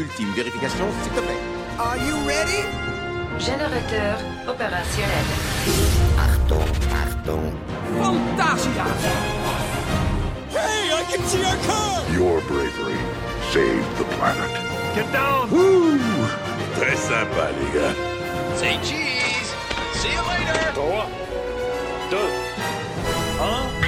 ultime vérification, s'il te plaît. Are you ready? Générateur opérationnel. Achtung, Achtung. Fantasia! Hey, I can see our car! Your bravery saved the planet. Get down! Très sympa, les gars. Say cheese! See you later! 3, 2, 1.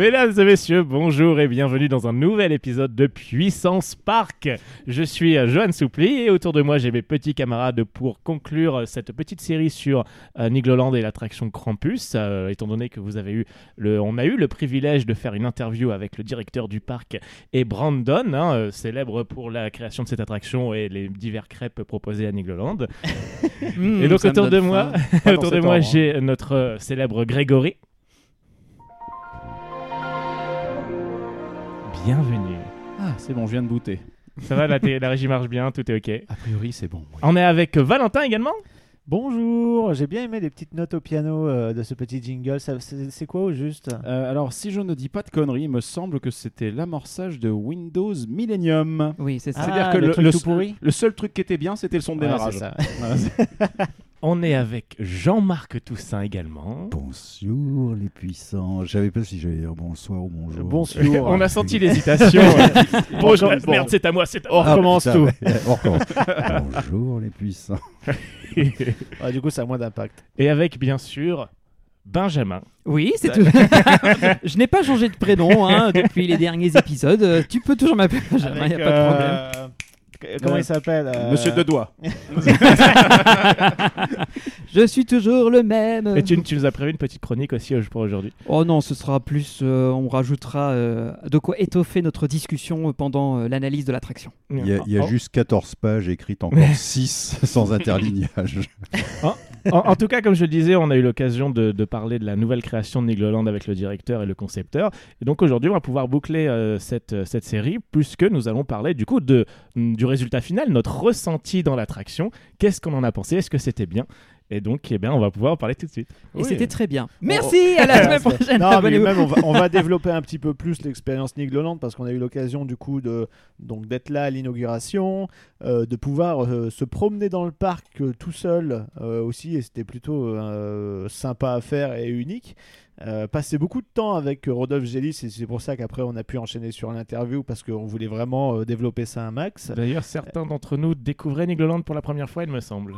Mesdames et messieurs, bonjour et bienvenue dans un nouvel épisode de Puissance Park. Je suis euh, Johan Soupli et autour de moi j'ai mes petits camarades pour conclure euh, cette petite série sur euh, Nigloland et l'attraction Krampus. Euh, étant donné que vous avez eu le, on a eu le privilège de faire une interview avec le directeur du parc et Brandon, hein, euh, célèbre pour la création de cette attraction et les divers crêpes proposées à Nigloland. et donc autour de moi, autour de moi j'ai notre célèbre Grégory. Bienvenue. Ah, c'est bon, je viens de booter. Ça va, la, la régie marche bien, tout est ok. A priori, c'est bon. On est avec Valentin également Bonjour, j'ai bien aimé les petites notes au piano euh, de ce petit jingle. Ça- C'est c'est quoi au juste? Euh, alors, si je ne dis pas de conneries, il me semble que c'était l'amorçage de Windows Millennium. Oui, c'est ça. C'est-à-dire Ah, que le le, truc le- tout pourri? le seul truc qui était bien, c'était le son de Ouais, démarrage. c'est ça. On est avec Jean-Marc Toussaint également. Bonjour les puissants. Je savais pas si j'allais dire bonsoir ou bonjour. Bonjour. On a senti l'hésitation. Bonjour, Bon. merde, c'est à moi, c'est à On moi. recommence putain, tout. on recommence. bonjour les puissants. Ah, du coup, ça a moins d'impact. Et avec, bien sûr, Benjamin. Oui, c'est tout. je n'ai pas changé de prénom hein, depuis les derniers épisodes. Tu peux toujours m'appeler Benjamin, il n'y a pas de problème. euh, Comment Euh, il s'appelle euh, Monsieur de doigts. Je suis toujours le même. Et tu, tu nous as prévu une petite chronique aussi euh, pour aujourd'hui. Oh non, ce sera plus. euh, on rajoutera euh, de quoi étoffer notre discussion pendant euh, l'analyse de l'attraction. Il y a, il y a en, juste 14 pages écrites, encore 6 sans interlignage. en- en tout cas, comme je le disais, on a eu l'occasion de, de parler de la nouvelle création de Nigloland avec le directeur et le concepteur. Et donc aujourd'hui, on va pouvoir boucler euh, cette, cette série, puisque nous allons parler du coup de, du résultat final, notre ressenti dans l'attraction. Qu'est-ce qu'on en a pensé Est-ce que c'était bien? Et donc, eh bien, on va pouvoir en parler tout de suite. Et Oui. c'était très bien. Merci, à la semaine prochaine. Non, mais même on va, on va développer un petit peu plus l'expérience Nigloland parce qu'on a eu l'occasion du coup de donc d'être là à l'inauguration, euh, de pouvoir euh, se promener dans le parc euh, tout seul euh, aussi et c'était plutôt euh, sympa à faire et unique. Euh, passer beaucoup de temps avec euh, Rodolphe Gélis et c'est pour ça qu'après on a pu enchaîner sur l'interview parce qu'on voulait vraiment euh, développer ça un max. D'ailleurs, certains d'entre nous découvraient Nigloland pour la première fois, il me semble.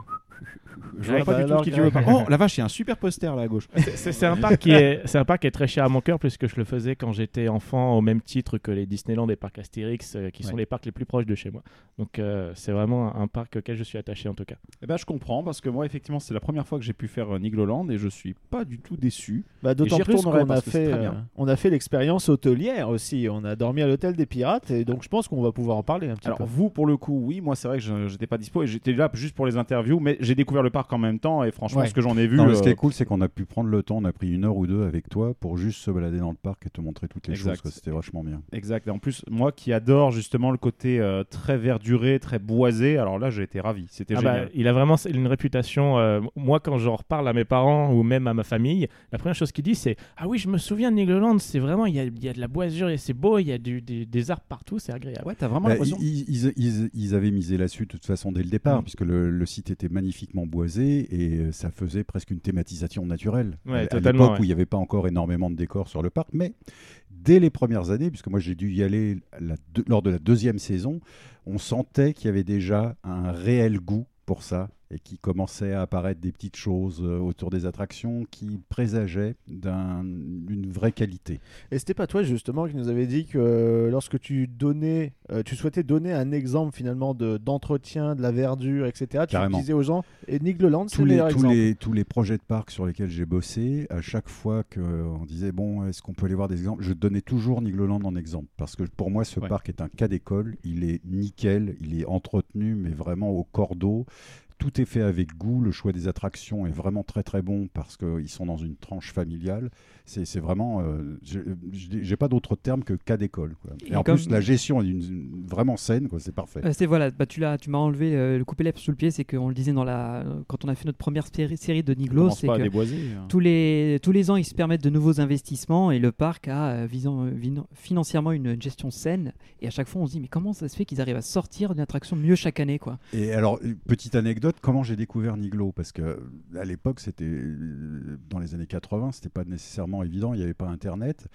Je vois pas bah du tout Greg. parler. Oh, la vache, il y a un super poster là à gauche. C'est un parc qui est, c'est un parc qui est très cher à mon cœur puisque je le faisais quand j'étais enfant au même titre que les Disneyland et parcs Astérix, euh, qui sont Ouais. les parcs les plus proches de chez moi. Donc euh, c'est vraiment un, un parc auquel je suis attaché en tout cas. Eh ben, je comprends parce que moi, effectivement, c'est la première fois que j'ai pu faire euh, Nigloland et je suis pas du tout déçu. Bah, D'autant plus qu'on a fait, euh, on a fait l'expérience hôtelière aussi. On a dormi à l'hôtel des pirates et donc je pense qu'on va pouvoir en parler un petit Alors peu. vous, pour le coup, oui, moi c'est vrai que je- j'étais pas dispo et j'étais là juste pour les interviews, mais j'ai découvert le parc en même temps et franchement, Ouais. ce que j'en ai vu, Non, ce qui euh, est cool, c'est qu'on a pu prendre le temps. On a pris une heure ou deux avec toi pour juste se balader dans le parc et te montrer toutes les Exact. choses. C'était vachement bien. Exact. Et en plus, moi qui adore justement le côté euh, très verduré, très boisé, alors là j'ai été ravi. C'était Ah bah, génial. il a vraiment une réputation. euh, moi, quand j'en reparle à mes parents ou même à ma famille, la première chose qu'il dit, c'est Ah oui, je me souviens de Nigloland, c'est vraiment, il y a, il y a de la boisure et c'est beau, il y a du- des, des arbres partout, c'est agréable. Ouais, t'as vraiment Bah, l'impression. ils, ils- ils- ils avaient misé là-dessus de toute façon dès le départ, Mm. puisque le, le site était magnifiquement boisé et euh, ça faisait presque une thématisation naturelle. Ouais, à l'époque ouais. où il n'y avait pas encore énormément de décors sur le parc, mais dès les premières années, puisque moi j'ai dû y aller la lors de la deuxième saison, on sentait qu'il y avait déjà un réel goût pour ça et qui commençait à apparaître des petites choses euh, autour des attractions qui présageaient d'un- d'une vraie qualité. Et c'était pas toi justement qui nous avait dit que euh, lorsque tu donnais, euh, tu souhaitais donner un exemple finalement de d'entretien de la verdure, etc. Tu Carrément. disais aux gens et Nigloland c'est tous le les, meilleur tous, exemple. les, tous les projets de parc sur lesquels j'ai bossé, à chaque fois qu'on disait bon, est-ce qu'on peut aller voir des exemples, je donnais toujours Nigloland en exemple parce que pour moi ce Ouais. parc est un cas d'école, il est nickel, il est entretenu mais vraiment au cordeau. Tout est fait avec goût. Le choix des attractions est vraiment très très bon parce qu'ils sont dans une tranche familiale. C'est c'est vraiment. euh, J'ai pas d'autre terme que cas d'école. Et, Et en comme- plus, la gestion est une- vraiment saine. quoi, C'est parfait. Euh, c'est voilà, bah, tu l'as, tu m'as enlevé euh, le coupé lèvres sous le pied, c'est qu'on le disait dans la, quand on a fait notre première série, de Niglo, Commence c'est que déboiser. hein. tous les tous les ans ils se permettent de nouveaux investissements et le parc a euh, visant- financièrement une gestion saine et à chaque fois on se dit mais comment ça se fait qu'ils arrivent à sortir d'une attraction mieux chaque année quoi? Et alors, petite anecdote, comment j'ai découvert Niglo Parce que à l'époque, c'était euh, dans les années 80, c'était pas nécessairement évident, il n'y avait pas Internet.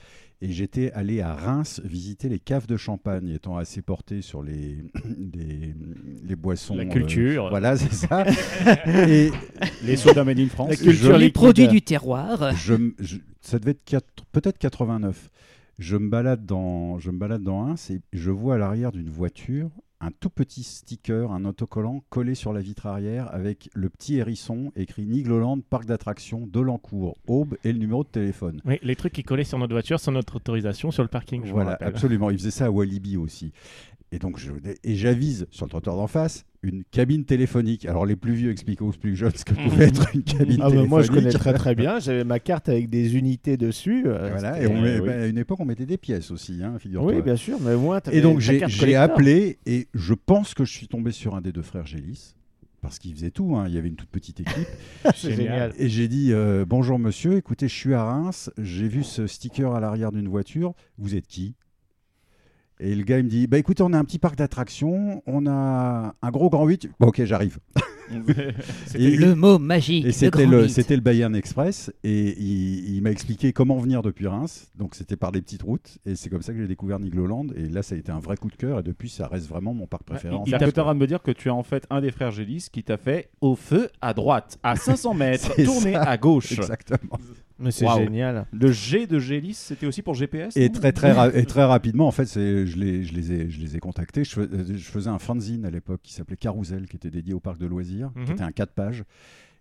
Et j'étais allé à Reims visiter les caves de champagne, étant assez porté sur les, les, les boissons. La euh, culture. voilà, c'est ça. et Les sodas made in France. La culture je- Les produits du terroir. je, m- je- ça devait être peut-être 89. Je me balade dans, je me balade dans Reims et je vois à l'arrière d'une voiture un tout petit sticker, un autocollant collé sur la vitre arrière avec le petit hérisson écrit Nigloland, parc d'attractions, Dolencourt, Aube et le numéro de téléphone. Oui, les trucs qui collaient sur notre voiture, sur notre autorisation, sur le parking. Je Voilà, absolument. Il faisait ça à Walibi aussi. Et donc, j'avise sur le trottoir d'en face une cabine téléphonique. Alors, les plus vieux expliquent aux plus jeunes ce que pouvait être une cabine Ah bah, téléphonique. moi je connais très très bien, j'avais ma carte avec des unités dessus. euh, Voilà, et c'était- on met- oui. bah, à une époque, on mettait des pièces aussi, hein, figure-toi. Oui, bien sûr, mais moi Et donc j'ai j'ai appelé et je pense que je suis tombé sur un des deux frères Gélis parce qu'il faisait tout, hein, il y avait une toute petite équipe. C'est génial. et j'ai dit euh, bonjour monsieur, écoutez je suis à Reims, j'ai vu ce sticker à l'arrière d'une voiture, vous êtes qui? Et le gars il me dit bah écoutez on a un petit parc d'attractions, on a un gros grand 8. Bon ok j'arrive. Et- Le mot magique. et c'était le, c'était le Bayern Express et il, il m'a expliqué comment venir depuis Reims. Donc c'était par des petites routes et c'est comme ça que j'ai découvert Nigloland et là ça a été un vrai coup de cœur et depuis ça reste vraiment mon parc préféré. en C'est-à-dire France, que tu en de me dire que tu es en fait un des frères Gélis qui t'a fait au feu à droite, à 500 mètres, tourner ça. à gauche. Exactement. Mais c'est génial. Le G de Gélis, c'était aussi pour GPS Et très très ra- et très rapidement, en fait, je les je les ai je les ai contactés. Je, je faisais un fanzine à l'époque qui s'appelait Carousel, qui était dédié au parc de loisirs, Mhm. qui était un 4 pages.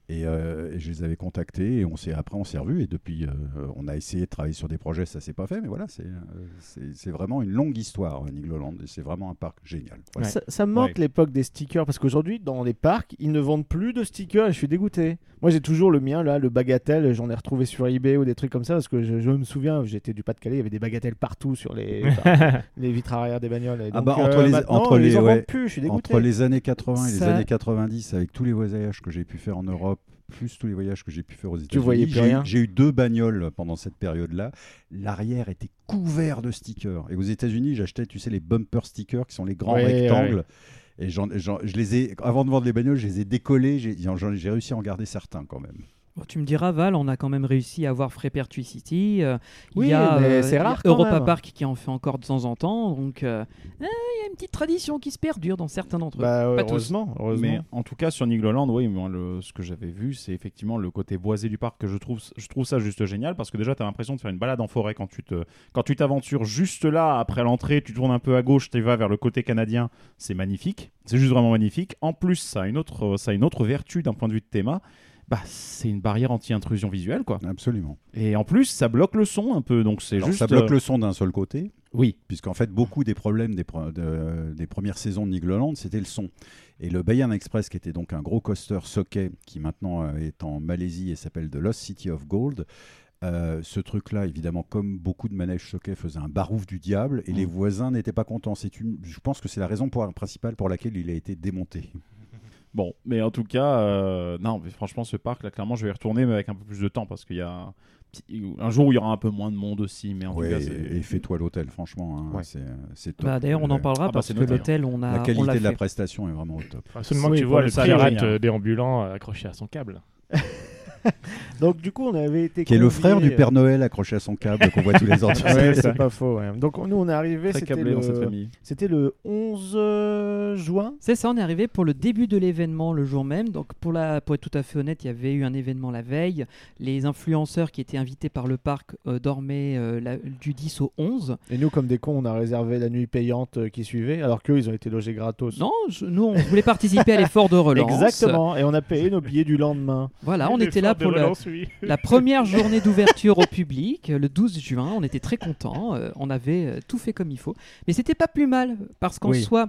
Et, euh, et je les avais contactés et on s'est après on s'est revus et depuis euh, on a essayé de travailler sur des projets, ça s'est pas fait, mais voilà, c'est euh, c'est vraiment une longue histoire, Nigloland, et c'est vraiment un parc génial. Voilà. Ça, ça me manque Ouais. l'époque des stickers parce qu'aujourd'hui dans les parcs ils ne vendent plus de stickers et je suis dégoûté. Moi j'ai toujours le mien là, le bagatelle, j'en ai retrouvé sur eBay ou des trucs comme ça parce que je, je me souviens, j'étais du Pas-de-Calais, il y avait des bagatelles partout sur les, les vitres arrière des bagnoles. Et Ah donc, bah, euh, entre les- maintenant, entre les- en ouais, vendent plus, je suis dégoûté. Entre les années 80 et les années 90, avec tous les voyages que j'ai pu faire en Europe, plus tous les voyages que j'ai pu faire aux États-Unis, j'ai eu- deux bagnoles pendant cette période-là. L'arrière était couvert de stickers. Et aux États-Unis, j'achetais, tu sais, les bumper stickers qui sont les grands Ouais, rectangles. Et je les ai, avant de vendre les bagnoles, je les ai décollés. J'ai réussi à en garder certains quand même. Bon, tu me diras, Val, on a quand même réussi à avoir Free Pertuicity. euh, Oui, il y a, mais euh, c'est il y a rare quand Europa même. Park qui en fait encore de temps en temps. Donc, euh, eh, il y a une petite tradition qui se perdure dans certains d'entre eux. Bah, Pas tous. heureusement, heureusement. Mais en tout cas, sur Nigloland, oui, moi, le- ce que j'avais vu, c'est effectivement le côté boisé du parc que je trouve, je trouve ça juste génial parce que déjà, tu as l'impression de faire une balade en forêt quand tu te, quand tu t'aventures juste là, après l'entrée, tu tournes un peu à gauche, tu vas vers le côté canadien, c'est magnifique. C'est juste vraiment magnifique. En plus, ça a une autre, ça a une autre vertu d'un point de vue de théma. Bah, c'est une barrière anti-intrusion visuelle, quoi. Absolument. Et en plus, ça bloque le son un peu, donc c'est juste. ça bloque euh, le son d'un seul côté. Oui. puisqu'en fait beaucoup des problèmes des, pro- de- des premières saisons de Nigloland c'était le son et le Bayern Express qui était donc un gros coaster socket qui maintenant euh, est en Malaisie et s'appelle The Lost City of Gold euh, ce truc là évidemment comme beaucoup de manèges socket faisait un barouf du diable et les voisins n'étaient pas contents c'est une je pense que c'est la raison pour- principale pour laquelle il a été démonté Bon, mais en tout cas, euh, non, mais franchement, ce parc, là, clairement, je vais y retourner, mais avec un peu plus de temps, parce qu'il y a un, jour où il y aura un peu moins de monde aussi, mais en Ouais, tout cas, et, fais-toi l'hôtel franchement hein, Ouais. c'est c'est top Bah, D'ailleurs, on en parlera Ah bah, parce que hein. l'hôtel, on a. la on qualité de la prestation est vraiment au top seulement Oui, que tu vois le pirate euh, déambulant accroché à son câble. Donc du coup on avait été qui est le frère du euh, Père Noël accroché à son câble qu'on voit tous les ans Ouais, c'est pas faux. ouais. Donc nous on est arrivé, très c'était câblé dans cette le... famille. c'était le 11 euh, juin. C'est ça, on est arrivé pour le début de l'événement le jour même. Donc, pour, la, pour être tout à fait honnête, il y avait eu un événement la veille. Les influenceurs qui étaient invités par le parc euh, dormaient euh, la- du 10 au 11. Et nous comme des cons on a réservé la nuit payante euh, qui suivait alors qu'eux ils ont été logés gratos. Non, je- nous, on voulait participer à l'effort de relance. Exactement. Et on a payé nos billets du lendemain. Voilà, on était là pour la, le. la première journée d'ouverture au public, euh, le 12 juin. On était très contents. euh, on avait euh, tout fait comme il faut. Mais c'était pas plus mal, parce qu'en Oui. soi,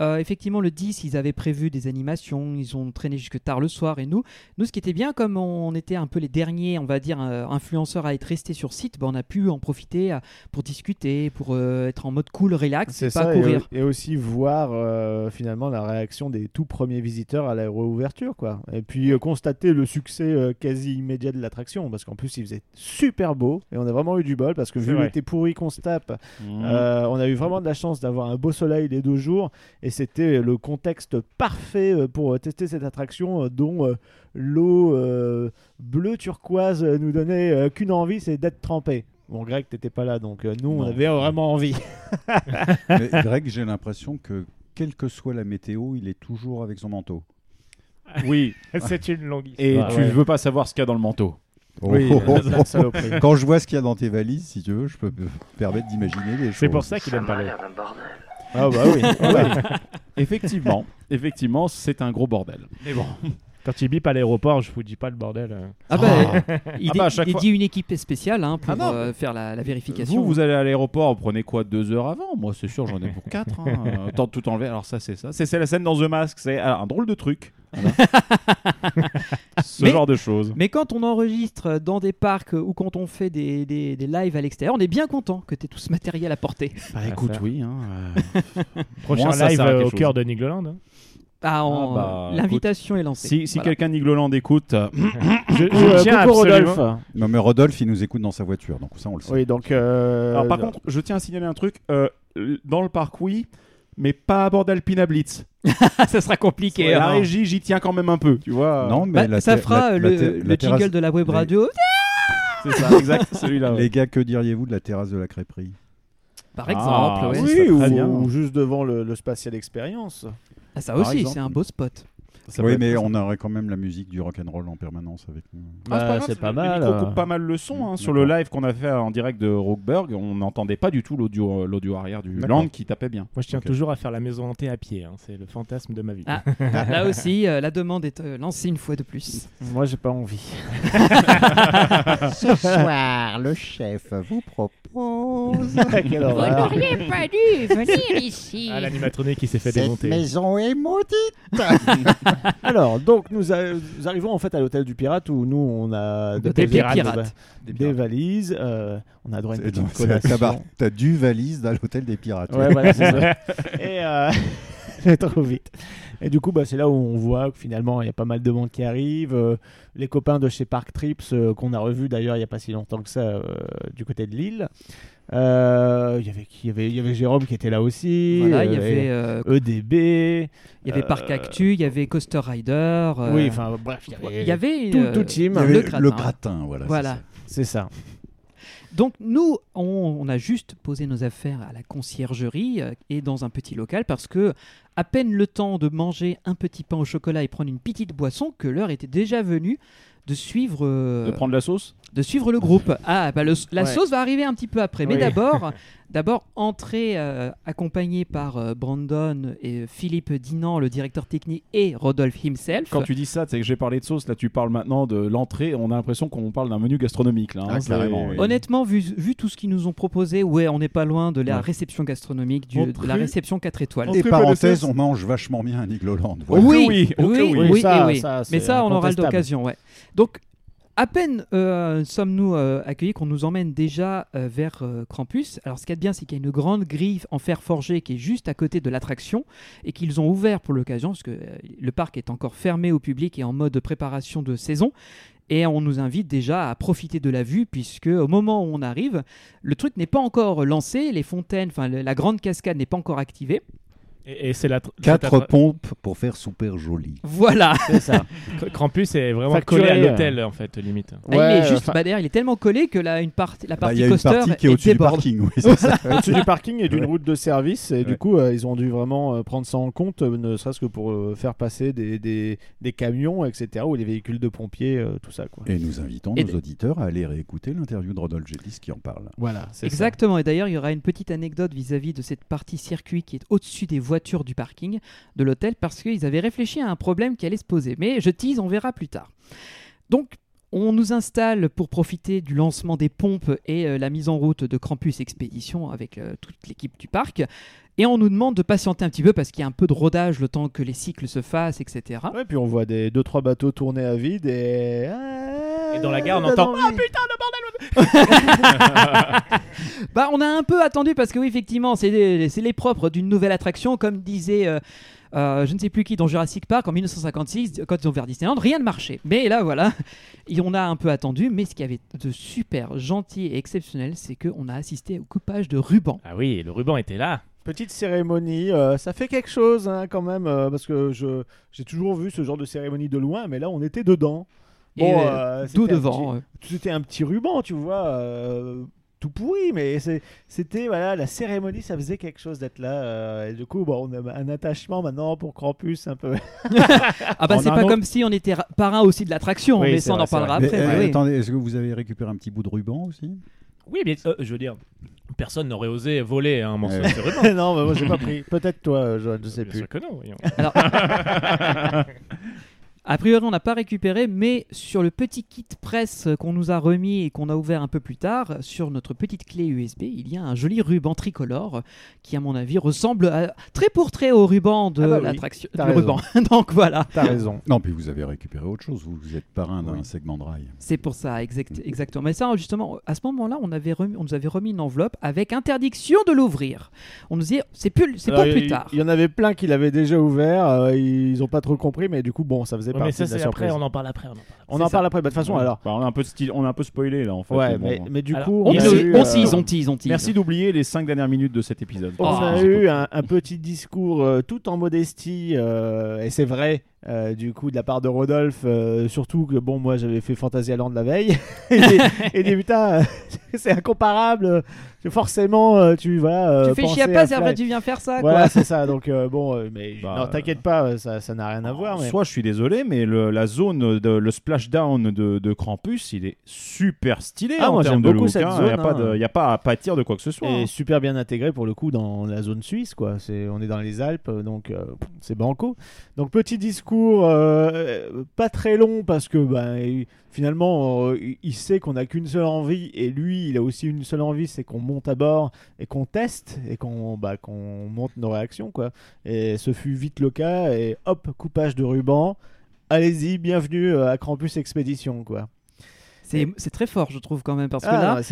euh, effectivement, le 10, ils avaient prévu des animations, ils ont traîné jusque tard le soir. Et nous, nous, ce qui était bien, comme on était un peu les derniers, on va dire, euh, influenceurs à être restés sur site, bah, on a pu en profiter euh, pour discuter, pour euh, être en mode cool, relax, et pas ça, courir. et aussi voir euh, finalement la réaction des tout premiers visiteurs à la réouverture, quoi. Et puis euh, constater le succès euh, quasi immédiat de l'attraction, parce qu'en plus il faisait super beau, et on a vraiment eu du bol, parce que vu l'été pourri qu'on se tape, Mmh. euh, on a eu vraiment de la chance d'avoir un beau soleil les deux jours, et c'était le contexte parfait euh, pour euh, tester cette attraction, euh, dont l'eau euh, bleue turquoise nous donnait qu'une envie, c'est d'être trempé. Bon, Greg, t'étais pas là, donc nous, on Non. avait vraiment envie. Mais Greg, j'ai l'impression que quelle que soit la météo, il est toujours avec son manteau. Oui, C'est une longue histoire. et Ah, tu ouais. veux pas savoir ce qu'il y a dans le manteau. Oui, Oh, oh, oh. Quand je vois ce qu'il y a dans tes valises, si tu veux, je peux me permettre d'imaginer les choses. C'est pour ça qu'il aime pas l'eau. Ah bah oui. Effectivement, effectivement, c'est un gros bordel. Mais bon, Quand il bip à l'aéroport, je vous dis pas le bordel. euh. Ah bah, il, Ah bah, à dé- chaque il fois- dit une équipe spéciale hein, pour Ah non, euh, faire la, la vérification. vous, vous allez à l'aéroport, vous prenez quoi deux heures avant? Moi, c'est sûr, j'en ai pour quatre. Hein. Euh, de tout enlever. Alors ça, c'est ça. C'est c'est la scène dans The Mask. C'est alors, un drôle de truc. Voilà. Ce Mais- genre de choses. Mais quand on enregistre dans des parcs ou quand on fait des, des- des lives à l'extérieur, on est bien content que tu aies tout ce matériel à porter. Bah À écoute, oui. hein, euh, Prochain Moi, live à euh, au cœur de Nigloland. hein. Ah, en- bah, L'invitation est lancée. Si, si Voilà. quelqu'un Nigloland écoute, euh, Je, euh, tiens absolument- Rodolphe. Non, mais Rodolphe, il nous écoute dans sa voiture, donc ça, on le sait. Oui, donc. euh, Alors par contre, je tiens à signaler un truc. euh, dans le parc, oui, mais pas à bord d'Alpina Blitz. ça sera compliqué. la hein. régie, j'y tiens quand même un peu, tu vois. Non, mais Bah, la ça fera la- la le, la terrasse- jingle de la web les- radio, c'est ça, exact, celui-là. ouais. Les gars, que diriez-vous de la terrasse de la crêperie? Par Ah, exemple. ouais. oui. ou, très bien. ou juste devant le, le Spatial Experience. Ah, ça Par aussi, c'est un beau spot. Ça Oui, mais on aurait quand même la musique du rock'n'roll en permanence avec nous. Ah, Bah, grave, c'est pas mal, micros euh. coupent pas mal le son. hein. Sur le live qu'on a fait en direct de Rockberg, on n'entendait pas du tout l'audio euh, l'audio arrière du land qui tapait bien. Moi, je tiens toujours à faire la maison hantée à pied. hein. C'est le fantasme de ma vie. Ah, là aussi, euh, la demande est euh, lancée une fois de plus. Moi, j'ai pas envie. Ce soir, le chef vous propose Quelle horreur. pas dû venir ici. Ah, l'animatronique qui s'est fait cette démonter. maison est maudite. Alors, donc, nous, a- nous arrivons en fait à l'hôtel du pirate où nous, on a Des pirates. pirates. valises. euh, on a droit à une petite collation. T'as du valise dans l'hôtel des pirates. Ouais, voilà, c'est ça. Et euh, c'est trop vite. Et du coup, bah, c'est là où on voit que finalement, il y a pas mal de monde qui arrive. Euh, les copains de chez Park Trips, euh, qu'on a revus d'ailleurs il n'y a pas si longtemps que ça, euh, du côté de Lille. Euh, Il y avait il y avait, il y avait Jérôme qui était là aussi. Voilà, il y euh, avait, euh, EDB. il y avait Parc Actu, il y avait Coaster Rider. euh, Oui, enfin bref, il y avait, tout, euh, tout team. Il y avait Le le gratin. voilà. c'est Voilà. ça. C'est ça. Donc nous, on, on a juste posé nos affaires à la conciergerie euh, et dans un petit local parce que à peine le temps de manger un petit pain au chocolat et prendre une petite boisson que l'heure était déjà venue de suivre euh, De prendre la sauce? De suivre le groupe. Ah, bah le- la Ouais. sauce va arriver un petit peu après. Mais Oui. d'abord, d'abord entrée euh, accompagné par euh, Brandon et Philippe Dinan, le directeur technique, et Rodolphe himself. Quand tu dis ça, c'est que j'ai parlé de sauce. Là, tu parles maintenant de l'entrée. On a l'impression qu'on parle d'un menu gastronomique. Là, hein. Ah, carrément, oui. Honnêtement, vu, vu tout ce qu'ils nous ont proposé, ouais, on n'est pas loin de la Ouais. réception gastronomique, du- Entrée- de la réception 4 étoiles. Et parenthèse, on mange vachement bien à Nigloland. Voilà. oui, oui, oui, oui. oui, Ça, et oui. ça, Mais ça, on aura l'occasion, ouais. Donc, à peine euh, sommes-nous euh, accueillis qu'on nous emmène déjà euh, vers Krampus. Alors, ce qu'il y a de bien, c'est qu'il y a une grande grille en fer forgé qui est juste à côté de l'attraction et qu'ils ont ouvert pour l'occasion, parce que le parc est encore fermé au public et en mode préparation de saison. Et on nous invite déjà à profiter de la vue, puisque au moment où on arrive, le truc n'est pas encore lancé, les fontaines, enfin la grande cascade n'est pas encore activée. Et, et c'est la. Quatre pompes pour faire super joli. Voilà. C'est ça. Krampus est vraiment Facturé, collé à euh. l'hôtel, en fait, limite. Ah, il est juste, enfin- bah, derrière, il est tellement collé que là, une partie, la Bah, partie Il y a une coaster partie qui est au-dessus du parking, oui. Au-dessus du parking et d'une Ouais. route de service. Et du coup, euh, ils ont dû vraiment euh, prendre ça en compte, euh, ne serait-ce que pour euh, faire passer des, des, des camions, etc., ou les véhicules de pompiers, euh, tout ça. Quoi. Et nous invitons Et nos auditeurs à aller réécouter l'interview de Rodolphe Gélis qui en parle. Voilà, c'est ça. Exactement. Et d'ailleurs, il y aura une petite anecdote vis-à-vis de cette partie circuit qui est au-dessus des voitures du parking de l'hôtel parce qu'ils avaient réfléchi à un problème qui allait se poser. Mais je tease, on verra plus tard. Donc, On nous installe pour profiter du lancement des pompes et euh, la mise en route de Krampus Expédition avec euh, toute l'équipe du parc. Et on nous demande de patienter un petit peu parce qu'il y a un peu de rodage le temps que les cycles se fassent, etc. Ouais, puis on voit des deux trois bateaux tourner à vide et. Et dans la gare, on entend Ah putain de bordel Bah, on a un peu attendu parce que oui, effectivement, c'est les, c'est les propres d'une nouvelle attraction, comme disait. euh, euh, je ne sais plus qui dans Jurassic Park en 1956 quand ils ont ouvert Disneyland, rien ne marchait. Mais là voilà, et on a un peu attendu, mais ce qui avait de super gentil et exceptionnel, c'est qu'on a assisté au coupage de ruban. Ah oui, le ruban était là. Petite cérémonie, euh, ça fait quelque chose hein, quand même, euh, parce que je j'ai toujours vu ce genre de cérémonie de loin, mais là on était dedans. Et, Bon, euh, Tout c'était un devant. petit- euh. C'était un petit ruban, tu vois, euh, tout pourri, mais c'était voilà la cérémonie, ça faisait quelque chose d'être là. euh, et du coup, bon, on a un attachement maintenant pour Krampus un peu. Ah bah c'est pas autre- comme si on était ra- parrain aussi de l'attraction, Oui, mais ça on en parlera Mais, après. euh, oui. Attendez, est-ce que vous avez récupéré un petit bout de ruban aussi? Oui, mais euh, je veux dire, personne n'aurait osé voler un morceau de ruban. non, mais moi j'ai pas pris. Peut-être toi, Johan, je sais Bien plus. sûr que non, voyons. Alors, a priori, on n'a pas récupéré, mais sur le petit kit presse qu'on nous a remis et qu'on a ouvert un peu plus tard, sur notre petite clé USB, il y a un joli ruban tricolore qui, à mon avis, ressemble à- très pour très au ruban de Ah bah oui, l'attraction du raison. ruban. Donc voilà, T'as raison. Non, puis vous avez récupéré autre chose. Vous, vous êtes parrain d'un Oui. segment de rail. c'est pour ça, exact- exactement. Mais ça, justement, à ce moment-là, on, avait remis- on nous avait remis une enveloppe avec interdiction de l'ouvrir. On nous disait, c'est plus, c'est Alors, pas plus tard. Il y en avait plein qui l'avaient déjà ouvert, euh, ils ont pas trop compris, mais du coup, bon, ça faisait Ouais, partie mais ça, de la c'est après, surprise. on en parle après. On en parle après. On en parle après. Bah, De toute façon, alors. Bah, on, a un peu style- on a un peu spoilé là en fait. Ouais, mais, bon. mais du Alors, coup, On, y a eu, on euh, tease, on tease, on tease. Merci d'oublier les 5 dernières minutes de cet épisode. On Oh, a c'est eu un, un petit discours euh, tout en modestie, euh, et c'est vrai, euh, du coup, de la part de Rodolphe, euh, surtout que, bon, moi j'avais fait Fantasyland la veille, et, et dit, putain, euh, c'est incomparable, forcément, euh, tu vas. euh, tu fais chier à penser pas, à c'est après tu viens faire ça. Voilà, quoi. c'est ça, donc euh, bon, euh, mais Bah, non, t'inquiète pas, ça ça n'a rien à voir. Mais... Soit je suis désolé, mais le, la zone, de, le splashdown de, de Krampus, il est super stylé Ah, en moi, termes j'aime de beaucoup look. cette hein. Il n'y a, hein. il a pas à pâtir de quoi que ce soit. Et hein. super bien intégré pour le coup dans la zone suisse, quoi. C'est, on est dans les Alpes, donc euh, c'est banco. Donc petit discours, euh, pas très long parce que ben, finalement euh, il- sait qu'on n'a qu'une seule envie et lui il a aussi une seule envie, c'est qu'on monte à bord et qu'on teste et qu'on bah, qu'on monte nos réactions, quoi. Et ce fut vite le cas et hop coupage de ruban. Allez-y, bienvenue euh, à Krampus Expédition, quoi. C'est très fort, je trouve, quand même, parce que Ah, là,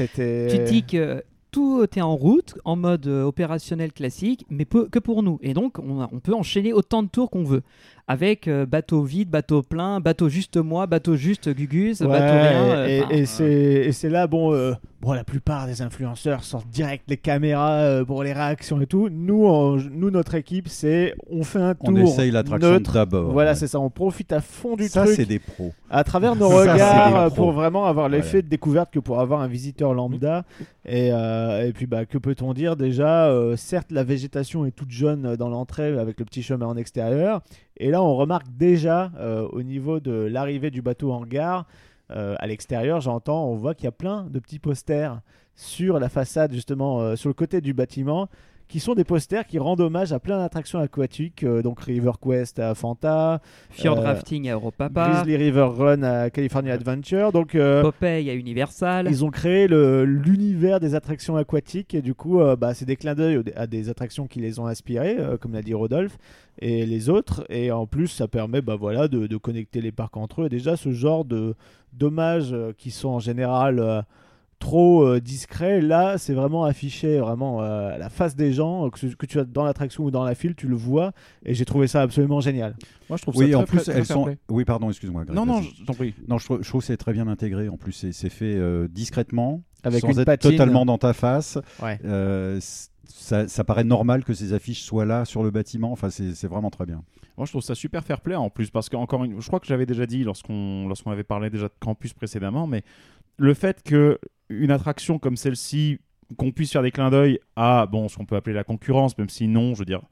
tu dis que tout est en route, en mode euh, opérationnel classique, mais peu- que pour nous. Et donc, on peut enchaîner autant de tours qu'on veut. Avec euh, bateau vide, bateau plein, bateau juste moi, bateau juste Gugus, Ouais, bateau rien. euh, et, enfin, et c'est là bon euh, bon la plupart des influenceurs sortent direct les caméras euh, pour les réactions et tout nous en- nous notre équipe c'est on fait un tour On essaye l'attraction d'abord. voilà ouais. c'est ça on profite à fond du Ça, truc c'est des pros. à travers nos Ça, regards euh, pour vraiment avoir l'effet Voilà. de découverte que pour avoir un visiteur lambda et, euh, et puis bah que peut-on dire? Déjà euh, certes la végétation est toute jeune euh, dans l'entrée avec le petit chemin en extérieur et là on remarque déjà euh, au niveau de l'arrivée du bateau en gare euh, à l'extérieur j'entends on voit qu'il y a plein de petits posters sur la façade justement euh, sur le côté du bâtiment qui sont des posters qui rendent hommage à plein d'attractions aquatiques euh, donc River Quest à Fanta Fjord euh, Rafting à Europapa, Grizzly River Run à California Adventure. Donc, euh, Popeye à Universal. ils ont créé l'univers des attractions aquatiques et du coup, bah, c'est des clins d'œil à des attractions qui les ont inspirés, euh, comme l'a dit Rodolphe, et les autres. Et en plus, ça permet bah, voilà, de, de connecter les parcs entre eux. Et déjà, ce genre de dommages qui sont en général trop euh, discrets, là, c'est vraiment affiché vraiment euh, à la face des gens, que, tu as dans l'attraction ou dans la file, tu le vois. Et j'ai trouvé ça absolument génial. Moi, je trouve Oui, ça en très, plus, très- elles fair sont. play. Oui, pardon, excuse-moi. Greg, Non, non, je t'en prie. Non, je, trouve- je trouve que c'est très bien intégré. En plus, c'est c'est fait euh, discrètement, Avec sans une être patine. totalement dans ta face. Ouais. Euh, ça, ça paraît normal que ces affiches soient là sur le bâtiment. Enfin, c'est c'est vraiment très bien. Moi, je trouve ça super fair play en plus parce que encore une, je crois que j'avais déjà dit lorsqu'on lorsqu'on avait parlé déjà de campus précédemment, mais le fait que une attraction comme celle-ci, qu'on puisse faire des clins d'œil à bon, ce qu'on peut appeler la concurrence, même si non, je veux dire.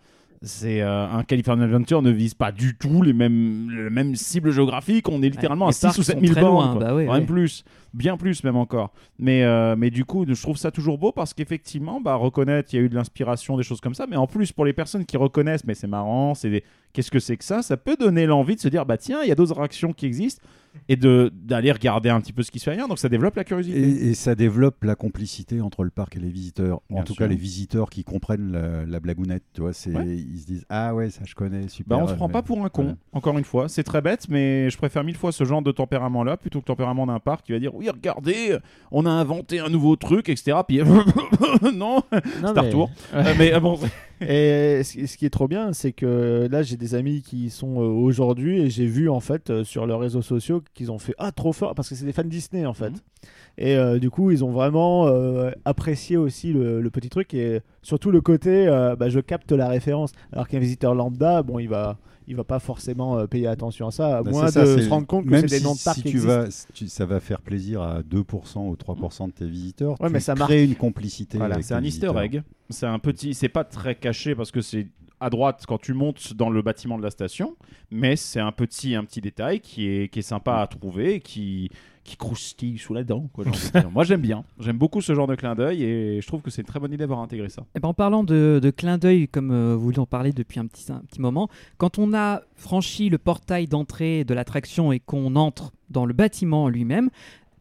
C'est euh, un California Adventure ne vise pas du tout les mêmes, les mêmes cibles géographiques. On est littéralement à 6 parcs ou 7 sont 000 très bornes. bah oui, même plus, bien plus même encore. Mais, euh, mais du coup, je trouve ça toujours beau parce qu'effectivement, bah, reconnaître, il y a eu de l'inspiration, des choses comme ça. Mais en plus, pour les personnes qui reconnaissent, mais c'est marrant, c'est des- qu'est-ce que c'est que ça? Ça peut donner l'envie de se dire, bah tiens, il y a d'autres attractions qui existent et de d'aller regarder un petit peu ce qui se fait ailleurs. Donc ça développe la curiosité. Et, et ça développe la complicité entre le parc et les visiteurs. En tout sûr. cas, les visiteurs qui comprennent la, la blagounette, tu vois, c'est, Ouais. ils se disent ah ouais, ça je connais, super. Bah, on se prend pas pour un con, encore une fois. C'est très bête, mais je préfère mille fois ce genre de tempérament-là plutôt que le tempérament d'un parc qui va dire Oui, regardez, on a inventé un nouveau truc, etc. Puis non, Non, c'est un mais- retour. Mais bon, Et ce qui est trop bien, c'est que là, j'ai des amis qui sont euh, aujourd'hui et j'ai vu en fait euh, sur leurs réseaux sociaux qu'ils ont fait ah trop fort parce que c'est des fans Disney en fait. Mhm. Et euh, du coup, ils ont vraiment euh, apprécié aussi le, le petit truc et surtout le côté euh, bah, je capte la référence. Alors qu'un visiteur lambda, bon, il va il va pas forcément euh, payer attention à ça, à Bah, moins ça, de se rendre compte que même c'est des noms de parcs si tu vas, si tu- ça va faire plaisir à 2% ou 3% de tes visiteurs. Ouais, tu mais ça crées une complicité. Voilà, c'est un easter egg. C'est un petit. C'est pas très caché parce que c'est à droite quand tu montes dans le bâtiment de la station, mais c'est un petit, un petit détail qui est, qui est sympa à trouver et qui, qui croustille sous la dent. quoi. Moi j'aime bien. J'aime beaucoup ce genre de clin d'œil et je trouve que c'est une très bonne idée d'avoir intégré ça. Eh ben, en parlant de, de clin d'œil, comme euh, vous en parlez depuis un petit, un petit moment, quand on a franchi le portail d'entrée de l'attraction et qu'on entre dans le bâtiment lui-même,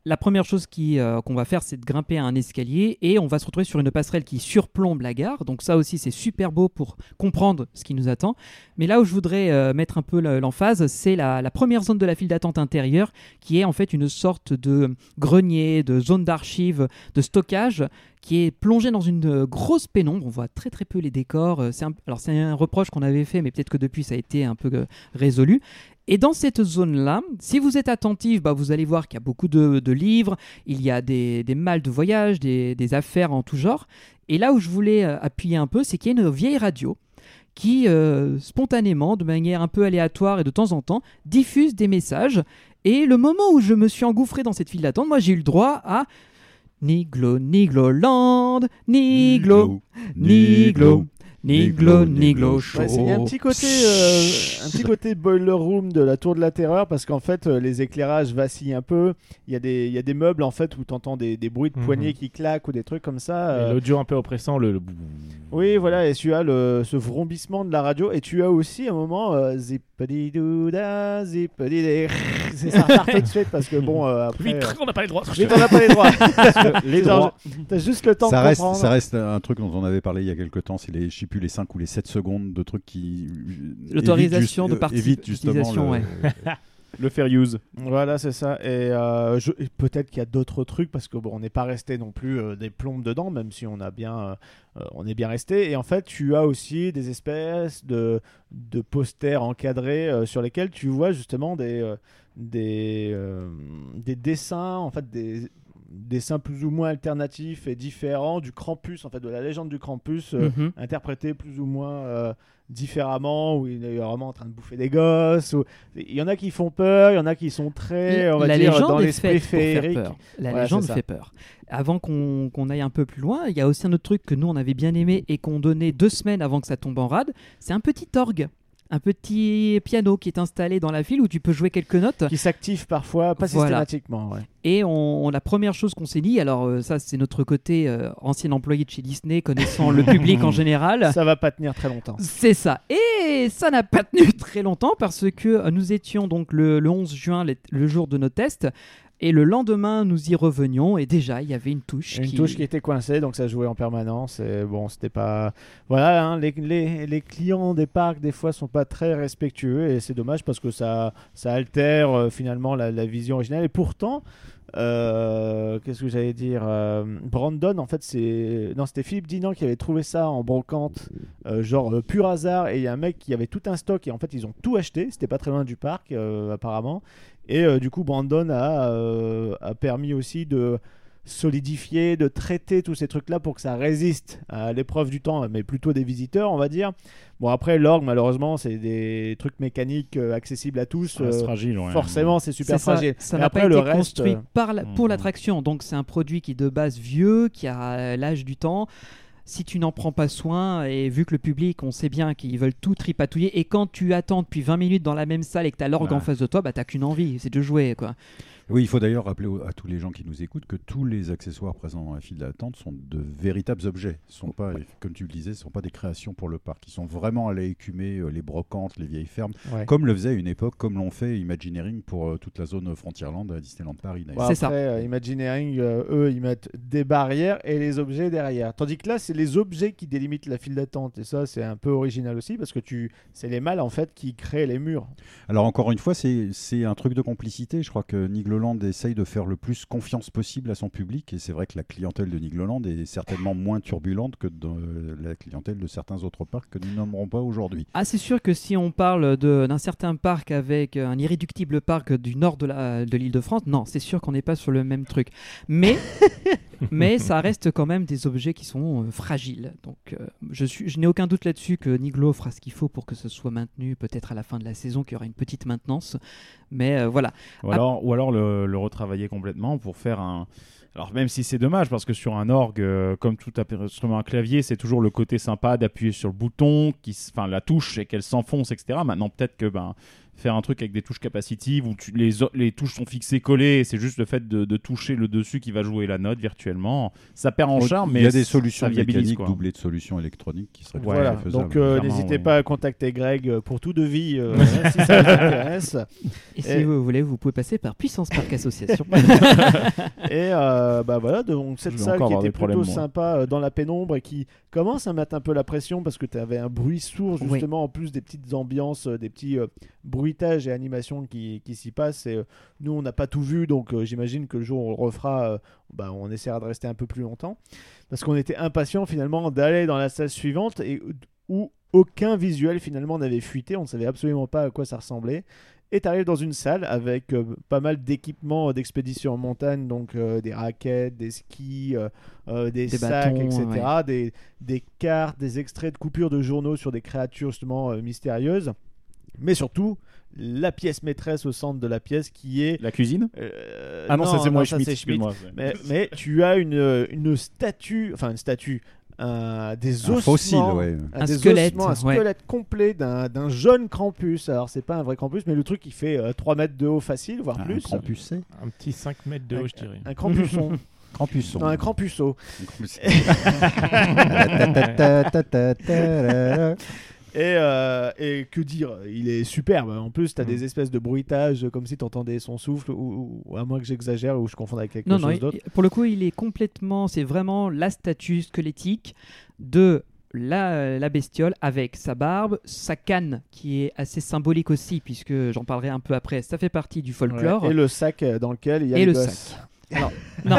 la première chose euh, qu'on va faire, c'est de grimper à un escalier et on va se retrouver sur une passerelle qui surplombe la gare. Donc ça aussi, c'est super beau pour comprendre ce qui nous attend. Mais là où je voudrais euh, mettre un peu le- l'emphase, c'est la première zone de la file d'attente intérieure, qui est en fait une sorte de grenier, de zone d'archives, de stockage qui est plongé dans une euh, grosse pénombre. On voit très très peu les décors. Euh, C'est un, alors c'est un reproche qu'on avait fait, mais peut-être que depuis ça a été un peu euh, résolu. Et dans cette zone-là, si vous êtes attentif, bah, vous allez voir qu'il y a beaucoup de, livres, il y a des, des malles de voyage, des, affaires en tout genre. Et là où je voulais appuyer un peu, c'est qu'il y a une vieille radio qui, spontanément, de manière un peu aléatoire et de temps en temps, diffuse des messages. Et le moment où je me suis engouffré dans cette file d'attente, moi j'ai eu le droit à Niglo, Nigloland, Niglo, Niglo, Niglo, Niglo Show. Il y a un petit côté, euh, un petit côté boiler room de la Tour de la Terreur parce qu'en fait euh, les éclairages vacillent un peu. Il y a des, il y a des meubles en fait où tu entends des, des bruits de Mhm. poignées qui claquent ou des trucs comme ça. Euh, L'audio un peu oppressant, le. le- Oui, voilà, et tu as le, ce vrombissement de la radio, et tu as aussi un moment euh, zippity-doo-da, zippity C'est ça de suite parce que bon, euh, après. Vite, on n'a pas les droits. Vite, on n'a pas les droits. Les droits. T'as juste le temps Ça de reste, comprendre. ça reste un truc dont on avait parlé il y a quelques temps, c'est les, sais plus, les 5 ou les 7 secondes de trucs qui. euh, L'autorisation de juste- évitent justement le- Le fair use. Voilà, c'est ça. Et, euh, je- et peut-être qu'il y a d'autres trucs parce que bon, on n'est pas resté non plus euh, des plombes dedans, même si on a bien, euh, euh, on est bien resté. Et en fait, tu as aussi des espèces de, de posters encadrés euh, sur lesquels tu vois justement des, euh, des, euh, des dessins, en fait des dessins plus ou moins alternatifs et différents du Krampus, en fait de la légende du Krampus. euh, Mhm. interprété plus ou moins euh, différemment, où il est vraiment en train de bouffer des gosses. ou- Il y en a qui font peur, il y en a qui sont très, on va la dire, légende dans l'esprit féerique. peur. La légende fait peur. Avant qu'on qu'on aille un peu plus loin, il y a aussi un autre truc que nous on avait bien aimé et qu'on donnait deux semaines avant que ça tombe en rade. C'est un petit orgue, un petit piano qui est installé dans la file où tu peux jouer quelques notes. Qui s'active parfois, pas Voilà. systématiquement. ouais. Et on, on- la première chose qu'on s'est dit, alors euh, ça c'est notre côté euh, ancien employé de chez Disney, connaissant le public en général. Ça va pas tenir très longtemps. C'est ça. Et ça n'a pas tenu très longtemps parce que euh, nous étions donc le, le 11 juin, le, le jour de nos tests. Et le lendemain, nous y revenions et déjà, il y avait une touche. Une qui... touche qui était coincée, donc ça jouait en permanence. Et bon, c'était pas. Voilà, hein, les, les, les clients des parcs, des fois, sont pas très respectueux. Et c'est dommage parce que ça, ça altère euh, finalement la, la vision originale. Et pourtant. euh, Qu'est-ce que j'allais dire euh, Brandon, en fait, c'est. Non, c'était Philippe Dinan qui avait trouvé ça en brocante, euh, genre pur hasard. Et il y a un mec qui avait tout un stock et en fait, ils ont tout acheté. C'était pas très loin du parc, apparemment. Et euh, du coup, Brandon a, euh, a permis aussi de solidifier, de traiter tous ces trucs-là pour que ça résiste à l'épreuve du temps, mais plutôt des visiteurs, on va dire. Bon, après, l'orgue, malheureusement, c'est des trucs mécaniques euh, accessibles à tous. Euh, fragile, ouais. forcément, c'est super ça, fragile. Ça n'a pas le été reste, construit par la- pour Mhm. l'attraction. Donc c'est un produit qui est de base vieux, qui a l'âge du temps. Si tu n'en prends pas soin, et vu que le public, on sait bien qu'ils veulent tout tripatouiller, et quand tu attends depuis 20 minutes dans la même salle et que tu as l'orgue Ouais. en face de toi, bah t'as qu'une envie, c'est de jouer quoi. Oui, il faut d'ailleurs rappeler à tous les gens qui nous écoutent que tous les accessoires présents dans la file d'attente sont de véritables objets. Ce sont pas, comme tu le disais, ce sont pas des créations pour le parc. Ils sont vraiment allés écumer euh, les brocantes, les vieilles fermes, Ouais. comme le faisait à une époque, comme l'ont fait Imagineering pour euh, toute la zone Frontierland à Disneyland Paris. Bon, après, ça. euh, Imagineering, euh, eux, ils mettent des barrières et les objets derrière. Tandis que là, c'est les objets qui délimitent la file d'attente. Et ça, c'est un peu original aussi parce que tu, c'est les mâles en fait qui créent les murs. Alors encore une fois, c'est c'est un truc de complicité. Je crois que Nigloland essaye de faire le plus confiance possible à son public. Et c'est vrai que la clientèle de Nigloland est certainement moins turbulente que euh, la clientèle de certains autres parcs que nous nommerons pas aujourd'hui. Ah, c'est sûr que si on parle d'un certain parc avec un irréductible parc du nord de la- de l'île de France, non, c'est sûr qu'on n'est pas sur le même truc. Mais, mais ça reste quand même des objets qui sont euh, fragiles. Donc, euh, je, suis, je n'ai aucun doute là-dessus que Niglo fera ce qu'il faut pour que ce soit maintenu, peut-être à la fin de la saison, qu'il y aura une petite maintenance. Mais euh, voilà. Ou alors, ou alors le, le retravailler complètement pour faire un. Alors même si c'est dommage parce que sur un orgue, euh, comme tout instrument à clavier, c'est toujours le côté sympa d'appuyer sur le bouton, qui, enfin la touche et qu'elle s'enfonce, etc. Maintenant peut-être que ben faire un truc avec des touches capacitives où tu- les, les touches sont fixées collées, et c'est juste le fait de, de toucher le dessus qui va jouer la note virtuellement. Ça perd en charme, mais il y a des solutions mécaniques quoi. doublées de solutions électroniques qui seraient Voilà. faisables. Donc, euh, n'hésitez pas à contacter Greg euh, pour tout devis euh, si ça vous intéresse. Et si Et- vous voulez, vous pouvez passer par Puissance Parc Association. Et euh, bah voilà, donc cette salle qui était plutôt moi. sympa euh, dans la pénombre et qui commence à mettre un peu la pression parce que tu avais un bruit sourd Oui. justement en plus des petites ambiances, euh, des petits euh, et animations qui, qui s'y passent. Et euh, nous, on n'a pas tout vu, donc euh, j'imagine que le jour où on le refera, euh, bah, on essaiera de rester un peu plus longtemps parce qu'on était impatient finalement d'aller dans la salle suivante et où aucun visuel finalement n'avait fuité, on ne savait absolument pas à quoi ça ressemblait. Et tu arrives dans une salle avec euh, pas mal d'équipements d'expédition en montagne, donc euh, des raquettes, des skis, euh, des, Des sacs, bâtons, etc. Des, des cartes, des extraits de coupures de journaux sur des créatures justement mystérieuses. Mais surtout, la pièce maîtresse au centre de la pièce qui est... La cuisine euh, Ah non, ça c'est moi c'est- Mais, mais tu as une, une statue, enfin une statue, un- des Un ossements, fossile, ouais. un, Un des squelette, ossements, un ouais. squelette complet d'un d'un jeune Krampus. Alors c'est pas un vrai Krampus, mais le truc il fait euh, 3 mètres de haut facile, voire Un plus. Un petit 5 mètres de haut, je dirais. Un Krampusson. Krampusson. non, un Krampusseau. Et, euh, et que dire, il est superbe. En plus, tu as Mm. des espèces de bruitages comme si tu entendais son souffle, ou, ou- à moins que j'exagère ou je confonde avec quelque Non, chose d'autre. pour le coup, il est complètement. C'est vraiment la statue squelettique de la, la bestiole avec sa barbe, sa canne qui est assez symbolique aussi, puisque j'en parlerai un peu après. Ça fait partie du folklore. Ouais. Et le sac euh, dans lequel il y a Et le sac. Alors, non.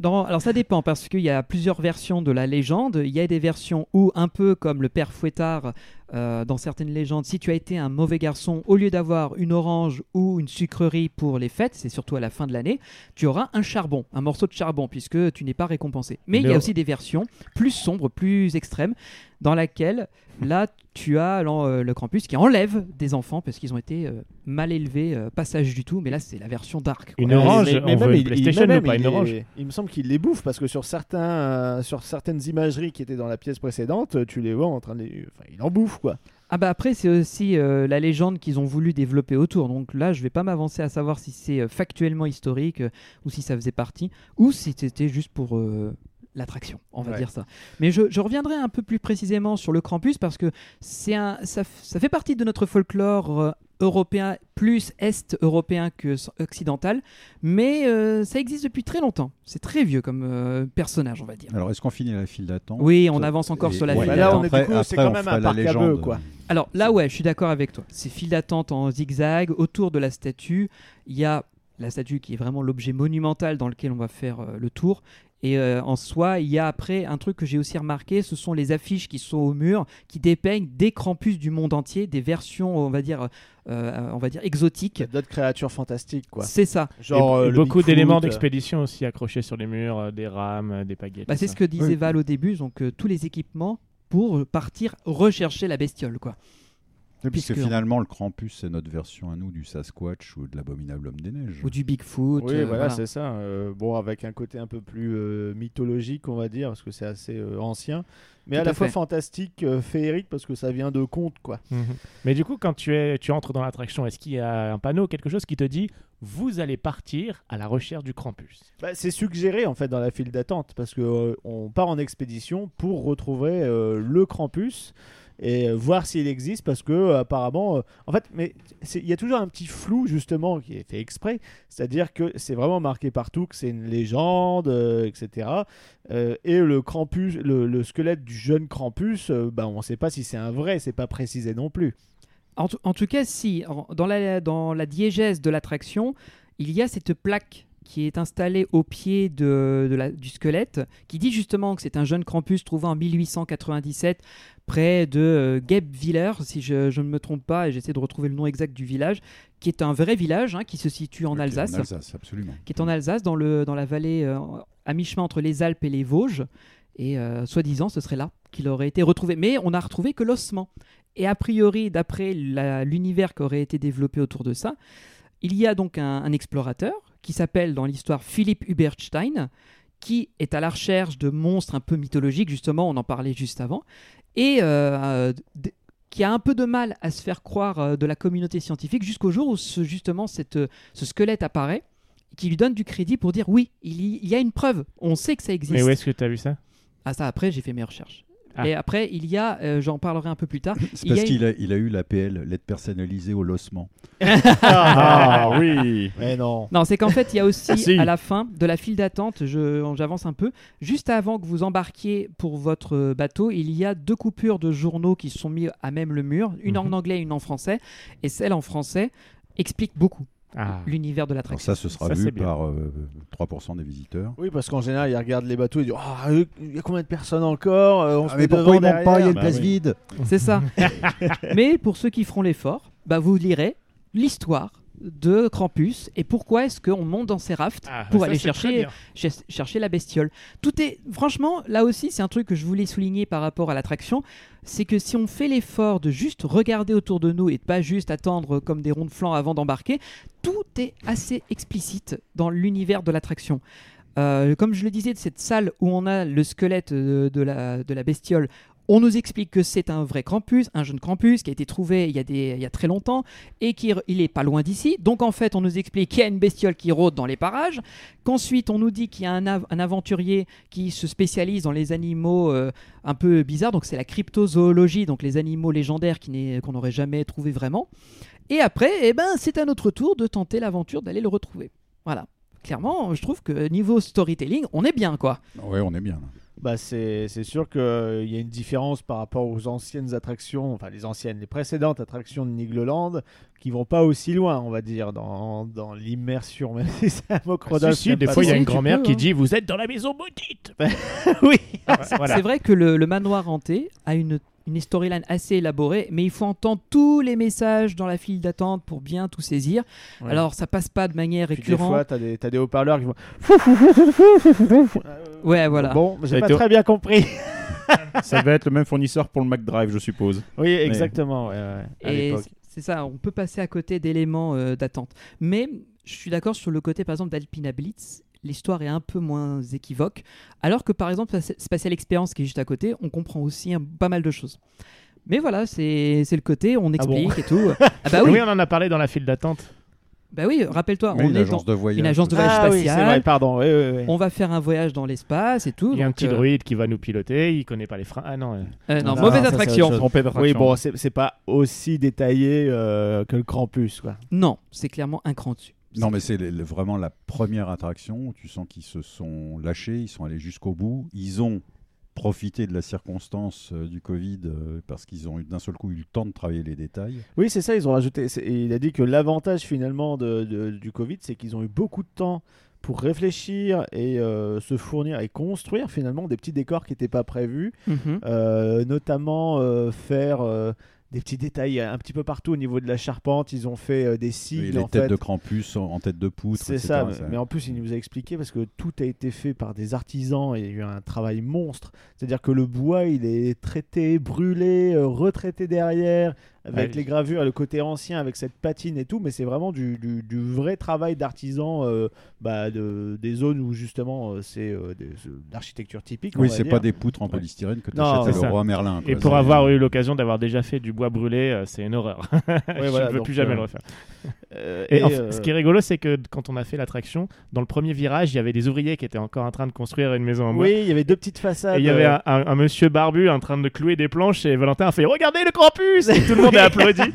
Dans- alors ça dépend parce qu'il y a plusieurs versions de la légende. Il y a des versions où, un peu comme le père Fouettard euh, dans certaines légendes, si tu as été un mauvais garçon, au lieu d'avoir une orange ou une sucrerie pour les fêtes, c'est surtout à la fin de l'année, tu auras un charbon, un morceau de charbon, puisque tu n'es pas récompensé. Mais il y a aussi des versions plus sombres, plus extrêmes, dans laquelle là tu as euh, le Krampus qui enlève des enfants parce qu'ils ont été euh, mal élevés, euh, pas sages du tout. Mais là c'est la version dark. quoi. Une orange, Mais- mais on même, veut il- une PlayStation, il, même, pas il une est- orange. Il me semble qu'il les bouffe parce que sur, certains, euh, sur certaines imageries qui étaient dans la pièce précédente, tu les vois en train de. les- Enfin, il en bouffe quoi. Ah bah après c'est aussi euh, la légende qu'ils ont voulu développer autour. Donc là je vais pas m'avancer à savoir si c'est euh, factuellement historique euh, ou si ça faisait partie ou si c'était juste pour euh, l'attraction, on va Ouais. dire ça. Mais je, je reviendrai un peu plus précisément sur le Krampus parce que c'est un, ça, f- ça fait partie de notre folklore euh, européen plus est européen que occidental, mais euh, ça existe depuis très longtemps. C'est très vieux comme euh, personnage, on va dire. Alors, est-ce qu'on finit la file d'attente? Oui, on avance encore Et- sur la ouais, file Bah là, d'attente. on est après- du coup, c'est quand même un la parc à légende. bœufs, quoi. Alors là, ouais, je suis d'accord avec toi. C'est file d'attente en zigzag. Autour de la statue, il y a la statue qui est vraiment l'objet monumental dans lequel on va faire euh, le tour. Et euh, en soi, il y a après un truc que j'ai aussi remarqué, ce sont les affiches qui sont au mur, qui dépeignent des Krampus du monde entier, des versions, on va dire, euh, on va dire exotiques. D'autres créatures fantastiques quoi. C'est ça. Genre Et- euh, beaucoup d'éléments d'expédition aussi accrochés sur les murs, euh, des rames, des baguettes. Bah, c'est ce que disait Oui. Val au début, donc euh, tous les équipements pour partir rechercher la bestiole, quoi. Puisque puisque- finalement, le Krampus, c'est notre version à nous du Sasquatch ou de l'abominable homme des neiges. Ou du Bigfoot. Oui, euh, voilà, voilà. c'est ça. euh, bon, avec un côté un peu plus euh, mythologique, on va dire, parce que c'est assez euh, ancien, mais Tout à la fois fantastique, euh, féerique, parce que ça vient de contes, quoi. Mhm. Mais du coup, quand tu, es, tu entres dans l'attraction, est-ce qu'il y a un panneau, quelque chose qui te dit vous allez partir à la recherche du Krampus? Bah, c'est suggéré en fait dans la file d'attente parce que euh, on part en expédition pour retrouver euh, le Krampus et euh, voir s'il existe parce que euh, apparemment euh, en fait mais il y a toujours un petit flou justement qui est fait exprès. C'est-à-dire que c'est vraiment marqué partout que c'est une légende etc et le Krampus le, le squelette du jeune Krampus bah, on ne sait pas si c'est un vrai c'est pas précisé non plus. En, tout- cas, si, dans la, dans la diégèse de l'attraction, il y a cette plaque qui est installée au pied de, du squelette, qui dit justement que c'est un jeune Krampus trouvé en 1897 près de euh, Guebwiller, si je, je ne me trompe pas, et j'essaie de retrouver le nom exact du village, qui est un vrai village hein, qui se situe en Alsace En Alsace, absolument. qui est en Alsace, dans, le, dans la vallée euh, à mi-chemin entre les Alpes et les Vosges. Et euh, soi-disant, ce serait là qu'il aurait été retrouvé. Mais on n'a retrouvé que l'ossement. Et a priori, d'après l'univers qui aurait été développé autour de ça, il y a donc un, un explorateur qui s'appelle dans l'histoire Philippe Hubertstein, qui est à la recherche de monstres un peu mythologiques, justement, on en parlait juste avant, et euh, d- qui a un peu de mal à se faire croire euh, de la communauté scientifique jusqu'au jour où ce- justement cette, euh, ce squelette apparaît qui lui donne du crédit pour dire oui, il y, il y a une preuve, on sait que ça existe. Mais où est-ce que tu as vu ça? Ah ça après j'ai fait mes recherches. Ah. Et après il y a, euh, j'en parlerai un peu plus tard, C'est a parce une- qu'il a, il a eu l'APL, l'aide personnalisée au lossement. Ah oui mais non Non, c'est qu'en fait, il y a aussi Si. à la fin de la file d'attente, je- j'avance un peu, juste avant que vous embarquiez pour votre bateau, il y a deux coupures de journaux qui sont mis à même le mur, une en Mhm. anglais et une en français, et celle en français explique beaucoup Ah. l'univers de Alors l'attraction. ça, ce sera Ça, vu par euh, 3% des visiteurs. oui parce qu'en général ils regardent les bateaux et ils disent Ah, euh, il y a combien de personnes encore Euh, on se Ah, met mais pourquoi ils pas Il y a une Bah place oui. vide. C'est ça. Mais pour ceux qui feront l'effort, bah, vous lirez l'histoire de Krampus et pourquoi est-ce qu'on monte dans ces rafts Ah, pour ça, aller chercher, chercher la bestiole. Tout est, franchement, là aussi, c'est un truc que je voulais souligner par rapport à l'attraction, c'est que si on fait l'effort de juste regarder autour de nous et de pas juste attendre comme des ronds de flanc avant d'embarquer, tout est assez explicite dans l'univers de l'attraction. Euh, comme je le disais, de cette salle où on a le squelette euh, de la, de la bestiole, on nous explique que c'est un vrai Krampus, un jeune Krampus qui a été trouvé il y a, très longtemps et qui il est pas loin d'ici. Donc en fait, on nous explique qu'il y a une bestiole qui rôde dans les parages, qu'ensuite on nous dit qu'il y a un, av- un aventurier qui se spécialise dans les animaux euh, un peu bizarres, donc c'est la cryptozoologie, donc les animaux légendaires qu'on n'aurait jamais trouvé vraiment. Et après, eh ben, c'est à notre tour de tenter l'aventure d'aller le retrouver. Voilà. Clairement, je trouve que niveau storytelling, on est bien quoi. Ouais, on est bien. Bah c'est c'est sûr qu'il y a une différence par rapport aux anciennes attractions, enfin les anciennes, les précédentes attractions de Nigloland, qui vont pas aussi loin, on va dire, dans, dans l'immersion, même si c'est un mot Ah, si, si, des fois, il y a une grand-mère qui hein. dit Vous êtes dans la maison maudite oui, Voilà. C'est vrai que le, le manoir hanté a une, une storyline assez élaborée, mais il faut entendre tous les messages dans la file d'attente pour bien tout saisir. Ouais. Alors ça passe pas de manière Puis des récurrente. fois, t'as des, t'as des haut-parleurs qui vont. Ouais, voilà. Bon, j'ai pas été- très bien compris. Ça va être le même fournisseur pour le McDrive, je suppose. oui, exactement. ouais, ouais, à Et l'époque. c'est ça, on peut passer à côté d'éléments euh, d'attente. Mais je suis d'accord sur le côté, par exemple, d'Alpina Blitz. L'histoire est un peu moins équivoque. Alors que, par exemple, Spatial Experience, qui est juste à côté, on comprend aussi un- pas mal de choses. Mais voilà, c'est c'est le côté, on bon explique et tout. Ah bah oui, oui, on en a parlé dans la file d'attente. bah oui rappelle-toi, Oui, on une est agence dans de voyage. une agence de voyage Ah oui, c'est spatial. vrai, pardon. oui, oui, oui. on va faire un voyage dans l'espace et tout. Il y a un petit euh, druide qui va nous piloter, il connaît pas les freins. Ah non, euh, euh, non, Non, mauvaise attraction. Oui, bon, c'est c'est pas aussi détaillé euh, que le Krampus, quoi. Non, c'est clairement un cran dessus. Non, mais c'est vraiment la première attraction. où Tu sens qu'ils se sont lâchés, ils sont allés jusqu'au bout. Ils ont profité de la circonstance euh, du Covid euh, parce qu'ils ont eu d'un seul coup eu le temps de travailler les détails. Oui, c'est ça, ils ont rajouté. Il a dit que l'avantage finalement de, de- du Covid, c'est qu'ils ont eu beaucoup de temps pour réfléchir et euh, se fournir et construire finalement des petits décors qui n'étaient pas prévus, Mhm. Euh, notamment euh, faire euh, des petits détails un petit peu partout au niveau de la charpente. Ils ont fait euh, des sigles les en têtes fait. de Krampus en, en tête de poutre, C'est ça, mais- en plus il nous a expliqué parce que tout a été fait par des artisans et il y a eu un travail monstre. C'est-à-dire que le bois il est traité, brûlé, euh, retraité derrière, avec Ouais. les gravures et le côté ancien, avec cette patine et tout, mais c'est vraiment du, du- du vrai travail d'artisan euh, bah, de, des zones où justement euh, c'est euh, des- euh, d'architecture typique. Oui, c'est pas des poutres en polystyrène que tu Non, achètes ça. Leroy Merlin. Et pour avoir eu l'occasion d'avoir déjà fait du bois brûlé, euh, c'est une horreur. Je voilà, ne veux donc, plus jamais euh, le refaire. Euh, Et, et, en fait, euh, ce qui est rigolo, c'est que quand on a fait l'attraction, dans le premier virage, il y avait des ouvriers qui étaient encore en train de construire une maison en bois. oui, il y avait deux petites façades. Et il y avait un, un- un monsieur barbu en train de clouer des planches et Valentin a fait Regardez le campus Et tout le monde a applaudi.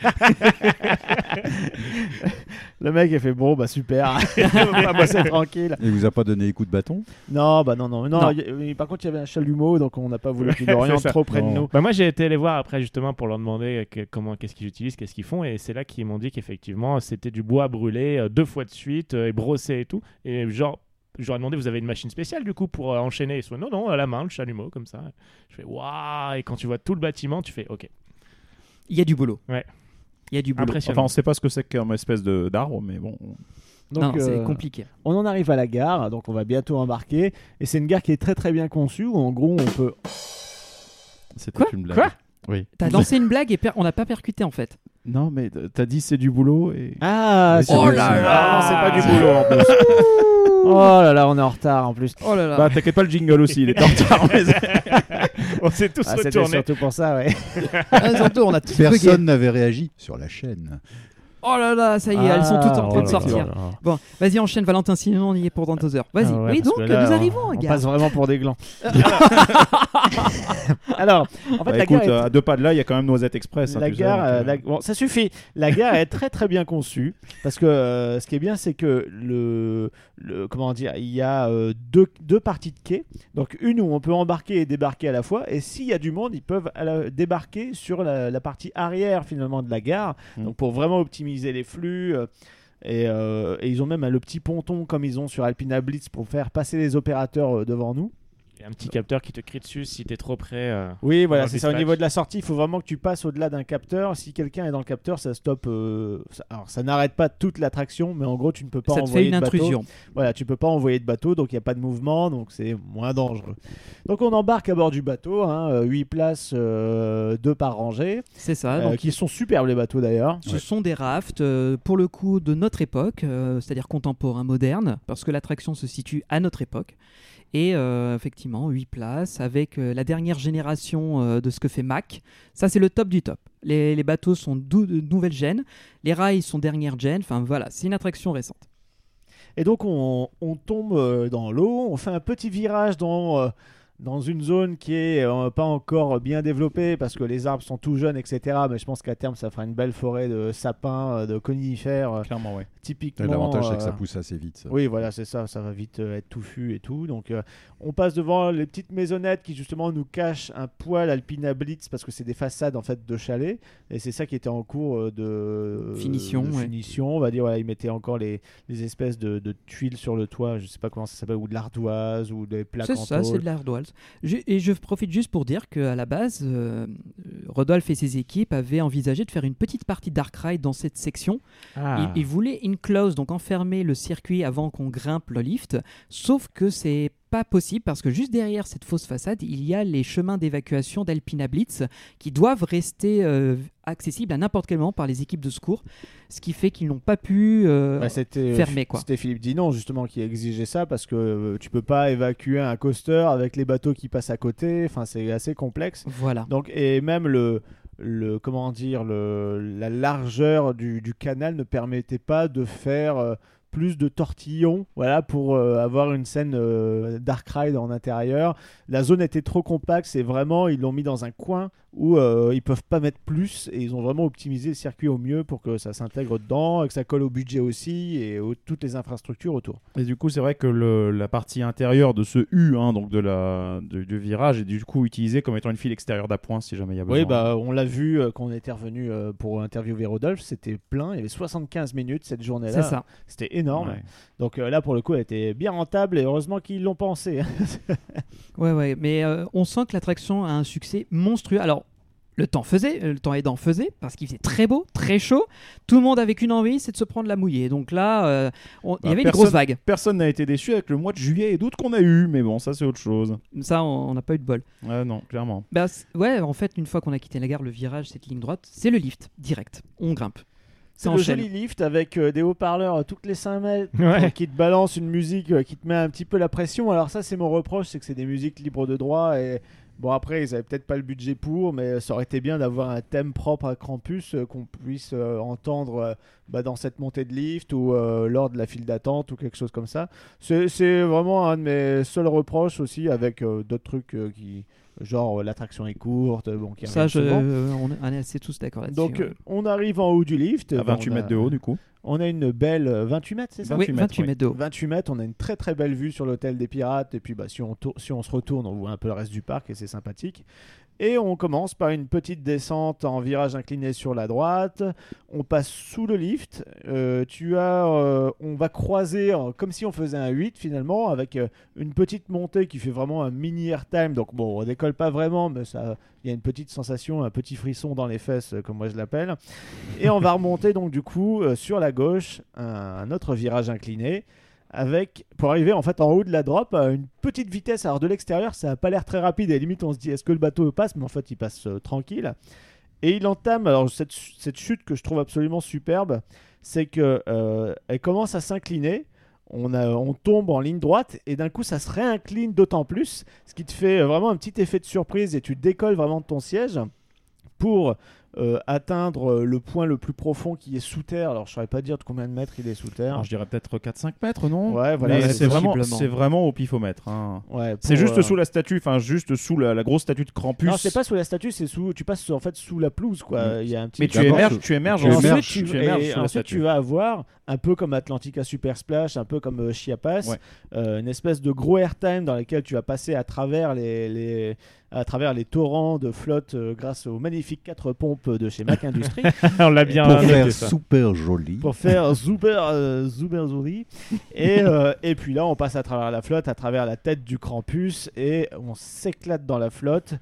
Le mec a fait bon, bah super, on va bosser tranquille. Il vous a pas donné les coups de bâton? Non, bah non, non, non. Non. il y- par contre, il y avait un chalumeau, donc on n'a pas voulu qu'il oriente trop près de nous. Bah moi j'ai été les voir après justement pour leur demander que- comment qu'est-ce qu'ils utilisent, qu'est-ce qu'ils font et c'est là qu'ils m'ont dit qu'effectivement c'était du bois brûlé euh, deux fois de suite euh, et brossé et tout et genre j'aurais demandé vous avez une machine spéciale du coup pour euh, enchaîner? Et soit non non à la main le chalumeau comme ça je fais waouh et quand tu vois tout le bâtiment tu fais ok Il y a du boulot. Ouais. Il y a du boulot. impressionnant Enfin, on sait pas ce que c'est qu'une espèce de- d'arbre, mais bon. Donc, non, c'est euh, compliqué. on en arrive à la gare, donc on va bientôt embarquer. Et c'est une gare qui est très très bien conçue, où en gros on peut. C'était Quoi une blague. Quoi Oui. T'as lancé une blague et per- on n'a pas percuté en fait. Non, mais t'as dit c'est du boulot et. Ah, c'est vrai, c'est- Ah, non, c'est pas du boulot en plus. oh là là, on est en retard en plus. Oh là là. Bah, t'inquiète pas, le jingle aussi, il est en retard. mais- on s'est tous Ah, C'était retournés surtout pour ça, ouais. Ah, surtout, on a tous bugué. Personne n'avait réagi sur la chaîne. Oh là là, ça y est, elles sont toutes en Ah, train de là sortir. là. Bon, vas-y, enchaîne Valentin, sinon on y est pour dans deux heures. Vas-y. Ah ouais, oui, donc nous arrivons, On gars. passe vraiment pour des glands. Alors, en fait, Bah, la écoute, gare est- à deux pas de là, il y a quand même Noisette Express. hein, la gare, donc, euh, euh, la- bon, ça suffit. La gare est très très bien conçue parce que euh, ce qui est bien, c'est que le, le- comment dire, il y a euh, deux, deux parties de quai. Donc une où on peut embarquer et débarquer à la fois, et s'il y a du monde, ils peuvent la- débarquer sur la, la partie arrière finalement de la gare. Mm. Donc pour vraiment optimiser les flux. euh, et, euh, et ils ont même le petit ponton comme ils ont sur Alpina Blitz pour faire passer les opérateurs euh, devant nous. Et un petit capteur qui te crie dessus si t'es trop près euh. Oui, voilà, c'est ça. Au niveau de la sortie, il faut vraiment que tu passes au-delà d'un capteur. Si quelqu'un est dans le capteur, ça stoppe. euh, ça- alors, ça n'arrête pas toute l'attraction, mais en gros, tu ne peux pas Ça te fait envoyer une de bateau. intrusion. Voilà, tu peux pas envoyer de bateau, donc il n'y a pas de mouvement, donc c'est moins dangereux. Donc on embarque à bord du bateau, hein, 8 places, 2 par rangée, C'est ça. euh, donc, qui sont superbes les bateaux d'ailleurs. Ce sont des rafts, euh, pour le coup, de notre époque, euh, c'est-à-dire contemporain, moderne, parce que l'attraction se situe à notre époque. Et euh, effectivement, 8 places, avec euh, la dernière génération euh, de ce que fait Mac. Ça, c'est le top du top. Les, bateaux sont de nouvelle gêne, les rails sont dernière gêne, enfin voilà, c'est une attraction récente. Et donc on, tombe dans l'eau, on fait un petit virage dans, dans une zone qui est euh, pas encore bien développée parce que les arbres sont tout jeunes, etc. Mais je pense qu'à terme ça fera une belle forêt de sapins, euh, de conifères, euh, Clairement, ouais. typiquement. L'avantage, c'est que ça pousse assez vite. ça. Oui, voilà, c'est ça, ça va vite euh, être touffu et tout. Donc, euh, on passe devant les petites maisonnettes qui justement nous cachent un poil Alpina Blitz parce que c'est des façades en fait de chalets et c'est ça qui était en cours euh, de Finition, de ouais. finition. On va dire, voilà, ils mettaient encore les, les espèces de, de tuiles sur le toit, je sais pas comment ça s'appelle, ou de l'ardoise ou des plaques C'est en ça, c'est de l'ardoise. Je- Et je profite juste pour dire qu'à la base, euh, Rodolphe et ses équipes avaient envisagé de faire une petite partie Dark Ride dans cette section. Ah. Ils, ils voulaient enclose, donc enfermer le circuit avant qu'on grimpe le lift, sauf que c'est pas possible parce que juste derrière cette fausse façade, il y a les chemins d'évacuation d'Alpina Blitz qui doivent rester euh, accessibles à n'importe quel moment par les équipes de secours, ce qui fait qu'ils n'ont pas pu euh, Bah, c'était fermer quoi. C'était Philippe Dinon justement qui exigeait ça parce que euh, tu peux pas évacuer un coaster avec les bateaux qui passent à côté. Enfin, c'est assez complexe. Voilà. Donc, et même le, le comment dire, le, la largeur du, du canal ne permettait pas de faire euh, plus de tortillons, voilà, pour euh, avoir une scène euh, dark ride en intérieur. La zone était trop compacte, c'est vraiment ils l'ont mis dans un coin où euh, ils peuvent pas mettre plus et ils ont vraiment optimisé le circuit au mieux pour que ça s'intègre dedans et que ça colle au budget aussi et aux toutes les infrastructures autour. Et du coup, c'est vrai que le- la partie intérieure de ce U, hein, donc de la, de- du virage, est du coup utilisée comme étant une file extérieure d'appoint si jamais il y a besoin. Oui, bah, on l'a vu euh, quand on était revenu euh, pour interviewer Rodolphe, c'était plein, il y avait 75 minutes cette journée-là. C'est ça. C'était énorme. Ouais. Donc euh, là, pour le coup, elle était bien rentable et heureusement qu'ils l'ont pensé. Ouais, ouais, mais euh, on sent que l'attraction a un succès monstrueux. Alors, le temps faisait, euh, le temps aidant faisait, parce qu'il faisait très beau, très chaud. Tout le monde avait qu'une envie, c'est de se prendre la mouillée. Donc là, euh, on- il y Bah, avait une grosse vague. Personne n'a été déçu avec le mois de juillet et d'août qu'on a eu, mais bon, ça c'est autre chose. Ça, on n'a pas eu de bol. Ah non, clairement. Bah, ouais, en fait, une fois qu'on a quitté la gare, le virage, cette ligne droite, c'est le lift, direct. On grimpe. C'est le enchaîne. joli lift avec euh, des haut-parleurs euh, toutes les 5 mètres Ouais. euh, qui te balancent une musique euh, qui te met un petit peu la pression. Alors ça c'est mon reproche, c'est que c'est des musiques libres de droit et bon après ils avaient peut-être pas le budget pour, mais ça aurait été bien d'avoir un thème propre à Krampus euh, qu'on puisse entendre bah, dans cette montée de lift ou lors de la file d'attente ou quelque chose comme ça. C'est vraiment un de mes seuls reproches aussi avec d'autres trucs qui genre euh, l'attraction est courte, bon qui Ça, je, euh, on est- on est assez tous d'accord là-dessus. Donc ouais. euh, on arrive en haut du lift. À Bah, 28 on a- mètres de haut, du coup. On a une belle euh, 28 mètres, c'est ça oui, 28 28 mètres, mètres de haut. 28 mètres, on a une très très belle vue sur l'hôtel des pirates. Et puis bah, si, on tour- si on se retourne, on voit un peu le reste du parc et c'est sympathique. Et on commence par une petite descente en virage incliné sur la droite. On passe sous le lift. Euh, tu as, euh, on va croiser euh, comme si on faisait un 8 finalement, avec une petite montée qui fait vraiment un mini airtime. Donc bon, on décolle pas vraiment, mais ça, il y a une petite sensation, un petit frisson dans les fesses, comme moi je l'appelle. Et on va remonter donc du coup sur la gauche un autre virage incliné avec pour arriver en fait en haut de la drop à une petite vitesse. Alors de l'extérieur, ça a pas l'air très rapide. Et limite, on se dit est-ce que le bateau passe? Mais en fait, il passe euh, tranquille. Et il entame alors cette, cette chute que je trouve absolument superbe, c'est que euh, elle commence à s'incliner. On, a- on tombe en ligne droite et d'un coup ça se réincline d'autant plus, ce qui te fait euh, vraiment un petit effet de surprise et tu décolles vraiment de ton siège pour euh, atteindre euh, le point le plus profond qui est sous terre. Alors je saurais pas dire de combien de mètres il est sous terre. Alors, je dirais peut-être 4-5 mètres, non Ouais, voilà, c'est vraiment, possiblement. c'est vraiment au pifomètre. hein. Ouais, C'est juste euh, sous la statue, enfin juste sous la, la grosse statue de Krampus. Non, c'est pas sous la statue, c'est sous. Tu passes en fait sous la pelouse, quoi. Mm. Il y a un petit. Mais tu émerges, tu- émerges, tu en- Ensuite, émerges, tu, tu émerges et sous la ensuite, statue. tu vas avoir un peu comme Atlantica Super Splash, un peu comme Chiapas, Ouais. euh, une espèce de gros airtime dans lequel tu vas passer à travers les, les- à travers les torrents de flotte euh, grâce aux magnifiques quatre pompes de chez Mac Industries On l'a bien pour faire super joli. pour faire super euh, super joli. Et, euh, et puis là, on passe à travers la flotte, à travers la tête du Krampus, et on s'éclate dans la flotte.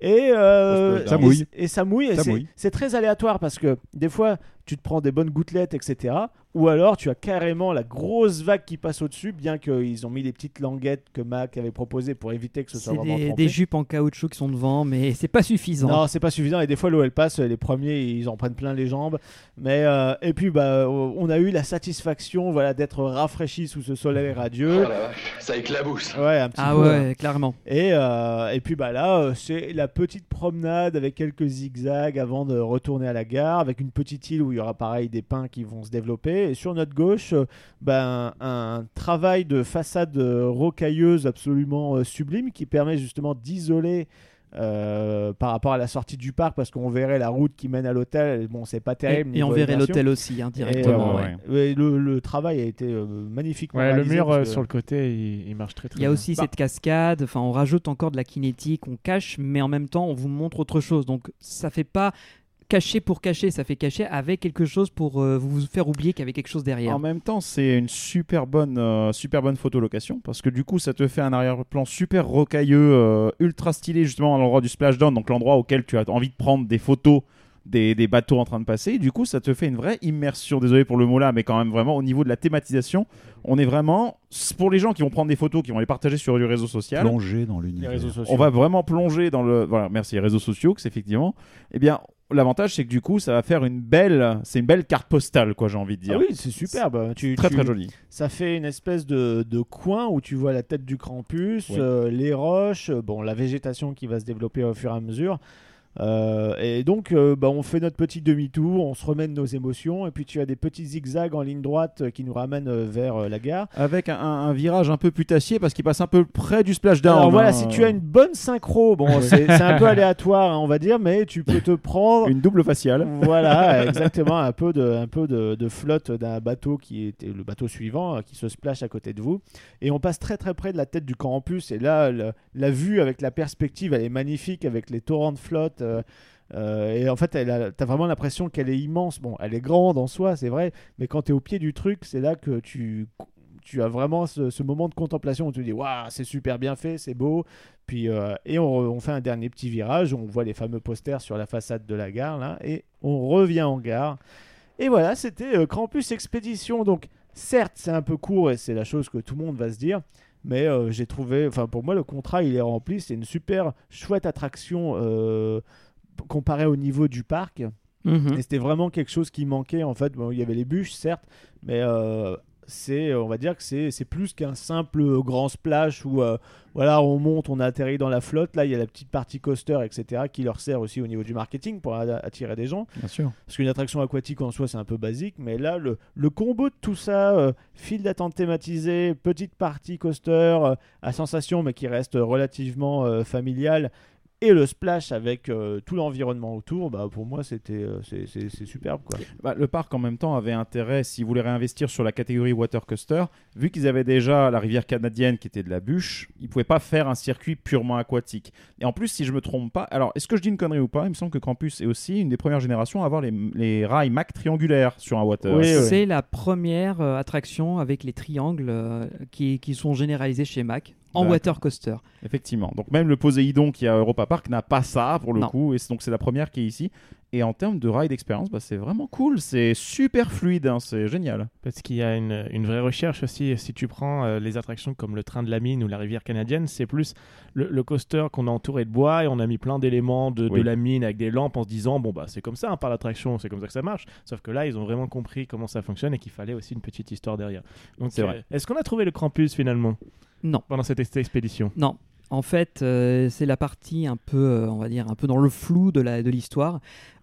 Et, euh, Ça mouille. Et, ça mouille. Ça c'est- mouille. C'est très aléatoire parce que des fois, tu te prends des bonnes gouttelettes, etc. Ou alors, tu as carrément la grosse vague qui passe au-dessus, bien qu'ils ont mis les petites languettes que Mac avait proposées pour éviter que ce soit C'est vraiment des, trempé. des jupes en caoutchouc qui sont devant, mais c'est pas suffisant. Non, c'est pas suffisant. Et des fois, l'eau elle passe, les premiers ils en prennent plein les jambes. Mais euh, et puis bah, on a eu la satisfaction, voilà, d'être rafraîchi sous ce soleil radieux. Ça éclabousse. Ouais, un petit ah peu. hein. ouais, clairement. Et, euh, et puis bah là, euh, c'est la petite promenade avec quelques zigzags avant de retourner à la gare, avec une petite île où il y aura pareil des pins qui vont se développer. Et sur notre gauche, euh, ben, un travail de façade euh, rocailleuse absolument euh, sublime qui permet justement d'isoler. euh, par rapport à la sortie du parc parce qu'on verrait la route qui mène à l'hôtel bon c'est pas terrible et on verrait l'hôtel aussi, hein, Et, directement. euh, ouais. ouais, le, le travail a été euh, magnifiquement Ouais, le mur que- sur le côté, il, il marche très très Il y a bien. aussi Bah. cette cascade, enfin on rajoute encore de la kinétique, on cache, mais en même temps on vous montre autre chose. Donc ça fait pas cacher pour cacher, ça fait cacher avec quelque chose pour euh, vous faire oublier qu'il y avait quelque chose derrière. En même temps, c'est une super bonne, euh, super bonne photolocation parce que du coup, ça te fait un arrière-plan super rocailleux, euh, ultra stylé justement à l'endroit du splashdown, donc l'endroit auquel tu as envie de prendre des photos des, des bateaux en train de passer. Du coup, ça te fait une vraie immersion. Désolé pour le mot là, mais quand même vraiment au niveau de la thématisation, on est vraiment pour les gens qui vont prendre des photos, qui vont les partager sur du réseau social. Plonger dans l'univers. On va vraiment plonger dans le. Voilà, merci, les réseaux sociaux, que c'est effectivement. Eh bien, l'avantage, c'est que du coup, ça va faire une belle. C'est une belle carte postale, quoi, j'ai envie de dire. Ah oui, c'est superbe. Tu, Très, tu- très joli. Ça fait une espèce de, de coin où tu vois la tête du Krampus, Oui. euh, les roches, euh, bon, la végétation qui va se développer au fur et à mesure. Euh, et donc, euh, bah, on fait notre petit demi-tour, on se remet de nos émotions, et puis tu as des petits zigzags en ligne droite euh, qui nous ramènent euh, vers la gare. Avec un, virage un peu putassier parce qu'il passe un peu près du splashdown. Alors voilà, hein. si tu as une bonne synchro, bon, c'est un peu aléatoire, hein, on va dire, mais tu peux te prendre. Une double faciale. Voilà, exactement, un peu de, un peu de, de flotte d'un bateau qui était le bateau suivant, euh, qui se splash à côté de vous. Et on passe très très près de la tête du campus. Et là, le- la vue avec la perspective, elle est magnifique avec les torrents de flotte. Euh, euh, et en fait, tu as vraiment l'impression qu'elle est immense. Bon, elle est grande en soi, c'est vrai, mais quand tu es au pied du truc, c'est là que tu, tu as vraiment ce, moment de contemplation où tu dis waouh, c'est super bien fait, c'est beau. Puis, euh, et on, fait un dernier petit virage, on voit les fameux posters sur la façade de la gare, là, et on revient en gare. Et voilà, c'était euh, Campus Expédition. Donc, certes, c'est un peu court et c'est la chose que tout le monde va se dire. Mais euh, j'ai trouvé, enfin pour moi le contrat il est rempli, c'est une super chouette attraction euh, comparée au niveau du parc. Mhm. Et c'était vraiment quelque chose qui manquait en fait. Bon, il y avait les bûches certes, mais euh, c'est, on va dire que c'est, c'est plus qu'un simple grand splash où euh, voilà on monte, on atterrit dans la flotte. Là il y a la petite partie coaster etc qui leur sert aussi au niveau du marketing pour attirer des gens. Bien sûr. Parce qu'une attraction aquatique en soi, c'est un peu basique, mais là, le, le combo de tout ça, euh, file d'attente thématisée, petite partie coaster euh, à sensation, mais qui reste relativement euh, familiale, et le splash avec euh, tout l'environnement autour, bah, pour moi, c'était euh, c'est- c'est c'est superbe. Quoi. Bah, le parc en même temps avait intérêt, s'ils voulaient réinvestir sur la catégorie water coaster, vu qu'ils avaient déjà la rivière canadienne qui était de la bûche, ils pouvaient pas faire un circuit purement aquatique. Et en plus, si je me trompe pas, alors est-ce que je dis une connerie ou pas? Il me semble que Campus est aussi une des premières générations à avoir les, les rails Mac triangulaires sur un water. Oui, oui. C'est la première euh, attraction avec les triangles euh, qui, qui sont généralisés chez Mac en D'accord. water coaster. Effectivement. Donc même le Poséidon qui est à Europa Park n'a pas ça pour le Non. coup, et donc c'est la première qui est ici. Et en termes de ride expérience, bah, c'est vraiment cool, c'est super fluide, hein, c'est génial. Parce qu'il y a une, une vraie recherche aussi. Si tu prends euh, les attractions comme le train de la mine ou la rivière canadienne, c'est plus le, le coaster qu'on a entouré de bois et on a mis plein d'éléments de, la mine avec des lampes en se disant bon bah c'est comme ça hein, par l'attraction, c'est comme ça que ça marche. Sauf que là ils ont vraiment compris comment ça fonctionne et qu'il fallait aussi une petite histoire derrière. Donc C'est euh, vrai. Est-ce qu'on a trouvé le campus finalement? Non. pendant cette ex- expédition? Non. En fait, euh, c'est la partie un peu, euh, on va dire, un peu dans le flou de l'histoire.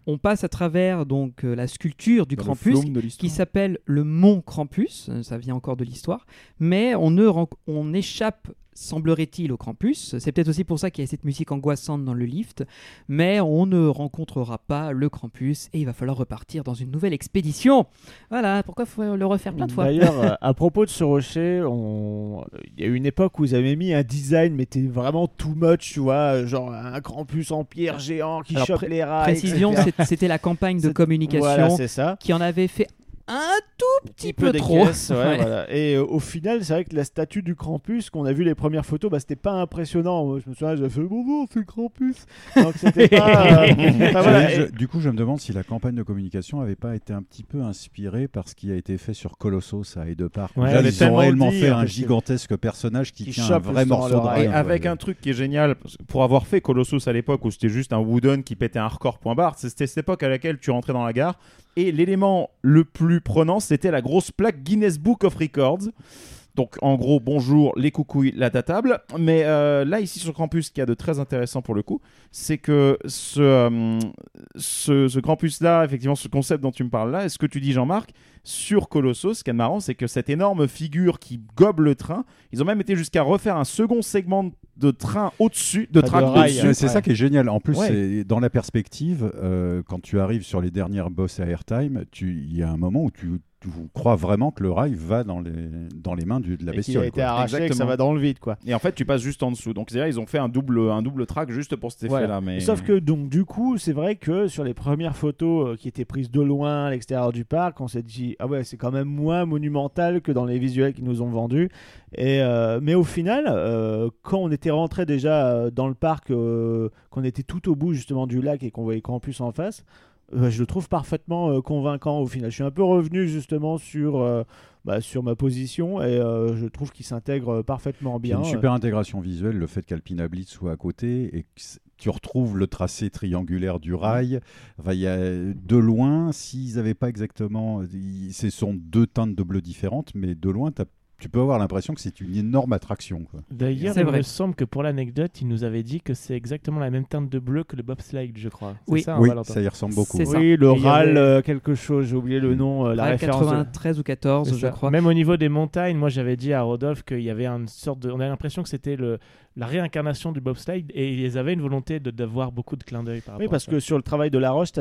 On passe à travers donc euh, la sculpture du Dans Krampus qui s'appelle le Mont Krampus. Ça vient encore de l'histoire, mais on ne on échappe semblerait-il au Krampus. C'est peut-être aussi pour ça qu'il y a cette musique angoissante dans le lift, mais on ne rencontrera pas le Krampus et il va falloir repartir dans une nouvelle expédition. Voilà, pourquoi faut le refaire plein de fois D'ailleurs, euh, à propos de ce rocher, on... il y a eu une époque où ils avaient mis un design, mais c'était vraiment too much, tu vois, genre un campus en pierre géant qui Alors, chope les rails. Précision, c'était la campagne de communication Voilà, c'est ça. qui en avait fait un tout petit peu, trop. caisses, ouais, Ouais. voilà. Et euh, au final, c'est vrai que la statue du Krampus, qu'on a vu les premières photos, bah, c'était pas impressionnant. Je me souviens, j'avais fait bonjour, c'est le Krampus. Donc c'était pas. euh, enfin, voilà. Je- Et- je- du coup, je me demande si la campagne de communication n'avait pas été un petit peu inspirée par ce qui a été fait sur Colossus à Hyde Park. Ouais, Là, ils ont réellement le fait dire, un gigantesque personnage qui, Qui tient un chope vrai morceau de. Et avec un truc qui est génial, pour avoir fait Colossus à l'époque où c'était juste un wooden qui pétait un record point barre, c'était cette époque à laquelle tu rentrais dans la gare. Et l'élément le plus prenant, c'était la grosse plaque Guinness Book of Records. Donc en gros, bonjour, les coucouilles, la table. Mais euh, là, ici sur Campus, ce qu'il y a de très intéressant pour le coup, c'est que ce, euh, ce, ce campus-là, effectivement, ce concept dont tu me parles là, est ce que tu dis Jean-Marc, sur Colossus, ce qui est marrant, c'est que cette énorme figure qui gobe le train, ils ont même été jusqu'à refaire un second segment de train au-dessus, de de train c'est Ouais. ça qui est génial. En plus, Ouais. c'est dans la perspective, euh, quand tu arrives sur les dernières bosses à Airtime, tu- il y a un moment où tu, tu crois vraiment que le rail va dans les, dans les mains du- de la et qu'il a bestiole. été quoi. arraché et que ça va dans le vide, quoi. Et en fait, tu passes juste en dessous. Donc, c'est-à-dire, ils ont fait un double, un double track juste pour cet Voilà. effet-là. Mais... Sauf que donc du coup, c'est vrai que sur les premières photos euh, qui étaient prises de loin à l'extérieur du parc, on s'est dit ah ouais c'est quand même moins monumental que dans les visuels qu'ils nous ont vendus. Et euh, mais au final, euh, quand on était rentré déjà dans le parc, euh, qu'on était tout au bout justement du lac et qu'on voyait Campus en face. Euh, je le trouve parfaitement euh, convaincant au final. Je suis un peu revenu justement sur, euh, bah, sur ma position et je trouve qu'il s'intègre parfaitement bien. une super intégration visuelle, le fait qu'Alpina Blitz soit à côté et que tu retrouves le tracé triangulaire du rail. Enfin, y a, de loin, s'ils n'avaient pas exactement. Ce sont deux teintes de bleu différentes, mais de loin, t'as- tu peux avoir l'impression que c'est une énorme attraction. D'ailleurs, il vrai. me semble que pour l'anecdote, il nous avait dit que c'est exactement la même teinte de bleu que le bobsleigh, je crois. Oui. ça, oui, Valentin ça y ressemble beaucoup. Ça. Oui, le RAL avait- euh, quelque chose, j'ai oublié le nom, euh, la Ah, référence. de- 93 ou 14, C'est je crois. Même au niveau des montagnes, moi j'avais dit à Rodolphe qu'il y avait une sorte de. On a l'impression que c'était le... la réincarnation du bobsleigh et ils avaient une volonté de- d'avoir beaucoup de clins d'œil Oui, parce que sur le travail de la roche, tu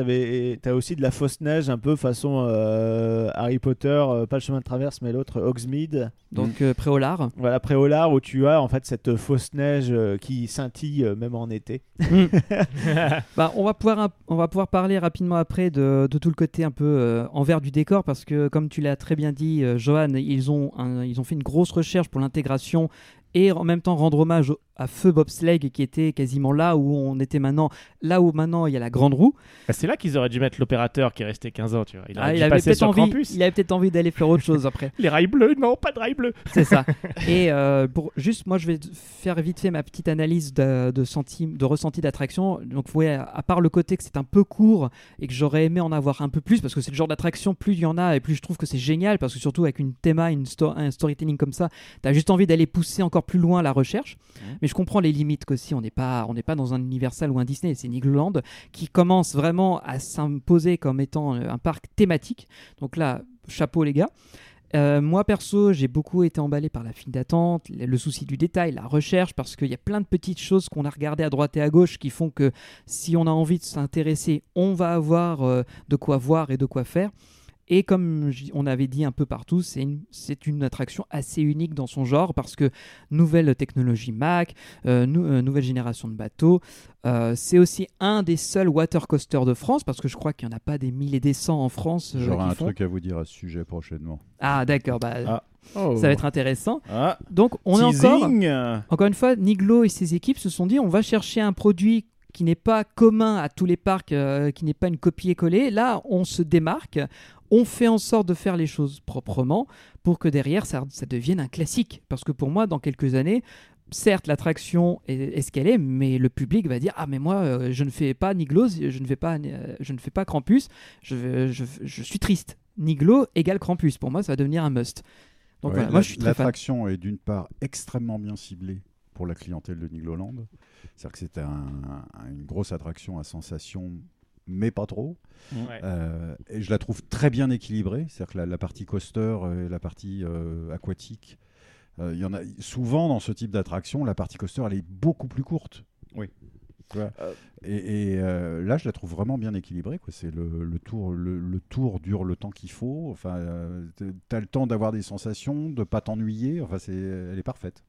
as aussi de la fausse neige, un peu façon euh, Harry Potter, euh, pas le chemin de traverse, mais l'autre, Hogsmeade. Donc euh, Préolard. Voilà, Préolard, où tu as en fait cette fausse neige euh, qui scintille euh, même en été. Bah, on, va pouvoir, on va pouvoir parler rapidement après de, de tout le côté un peu euh, envers du décor parce que comme tu l'as très bien dit euh, Johan, ils ont, un- ils ont fait une grosse recherche pour l'intégration et en même temps rendre hommage à Feu Bobsleigh qui était quasiment là où on était maintenant, là où maintenant il y a la grande roue. Bah, c'est là qu'ils auraient dû mettre l'opérateur qui est resté 15 ans, tu vois. Il aurait Ah, dû il avait peut-être envie, campus. il avait peut-être envie d'aller faire autre chose après. Les rails bleus, non, pas de rails bleus. C'est ça. Et euh, pour juste, moi, je vais faire vite fait ma petite analyse de, de, senti- de ressenti d'attraction. Donc, ouais, à part le côté que c'est un peu court et que j'aurais aimé en avoir un peu plus, parce que c'est le genre d'attraction, plus il y en a et plus je trouve que c'est génial, parce que surtout avec une théma, une sto- un storytelling comme ça, t'as juste envie d'aller pousser encore plus loin la recherche. Mais je comprends les limites qu'aussi, on n'est pas, on n'est pas dans un Universal ou un Disney, c'est Nigloland qui commence vraiment à s'imposer comme étant euh, un parc thématique. Donc là, chapeau les gars. Euh, moi perso, j'ai beaucoup été emballé par la file d'attente, le souci du détail, la recherche, parce qu'il y a plein de petites choses qu'on a regardées à droite et à gauche qui font que si on a envie de s'intéresser, on va avoir euh, de quoi voir et de quoi faire. Et comme on avait dit un peu partout, c'est une, attraction assez unique dans son genre parce que nouvelle technologie Mac, euh, nou- euh, nouvelle génération de bateaux. euh, c'est aussi un des seuls water coasters de France parce que je crois qu'il n'y en a pas des 1000 et des 100 en France. J'aurai un font. truc à vous dire à ce sujet prochainement. Ah d'accord, bah, Ah. Oh. ça va être intéressant. Ah, Donc on est encore, encore une fois, Niglo et ses équipes se sont dit on va chercher un produit qui n'est pas commun à tous les parcs, euh, qui n'est pas une copie-collée. Là, on se démarque, on fait en sorte de faire les choses proprement pour que derrière ça, ça devienne un classique. Parce que pour moi, dans quelques années, certes, l'attraction est, ce qu'elle est, mais le public va dire ah mais moi euh, je ne fais pas Niglo, je ne fais pas, euh, je ne fais pas Krampus, je, je, je suis triste. Niglo égale Krampus. Pour moi, ça va devenir un must. Donc Ouais, voilà, la- moi je suis très fan. L'attraction est d'une part extrêmement bien ciblée pour la clientèle de Nigloland. C'est-à-dire que c'est un- un- une grosse attraction à sensation, mais pas trop. Ouais. Euh, et je la trouve très bien équilibrée. C'est-à-dire que la, la partie coaster et la partie euh, aquatique, euh, il y en a souvent dans ce type d'attraction, la partie coaster elle est beaucoup plus courte. Oui. Euh. et et, euh, là, je la trouve vraiment bien équilibrée. quoi. C'est le, le tour, le, le tour dure le temps qu'il faut. Enfin, tu as le temps d'avoir des sensations, de pas t'ennuyer. Enfin, c'est, elle est parfaite.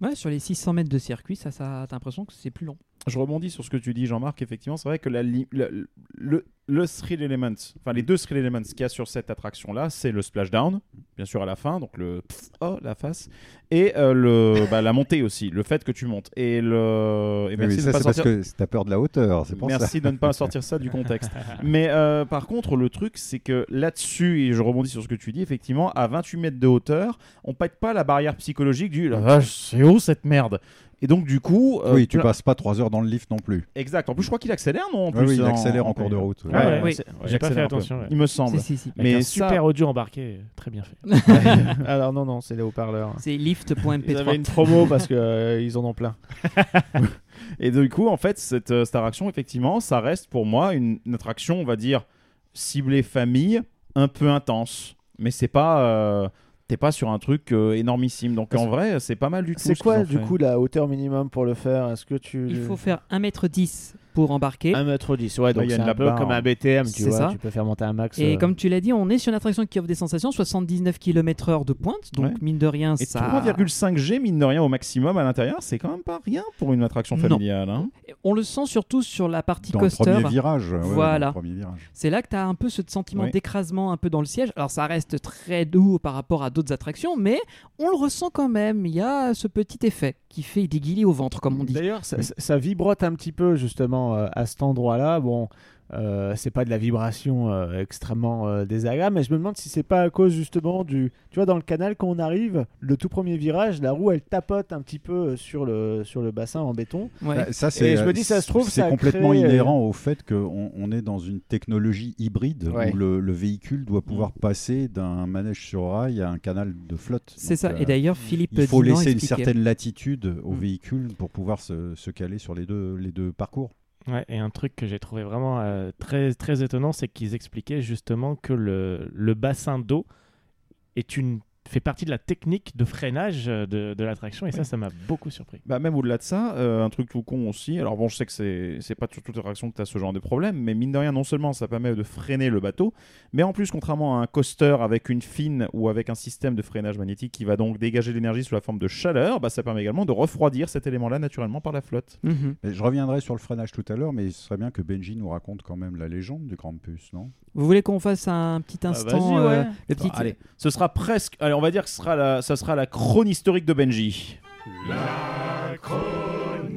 Ouais, sur les 600 mètres de circuit, ça, ça t'as l'impression que c'est plus long. Je rebondis sur ce que tu dis, Jean-Marc. Effectivement, c'est vrai que la li- la- le, le thrill element, enfin les deux thrill elements qu'il y a sur cette attraction-là, c'est le splashdown, bien sûr à la fin, donc le pff, oh la face, et euh, le bah, la montée aussi, le fait que tu montes. Et le et Oui, merci de ça, pas c'est parce que tu as peur de la hauteur. C'est pour ça. Merci de ne pas sortir ça du contexte. Mais euh, par contre, le truc, c'est que là-dessus, et je rebondis sur ce que tu dis, effectivement, à 28 mètres de hauteur, on pète pas la barrière psychologique du c'est haut cette merde? Et donc, du coup. euh, oui, tu passes pas trois heures dans le lift non plus. Exact. En plus, je crois qu'il accélère, non en plus, oui, il en- accélère en cours de route. Ouais, Ouais, ouais, oui. J'ai pas fait accélère un peu. attention, ouais. Il me semble. Si, si, si. Avec Mais un ça- super audio embarqué, très bien fait. Alors non, non, c'est les haut-parleurs. C'est Ils avaient lift.mp3. une promo parce qu'ils en ont plein. Et du coup, en fait, cette, euh, cette attraction, effectivement, ça reste pour moi une, une attraction, on va dire, ciblée famille, un peu intense. Mais c'est pas. euh, T'es pas sur un truc euh, énormissime. Donc en vrai, c'est pas mal du tout. C'est ce quoi du fait. coup la hauteur minimum pour le faire? Est-ce que tu Il faut faire 1m10 pour embarquer. 1m10, ouais, donc il y a c'est une un peu comme hein. un BTM, tu C'est vois, ça. tu peux faire monter un max. Et euh, comme tu l'as dit, on est sur une attraction qui offre des sensations, 79 km/h de pointe, donc Ouais. mine de rien, Et ça. 3,5 G, mine de rien, au maximum à l'intérieur, c'est quand même pas rien pour une attraction familiale. hein. On le sent surtout sur la partie Dans le coaster. premier virage. ouais, dans le Voilà. premier virage. C'est là que tu as un peu ce sentiment Oui. d'écrasement un peu dans le siège. Alors ça reste très doux par rapport à d'autres attractions, mais on le ressent quand même. Il y a ce petit effet qui fait des guillis au ventre, comme on dit. D'ailleurs, ça, ça- ça vibrote un petit peu justement euh, à cet endroit-là. Bon, euh, c'est pas de la vibration euh, extrêmement euh, désagréable, mais je me demande si c'est pas à cause justement du. Tu vois, dans le canal, quand on arrive, le tout premier virage, la roue elle tapote un petit peu sur le, sur le bassin en béton. Ouais. Bah, ça, Et c'est, je me dis, ça se trouve, c'est complètement inhérent au fait qu'on on est dans une technologie hybride Ouais. où le, le véhicule doit pouvoir passer d'un manège sur rail à un canal de flotte. C'est Donc, ça. euh, Et d'ailleurs, Philippe il faut Dinan laisser une certaine latitude au Mm. véhicule pour pouvoir se, se caler sur les deux, les deux parcours. Ouais, et un truc que j'ai trouvé vraiment euh, très, très étonnant, c'est qu'ils expliquaient justement que le, le bassin d'eau est une fait partie de la technique de freinage euh, de, de l'attraction et ça, ça m'a beaucoup surpris. Bah, même au-delà de ça, euh, un truc tout con aussi. Alors bon, je sais que c'est c'est pas sur toute attraction que tu as ce genre de problème, mais mine de rien, non seulement ça permet de freiner le bateau, mais en plus, contrairement à un coaster avec une fine ou avec un système de freinage magnétique qui va donc dégager de l'énergie sous la forme de chaleur, bah, ça permet également de refroidir cet élément-là naturellement par la flotte. Mhm. Mais je reviendrai sur le freinage tout à l'heure, mais ce serait bien que Benji nous raconte quand même la légende du Krampus, non? Vous voulez qu'on fasse un petit instant vas-y, ouais. euh, le petit Bah, allez, ce sera presque. Allez, on va dire que ce sera la, ça sera la chrone historique de Benji.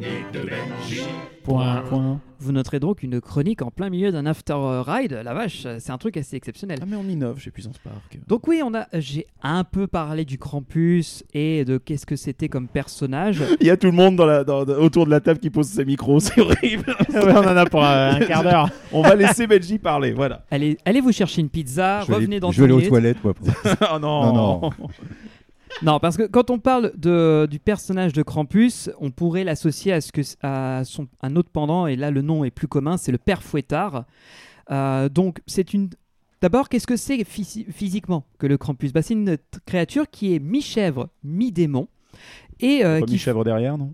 Chronique de Benji. Point. Vous noterez donc une chronique en plein milieu d'un after ride. La vache, c'est un truc assez exceptionnel. Ah, mais on innove chez Puissance Park. Donc oui, on a, j'ai un peu parlé du Krampus et de qu'est-ce que c'était comme personnage. Il y a tout le monde dans la, dans- dans- autour de la table qui pose ses micros, c'est horrible. on en a pour un quart d'heure. on va laisser Benji parler, voilà. Allez, allez vous chercher une pizza, Je vais aller- revenez dans Je vais aller 10 aux toilettes, moi. pour- oh non. Non, non. Non, parce que quand on parle de, du personnage de Krampus, on pourrait l'associer à, ce que, à son, un autre pendant, et là le nom est plus commun, c'est le Père Fouettard. Euh, donc c'est une... D'abord, qu'est-ce que c'est phys- physiquement que le Krampus? Bah, C'est une créature qui est mi-chèvre, mi-démon. Et euh, qui... mis chèvre derrière, non?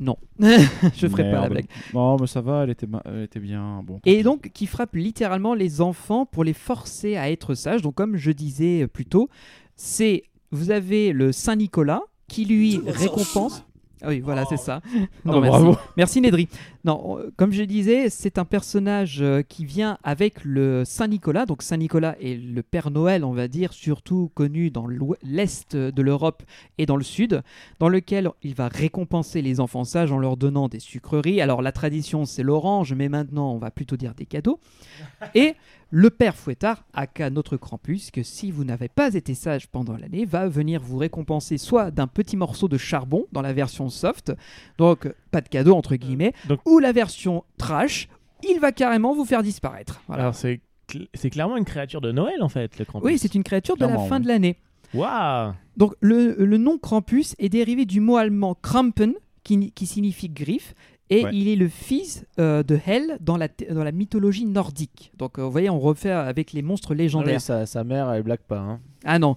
Non, je ferai pas la blague. Non, mais ça va, elle était, ma- elle était bien. Bon. Et donc qui frappe littéralement les enfants pour les forcer à être sages. Donc comme je disais plus tôt, c'est vous avez le Saint Nicolas qui lui récompense. Ah oui, voilà, c'est ça. Non, bah, merci. bravo. Merci Nedry. Non, euh, comme je disais, c'est un personnage euh, qui vient avec le Saint Nicolas. Donc Saint Nicolas est le Père Noël, on va dire, surtout connu dans l'est de l'Europe et dans le sud, dans lequel il va récompenser les enfants sages en leur donnant des sucreries. Alors la tradition, c'est l'orange, mais maintenant, on va plutôt dire des cadeaux. Et le Père Fouettard, aka notre Krampus, que si vous n'avez pas été sage pendant l'année, va venir vous récompenser soit d'un petit morceau de charbon dans la version soft, donc pas de cadeau entre guillemets, donc- ou la version trash, il va carrément vous faire disparaître. Voilà. Alors c'est cl- c'est clairement une créature de Noël en fait, le Krampus. Oui, c'est une créature de la fin oui. de l'année. Waouh Donc le, le nom Krampus est dérivé du mot allemand Krampen, qui, qui signifie griffe, et Ouais. il est le fils euh, de Hel dans la, dans la mythologie nordique. Donc euh, vous voyez, on refait avec les monstres Ah oui, légendaires. sa, sa mère, elle blague pas. hein. Ah non.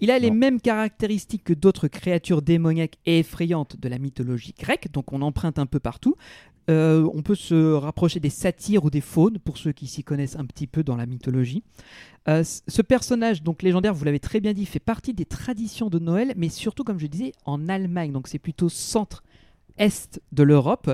Il a les Non. mêmes caractéristiques que d'autres créatures démoniaques et effrayantes de la mythologie grecque, donc on emprunte un peu partout. Euh, on peut se rapprocher des satyres ou des faunes, pour ceux qui s'y connaissent un petit peu dans la mythologie. Euh, ce personnage, donc légendaire, vous l'avez très bien dit, fait partie des traditions de Noël, mais surtout, comme je disais, en Allemagne. Donc c'est plutôt centre-est de l'Europe,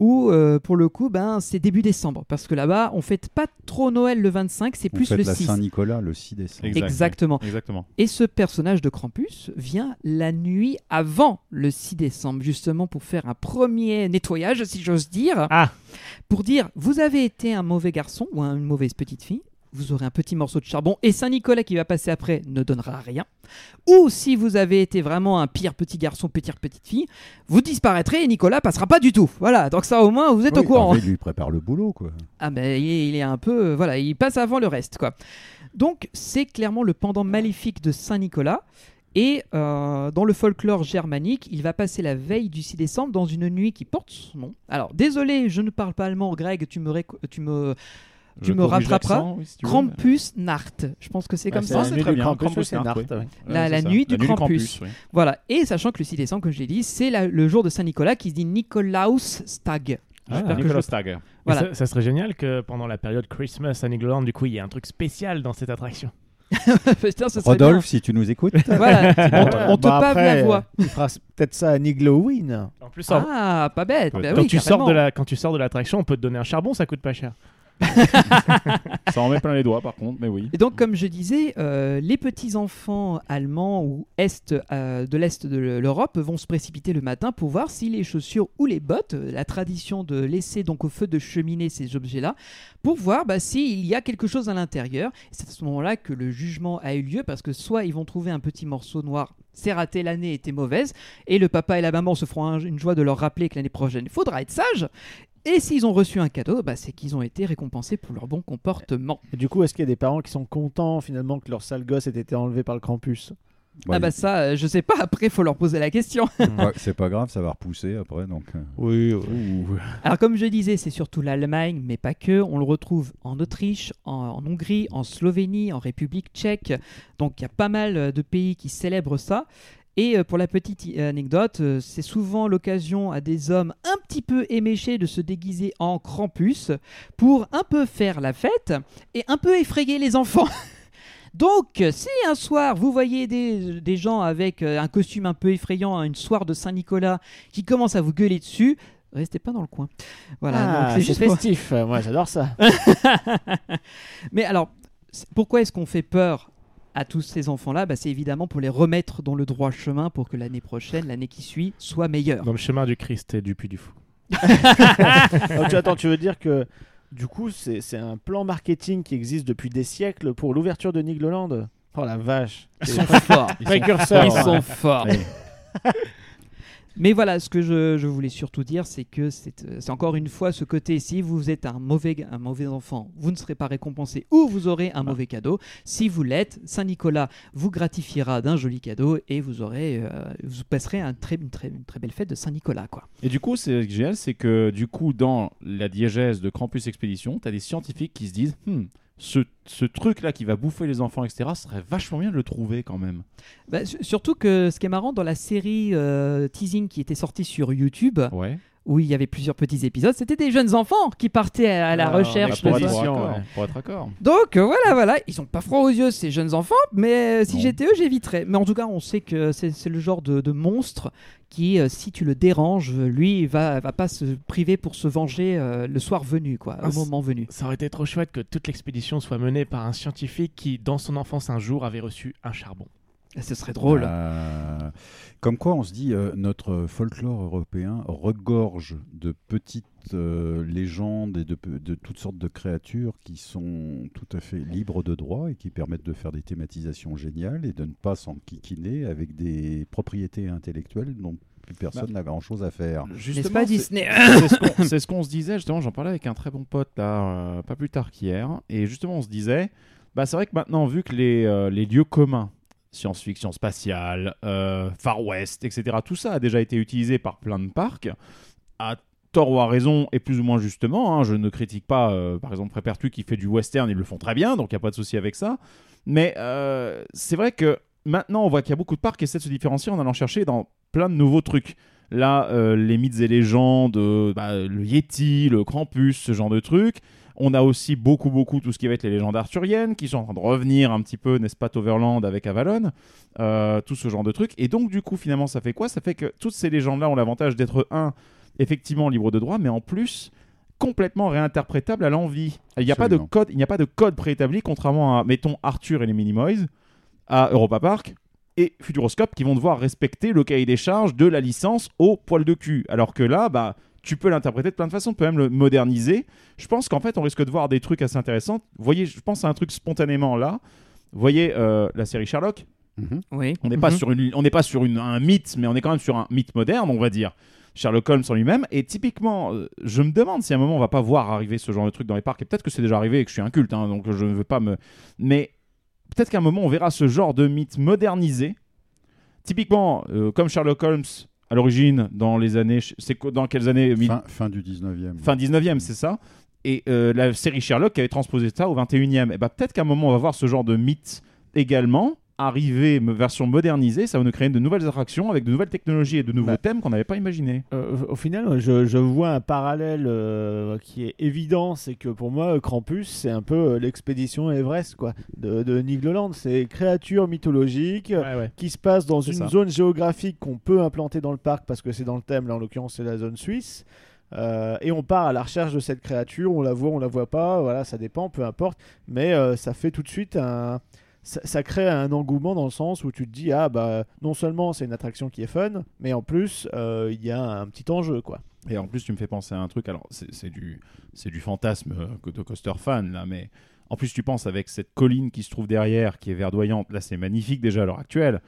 où euh, pour le coup, ben, c'est début décembre. Parce que là-bas, on fête pas trop Noël le 25, c'est plus fête le la 6. Saint-Nicolas le 6 décembre. Exact, Exactement. Exactement. Et ce personnage de Krampus vient la nuit avant le 6 décembre, justement pour faire un premier nettoyage, si j'ose dire. Ah. Pour dire, vous avez été un mauvais garçon ou une mauvaise petite fille, vous aurez un petit morceau de charbon, et Saint-Nicolas qui va passer après ne donnera rien. Ou si vous avez été vraiment un pire petit garçon, pire petite fille, vous disparaîtrez et Nicolas passera pas du tout. Voilà, donc ça au moins vous êtes Oui, au courant. Harvey lui prépare le boulot, quoi. Ah ben il est, il un peu euh, voilà, il passe avant le reste quoi. Donc c'est clairement le pendant maléfique de Saint Nicolas. Et euh, dans le folklore germanique, il va passer la veille du 6 décembre dans une nuit qui porte son nom. Alors désolé, je ne parle pas allemand, Greg, tu me, tu me, tu Je me rattraperas. oui, si tu. Krampus Nacht. Je pense que c'est Ouais, comme ça. la Krampus, Krampus Nacht, ouais. Ouais, La- la nuit du La Krampus. Voilà. Et sachant que le 6 décembre, comme je l'ai dit, c'est la- le jour de Saint Nicolas qui se dit Nikolaus Stag. Ah, Nicolas. Mais Voilà. Ça, ça serait génial que pendant la période Christmas à Nigloland, du coup, il y ait un truc spécial dans cette attraction. Putain, ce. Rodolphe, si tu nous écoutes. Voilà, on, te- on te Bah, pave après, la voix. Il fera s- peut-être ça à Nigloween. En plus, en- Ah, pas bête. Ouais, Bah quand, oui, tu sors de la, quand tu sors de l'attraction, on peut te donner un charbon, ça coûte pas cher. Ça en met plein les doigts, par contre, mais oui. Et donc, comme je disais, euh, les petits enfants allemands ou est euh, de l'est de l'Europe vont se précipiter le matin pour voir si les chaussures ou les bottes, euh, la tradition de laisser donc au feu de cheminée ces objets-là, pour voir bah, s'il y a quelque chose à l'intérieur. C'est à ce moment-là que le jugement a eu lieu parce que soit ils vont trouver un petit morceau noir. C'est raté, l'année était mauvaise, et le papa et la maman se feront un- une joie de leur rappeler que l'année prochaine, il faudra être sage. Et s'ils ont reçu un cadeau, bah, c'est qu'ils ont été récompensés pour leur bon comportement. Et du coup, est-ce qu'il y a des parents qui sont contents finalement que leur sale gosse ait été enlevé par le Krampus? Ouais, Ah bah ça, euh, je sais pas, après faut leur poser la question. ouais, c'est pas grave, ça va repousser après. Donc, euh. Oui, Alors comme je disais, c'est surtout l'Allemagne, mais pas que. On le retrouve en Autriche, en, en Hongrie, en Slovénie, en République tchèque. Donc il y a pas mal euh, de pays qui célèbrent ça. Et euh, pour la petite anecdote, euh, c'est souvent l'occasion à des hommes un petit peu éméchés de se déguiser en Krampus pour un peu faire la fête et un peu effrayer les enfants. Donc, si un soir vous voyez des, des gens avec euh, un costume un peu effrayant, une soirée de Saint-Nicolas qui commencent à vous gueuler dessus, restez pas dans le coin. Voilà, Ah, c'est juste pour- festif. Moi, j'adore ça. Mais alors, pourquoi est-ce qu'on fait peur à tous ces enfants-là bah, C'est évidemment pour les remettre dans le droit chemin pour que l'année prochaine, l'année qui suit, soit meilleure. Dans le chemin du Christ et du Puy du Fou. Donc, tu, attends, tu veux dire que du coup, c'est un plan marketing qui existe depuis des siècles pour l'ouverture de Nigloland Oh la vache. Ils sont forts. Précurseurs. Ils sont forts. Ouais. Mais voilà, ce que je, je voulais surtout dire, c'est que c'est euh, encore une fois ce côté, si vous êtes un mauvais, un mauvais enfant, vous ne serez pas récompensé ou vous aurez un mauvais cadeau. Si vous l'êtes, Saint-Nicolas vous gratifiera d'un joli cadeau et vous aurez, euh, vous passerez un très, une, très, une très belle fête de Saint-Nicolas. quoi. Et du coup, c'est génial, c'est que du coup, dans la diégèse de Campus Expédition, tu as des scientifiques qui se disent Hmm, ce, ce truc-là qui va bouffer les enfants, etc., serait vachement bien de le trouver quand même. Bah, su- surtout que ce qui est marrant dans la série euh, teasing qui était sortie sur YouTube, Ouais. Où il y avait plusieurs petits épisodes, c'était des jeunes enfants qui partaient à, à la Ah, recherche pour, de être ça. raccord, pour être. Donc euh, voilà, voilà, ils sont pas froids aux yeux ces jeunes enfants, mais euh, si j'étais eux, j'éviterais. Mais en tout cas, on sait que c'est c'est le genre de, de monstre qui, euh, si tu le déranges, lui, il va, va pas se priver pour se venger euh, le soir venu, quoi, Ah, au moment venu. Ça aurait été trop chouette que toute l'expédition soit menée par un scientifique qui, dans son enfance un jour, avait reçu un charbon. Et Ce serait drôle. Euh, comme quoi, on se dit, euh, notre folklore européen regorge de petites euh, légendes et de, toutes sortes de créatures qui sont tout à fait libres de droit et qui permettent de faire des thématisations géniales et de ne pas s'enquiquiner avec des propriétés intellectuelles dont plus personne n'a grand-chose à faire. N'est-ce pas c'est- Disney c'est ce qu'on- ce se disait justement j'en parlais avec un très bon pote là euh, pas plus tard qu'hier et justement on se disait bah c'est vrai que maintenant vu que les, euh, les lieux communs science-fiction spatiale euh, Far West etc tout ça a déjà été utilisé par plein de parcs à tort ou à raison et plus ou moins justement hein, je ne critique pas euh, par exemple Prépertu qui fait du western ils le font très bien donc il n'y a pas de souci avec ça. Mais euh, c'est vrai que maintenant on voit qu'il y a beaucoup de parcs qui essaient de se différencier en allant chercher dans plein de nouveaux trucs. Là, les mythes et légendes, bah, le Yeti, le Krampus, ce genre de trucs. On a aussi beaucoup, beaucoup tout ce qui va être les légendes arthuriennes qui sont en train de revenir un petit peu, n'est-ce pas, Toverland avec Avalon, euh, tout ce genre de trucs. Et donc, du coup, finalement, ça fait quoi? Ça fait que toutes ces légendes-là ont l'avantage d'être, un, effectivement libre de droit, mais en plus, complètement réinterprétable à l'envie. Il n'y a, pas de code, il n'y a pas de code préétabli, contrairement à, mettons, Arthur et les Minimoys, à Europa Park et Futuroscope qui vont devoir respecter le cahier des charges de la licence au poil de cul. Alors que là, bah, tu peux l'interpréter de plein de façons, tu peux même le moderniser. Je pense qu'en fait, on risque de voir des trucs assez intéressants. Vous voyez, je pense à un truc spontanément là. Vous voyez euh, la série Sherlock Mhm. Oui. On n'est pas sur, une, on n'est pas sur une- un mythe, mais on est quand même sur un mythe moderne, on va dire. Sherlock Holmes en lui-même. Et typiquement, euh, je me demande si à un moment on va pas voir arriver ce genre de truc dans les parcs. Et peut-être que c'est déjà arrivé et que je suis inculte, hein, donc je ne veux pas me. Mais peut-être qu'à un moment on verra ce genre de mythe modernisé. Typiquement, euh, comme Sherlock Holmes à l'origine, dans les années. C'est dans quelles années Fin, fin du 19e. fin 19e, c'est ça. Et euh, la série Sherlock qui avait transposé ça au 21e. Et bah peut-être qu'à un moment on va voir ce genre de mythe également arriver, version modernisée, ça va nous créer de nouvelles attractions avec de nouvelles technologies et de nouveaux Bah. thèmes qu'on n'avait pas imaginé. Euh, au final, je, je vois un parallèle euh, qui est évident, c'est que pour moi, Krampus, c'est un peu euh, l'expédition Everest quoi, de, de Nigloland. C'est créatures mythologiques euh, qui se passent dans une ça. zone géographique qu'on peut implanter dans le parc parce que c'est dans le thème, là en l'occurrence c'est la zone suisse. Euh, et on part à la recherche de cette créature, on la voit, on la voit pas, voilà, ça dépend, peu importe. Mais ça fait tout de suite un, ça, ça crée un engouement dans le sens où tu te dis ah bah non seulement c'est une attraction qui est fun, mais en plus euh, il y a un petit enjeu quoi. Et en plus, tu me fais penser à un truc. Alors, c'est du, c'est du fantasme euh, de coaster fan, là, mais en plus, tu penses avec cette colline qui se trouve derrière, qui est verdoyante. Là, c'est magnifique déjà à l'heure actuelle.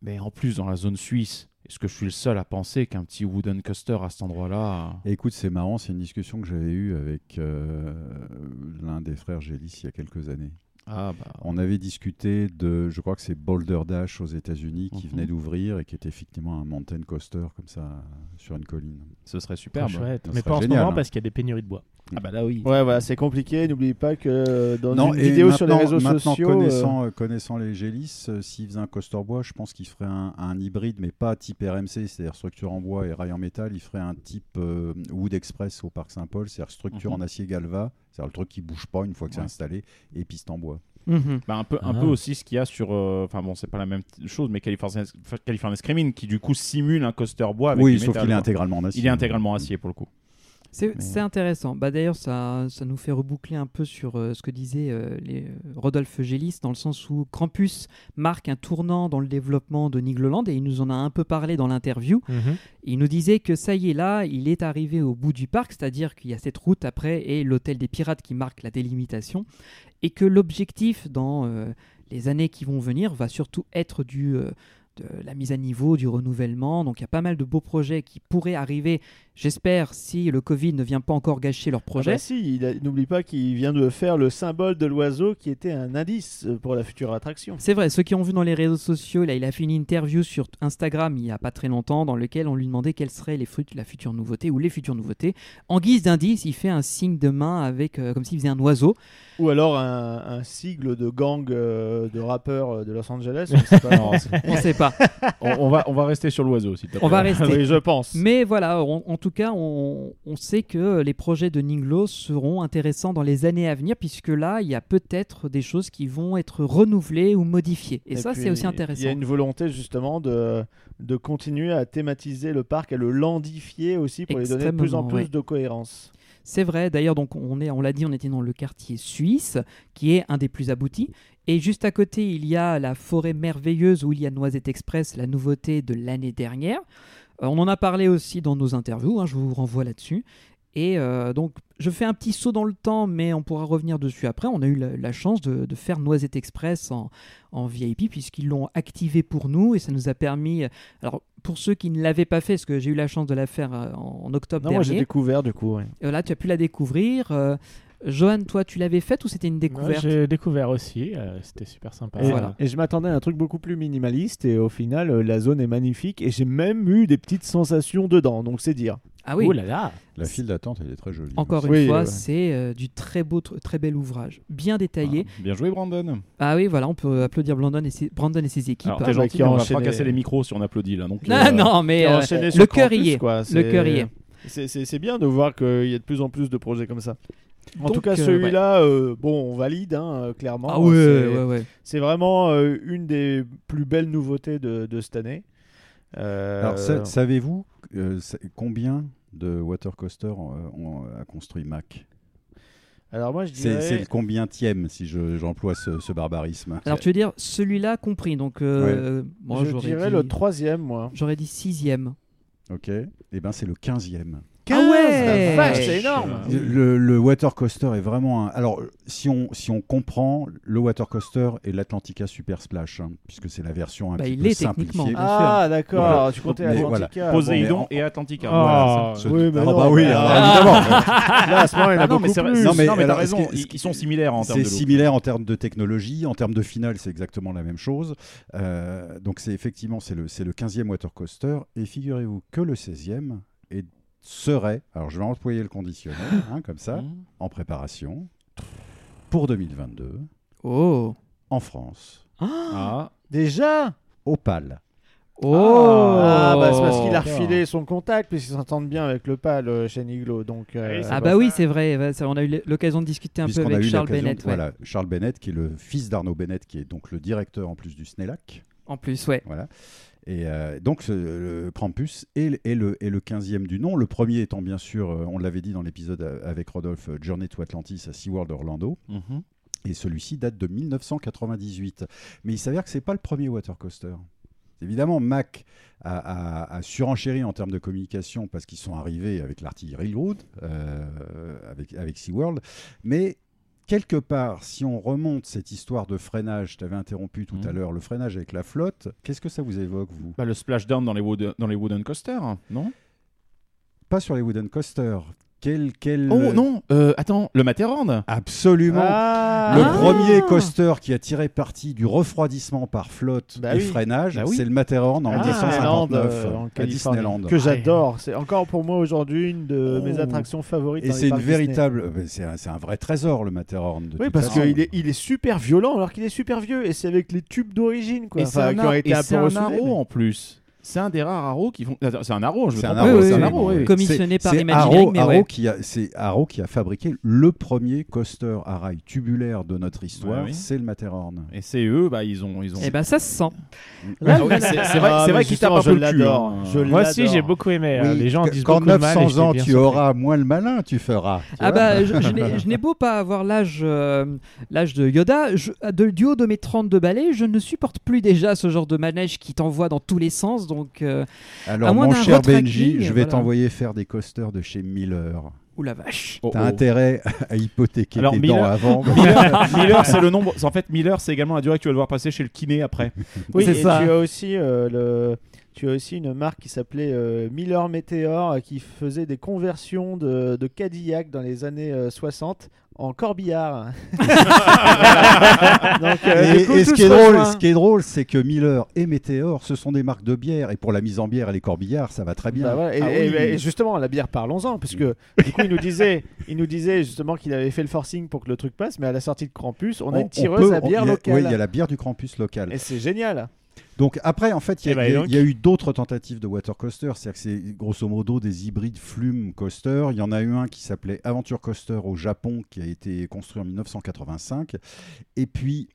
Mais en plus, dans la zone suisse, est-ce que je suis le seul à penser qu'un petit wooden coaster à cet endroit-là. Et écoute, c'est marrant, c'est une discussion que j'avais eue avec euh, l'un des frères Gélis il y a quelques années. Ah bah. On avait discuté de, je crois que c'est Boulder Dash aux États-Unis qui Mhm. venait d'ouvrir et qui était effectivement un mountain coaster comme ça sur une colline. Ce serait superbe. chouette. Ça Mais pas en ce moment hein. parce qu'il y a des pénuries de bois. Ah bah là oui. Ouais, voilà, c'est compliqué. N'oubliez pas que dans non, une vidéo sur les réseaux maintenant, sociaux. euh, Connaissant, euh, connaissant les Gélis, euh, s'ils faisaient un coaster bois, je pense qu'ils feraient un, un hybride, mais pas type RMC, c'est-à-dire structure en bois et rail en métal. Ils feraient un type euh, Wood Express au Parc Saint-Paul, c'est-à-dire structure Mhm. en acier galva, c'est-dire le truc qui bouge pas une fois que c'est installé, et piste en bois. Bah, un peu, un Ah. peu aussi ce qu'il y a sur. euh, Enfin bon, c'est pas la même chose, mais California, California Screaming qui du coup simule un coaster bois avec oui, sauf qu'il est quoi. intégralement en acier. Il est intégralement acier pour le coup. C'est Mais- intéressant. Bah, D'ailleurs, ça, ça nous fait reboucler un peu sur euh, ce que disait euh, les, euh, Rodolphe Gélis, dans le sens où Krampus marque un tournant dans le développement de Nigloland, et il nous en a un peu parlé dans l'interview. Il nous disait que ça y est là, il est arrivé au bout du parc, c'est-à-dire qu'il y a cette route après et l'hôtel des pirates qui marque la délimitation, et que l'objectif dans euh, les années qui vont venir va surtout être du, de la mise à niveau, du renouvellement. Donc il y a pas mal de beaux projets qui pourraient arriver, j'espère, si le Covid ne vient pas encore gâcher leur Ah projet. bah si, il a- n'oublie pas qu'il vient de faire le symbole de l'oiseau qui était un indice euh, pour la future attraction. C'est vrai, ceux qui ont vu dans les réseaux sociaux, là, il a fait une interview sur Instagram il y a pas très longtemps dans lequel on lui demandait quelle serait les fut- la future nouveauté ou les futures nouveautés. En guise d'indice, il fait un signe de main avec euh, comme s'il faisait un oiseau. Ou alors un, un sigle de gang euh, de rappeurs de Los Angeles. on On sait pas. on, on va, on va rester sur l'oiseau, s'il te plaît. On va rester. oui, je pense. Mais voilà, on- en tout cas, on, on sait que les projets de Ninglo seront intéressants dans les années à venir, puisque là, il y a peut-être des choses qui vont être renouvelées ou modifiées. Et, ça, c'est aussi Il y intéressant. a une volonté justement de, de continuer à thématiser le parc, à le landifier aussi pour lui donner de plus en plus ouais. de cohérence. C'est vrai, d'ailleurs, donc on est, on l'a dit, on était dans le quartier suisse, qui est un des plus aboutis. Et juste à côté, il y a la forêt merveilleuse où il y a Noisette Express, la nouveauté de l'année dernière. Euh, on en a parlé aussi dans nos interviews, hein, je vous renvoie là-dessus. Et euh, donc, je fais un petit saut dans le temps, mais on pourra revenir dessus après. On a eu la, la chance de, de faire Noisette Express en, en VIP, puisqu'ils l'ont activé pour nous, et ça nous a permis... Alors, pour ceux qui ne l'avaient pas fait, parce que j'ai eu la chance de la faire euh, en, en octobre Non, moi j'ai dernier, découvert du coup. ouais. euh, là, tu as pu la découvrir. Euh, Johan, toi, tu l'avais faite ou c'était une Ouais, découverte J'ai découvert aussi, euh, c'était super sympa. Et, Voilà. et je m'attendais à un truc beaucoup plus minimaliste et au final euh, la zone est magnifique et j'ai même eu des petites sensations dedans donc c'est dire. Ah oui, Oh là là La file d'attente, elle est très jolie. encore une Oui, fois, ouais. c'est euh, du très beau, tr- très bel ouvrage, bien détaillé. Ah, bien joué, Brandon. Ah, oui, voilà, on peut applaudir Brandon et ses, Brandon et ses équipes. Alors, Ah, t'es bah, gentil, on va enchaîné- fracasser les micros si on applaudit là. Donc, non, euh, non, mais euh, enchaîner le cœur y est. quoi. Le cœur y est. C'est- C'est c'est bien de voir qu'il y a de plus en plus de projets comme ça. En Donc, tout cas, celui-là, euh, bon, on valide, hein, euh, clairement. Ah ouais, C'est- ouais, ouais. C'est vraiment euh, une des plus belles nouveautés de, de cette année. Euh, Alors, sa- savez-vous euh, sa- combien de water coaster a construit Mac alors moi, je C'est dirais... c'est le combienième, si je- j'emploie ce, ce barbarisme. Alors, tu veux dire celui-là compris. Donc, euh, moi, je j'aurais dirais dit... le troisième, moi. J'aurais dit sixième. Ok. Eh ben, c'est le quinzième. Ah ouais vache, c'est énorme Le, le water coaster est vraiment un... Alors, si on, si on comprend, le water coaster est l'Atlantica Super Splash, hein, puisque c'est la version un Bah, petit il peu est simplifiée. techniquement. Ah, d'accord, Voilà. tu comptais Mais Atlantica. Poséidon mais et Atlantica. Ah, Ce- Oui, mais Ah, non, bah oui, évidemment. Là, à ce moment, il y en a non, mais. Non, Non, mais t'as raison. Ils, ils sont similaires en termes C'est de similaire en termes de technologie, en termes de finale, c'est exactement la même chose. Euh, donc c'est effectivement c'est le c'est le 15e water coaster et figurez-vous que le 16e est, serait, alors je vais employer le conditionnel hein, comme ça, Mmh. en préparation pour 2022 Oh en France, Ah, Déjà? Opal. Oh Ah, bah c'est parce qu'il a refilé son contact, puisqu'ils s'entendent bien avec le PAL euh, chez Niglo. Donc, euh, Ah bah oui, c'est vrai. ça, on a eu l'occasion de discuter un peu avec Charles Bennett. ouais. Voilà, Charles Bennett, qui est le fils d'Arnaud Bennett, qui est donc le directeur en plus du SNELAC. En plus, ouais. Voilà. Et euh, donc, ce- le Krampus est, le- est le, est le 15e du nom. Le premier étant, bien sûr, euh, on l'avait dit dans l'épisode euh, avec Rodolphe, Journey to Atlantis à SeaWorld Orlando. mhm. Et celui-ci date de 1998. Mais il s'avère que c'est pas le premier water coaster. Évidemment, Mac a, a- a surenchéri en termes de communication parce qu'ils sont arrivés avec l'artillerie lourde, euh, avec, avec SeaWorld. Mais quelque part, si on remonte cette histoire de freinage, je t'avais interrompu tout à Mhm. l'heure, le freinage avec la flotte, qu'est-ce que ça vous évoque, vous? Bah, le splashdown dans les, wood- dans les wooden coasters, non? Pas sur les wooden coasters. Quel, quel... Oh non, euh, attends, le Matterhorn Absolument. Ah. Le Ah. premier coaster qui a tiré parti du refroidissement par flotte Bah et oui. freinage, Bah oui. c'est le Matterhorn en Ah, 1959 euh, en à Californie, Disneyland. Que j'adore. C'est encore pour moi aujourd'hui une de mes Oh. attractions favorites. Et c'est une véritable, euh, c'est un, c'est un vrai trésor le Matterhorn. de Oui, parce qu'il est, il est super violent alors qu'il est super vieux et c'est avec les tubes d'origine quoi. Et c'est Enfin, un, qui ont été et un peu un mais- en plus. C'est un des rares arrows qui font. Attends, C'est un arrow, je arrow, un oui. arrow, oui. Commissionné par C'est Imagineering, Arrow, mais Arrow ouais. qui a, c'est Arrow qui a fabriqué le premier coaster à rail tubulaire de notre histoire, Ouais, oui. c'est le Matterhorn. Et c'est eux, bah ils ont, ils ont. Eh ben ça se sent. Là, Ah oui, c'est- vrai- ah, c'est vrai mais qu'il tape justement, un peu je le cul, hein. Je Moi aussi, j'ai beaucoup aimé. euh, Oui, les gens disent qu'en beaucoup de mal. et 900 j'étais ans tu auras moins le malin, tu feras. tu Ah bah je, je n'ai- je n'ai beau pas avoir l'âge euh, l'âge de Yoda, je, de, du haut de mes 32 balais, je ne supporte plus déjà ce genre de manège qui t'envoie dans tous les sens. Donc, euh, Alors à moins mon d'un cher Benji, je vais voilà. t'envoyer faire des coasters de chez Miller. ou la vache. Oh, T'as oh. intérêt à hypothéquer Alors, tes Miller- dents avant. Miller, Miller, c'est le nombre. En fait, Miller, c'est également la durée que tu vas devoir passer chez le kiné après. Oui, C'est et ça. tu as aussi euh, le. Tu as aussi une marque qui s'appelait euh, Miller Meteor euh, qui faisait des conversions de, de Cadillac dans les années euh, 60 en corbillard. Donc, euh, Et, du coup, et ce, qui est drôle, ce qui est drôle, c'est que Miller et Météor, ce sont des marques de bière. Et pour la mise en bière et les corbillards, ça va très bien. Bah et, Ah et- oui. et justement, la bière, parlons-en, parce que du coup, il nous disait, il nous disait justement qu'il avait fait le forcing pour que le truc passe, mais à la sortie de Krampus, on, a une tireuse peut- à bière locale. Oui, il y a la bière du Krampus local. Et c'est génial. Donc après, en fait, il y, Eh a- ben, il y a- donc. il y a eu d'autres tentatives de water coaster. C'est-à-dire que c'est grosso modo des hybrides flume coaster. Il y en a eu un qui s'appelait Aventure Coaster au Japon, qui a été construit en 1985. Et puis,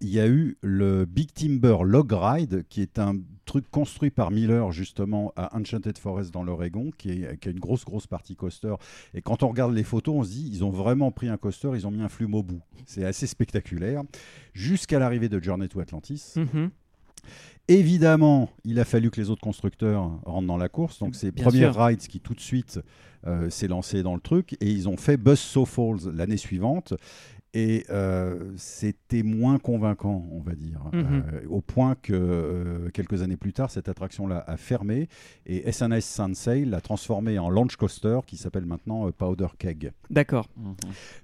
il y a eu le Big Timber Log Ride, qui est un truc construit par Miller justement à Enchanted Forest dans l'Oregon, qui, a une grosse grosse partie coaster. Et quand on regarde les photos, on se dit ils ont vraiment pris un coaster, ils ont mis un flume au bout. C'est assez spectaculaire. Jusqu'à l'arrivée de Journey to Atlantis. Mhm. Évidemment, il a fallu que les autres constructeurs rentrent dans la course. Donc, c'est Premier. Rides qui tout de suite euh, s'est lancé dans le truc. Et ils ont fait Buzz So Falls l'année suivante. Et euh, c'était moins convaincant, on va dire. Mhm. Euh, au point que euh, quelques années plus tard, cette attraction-là a fermé. Et SNS Sunsail l'a transformé en launch coaster qui s'appelle maintenant euh, Powder Keg. D'accord.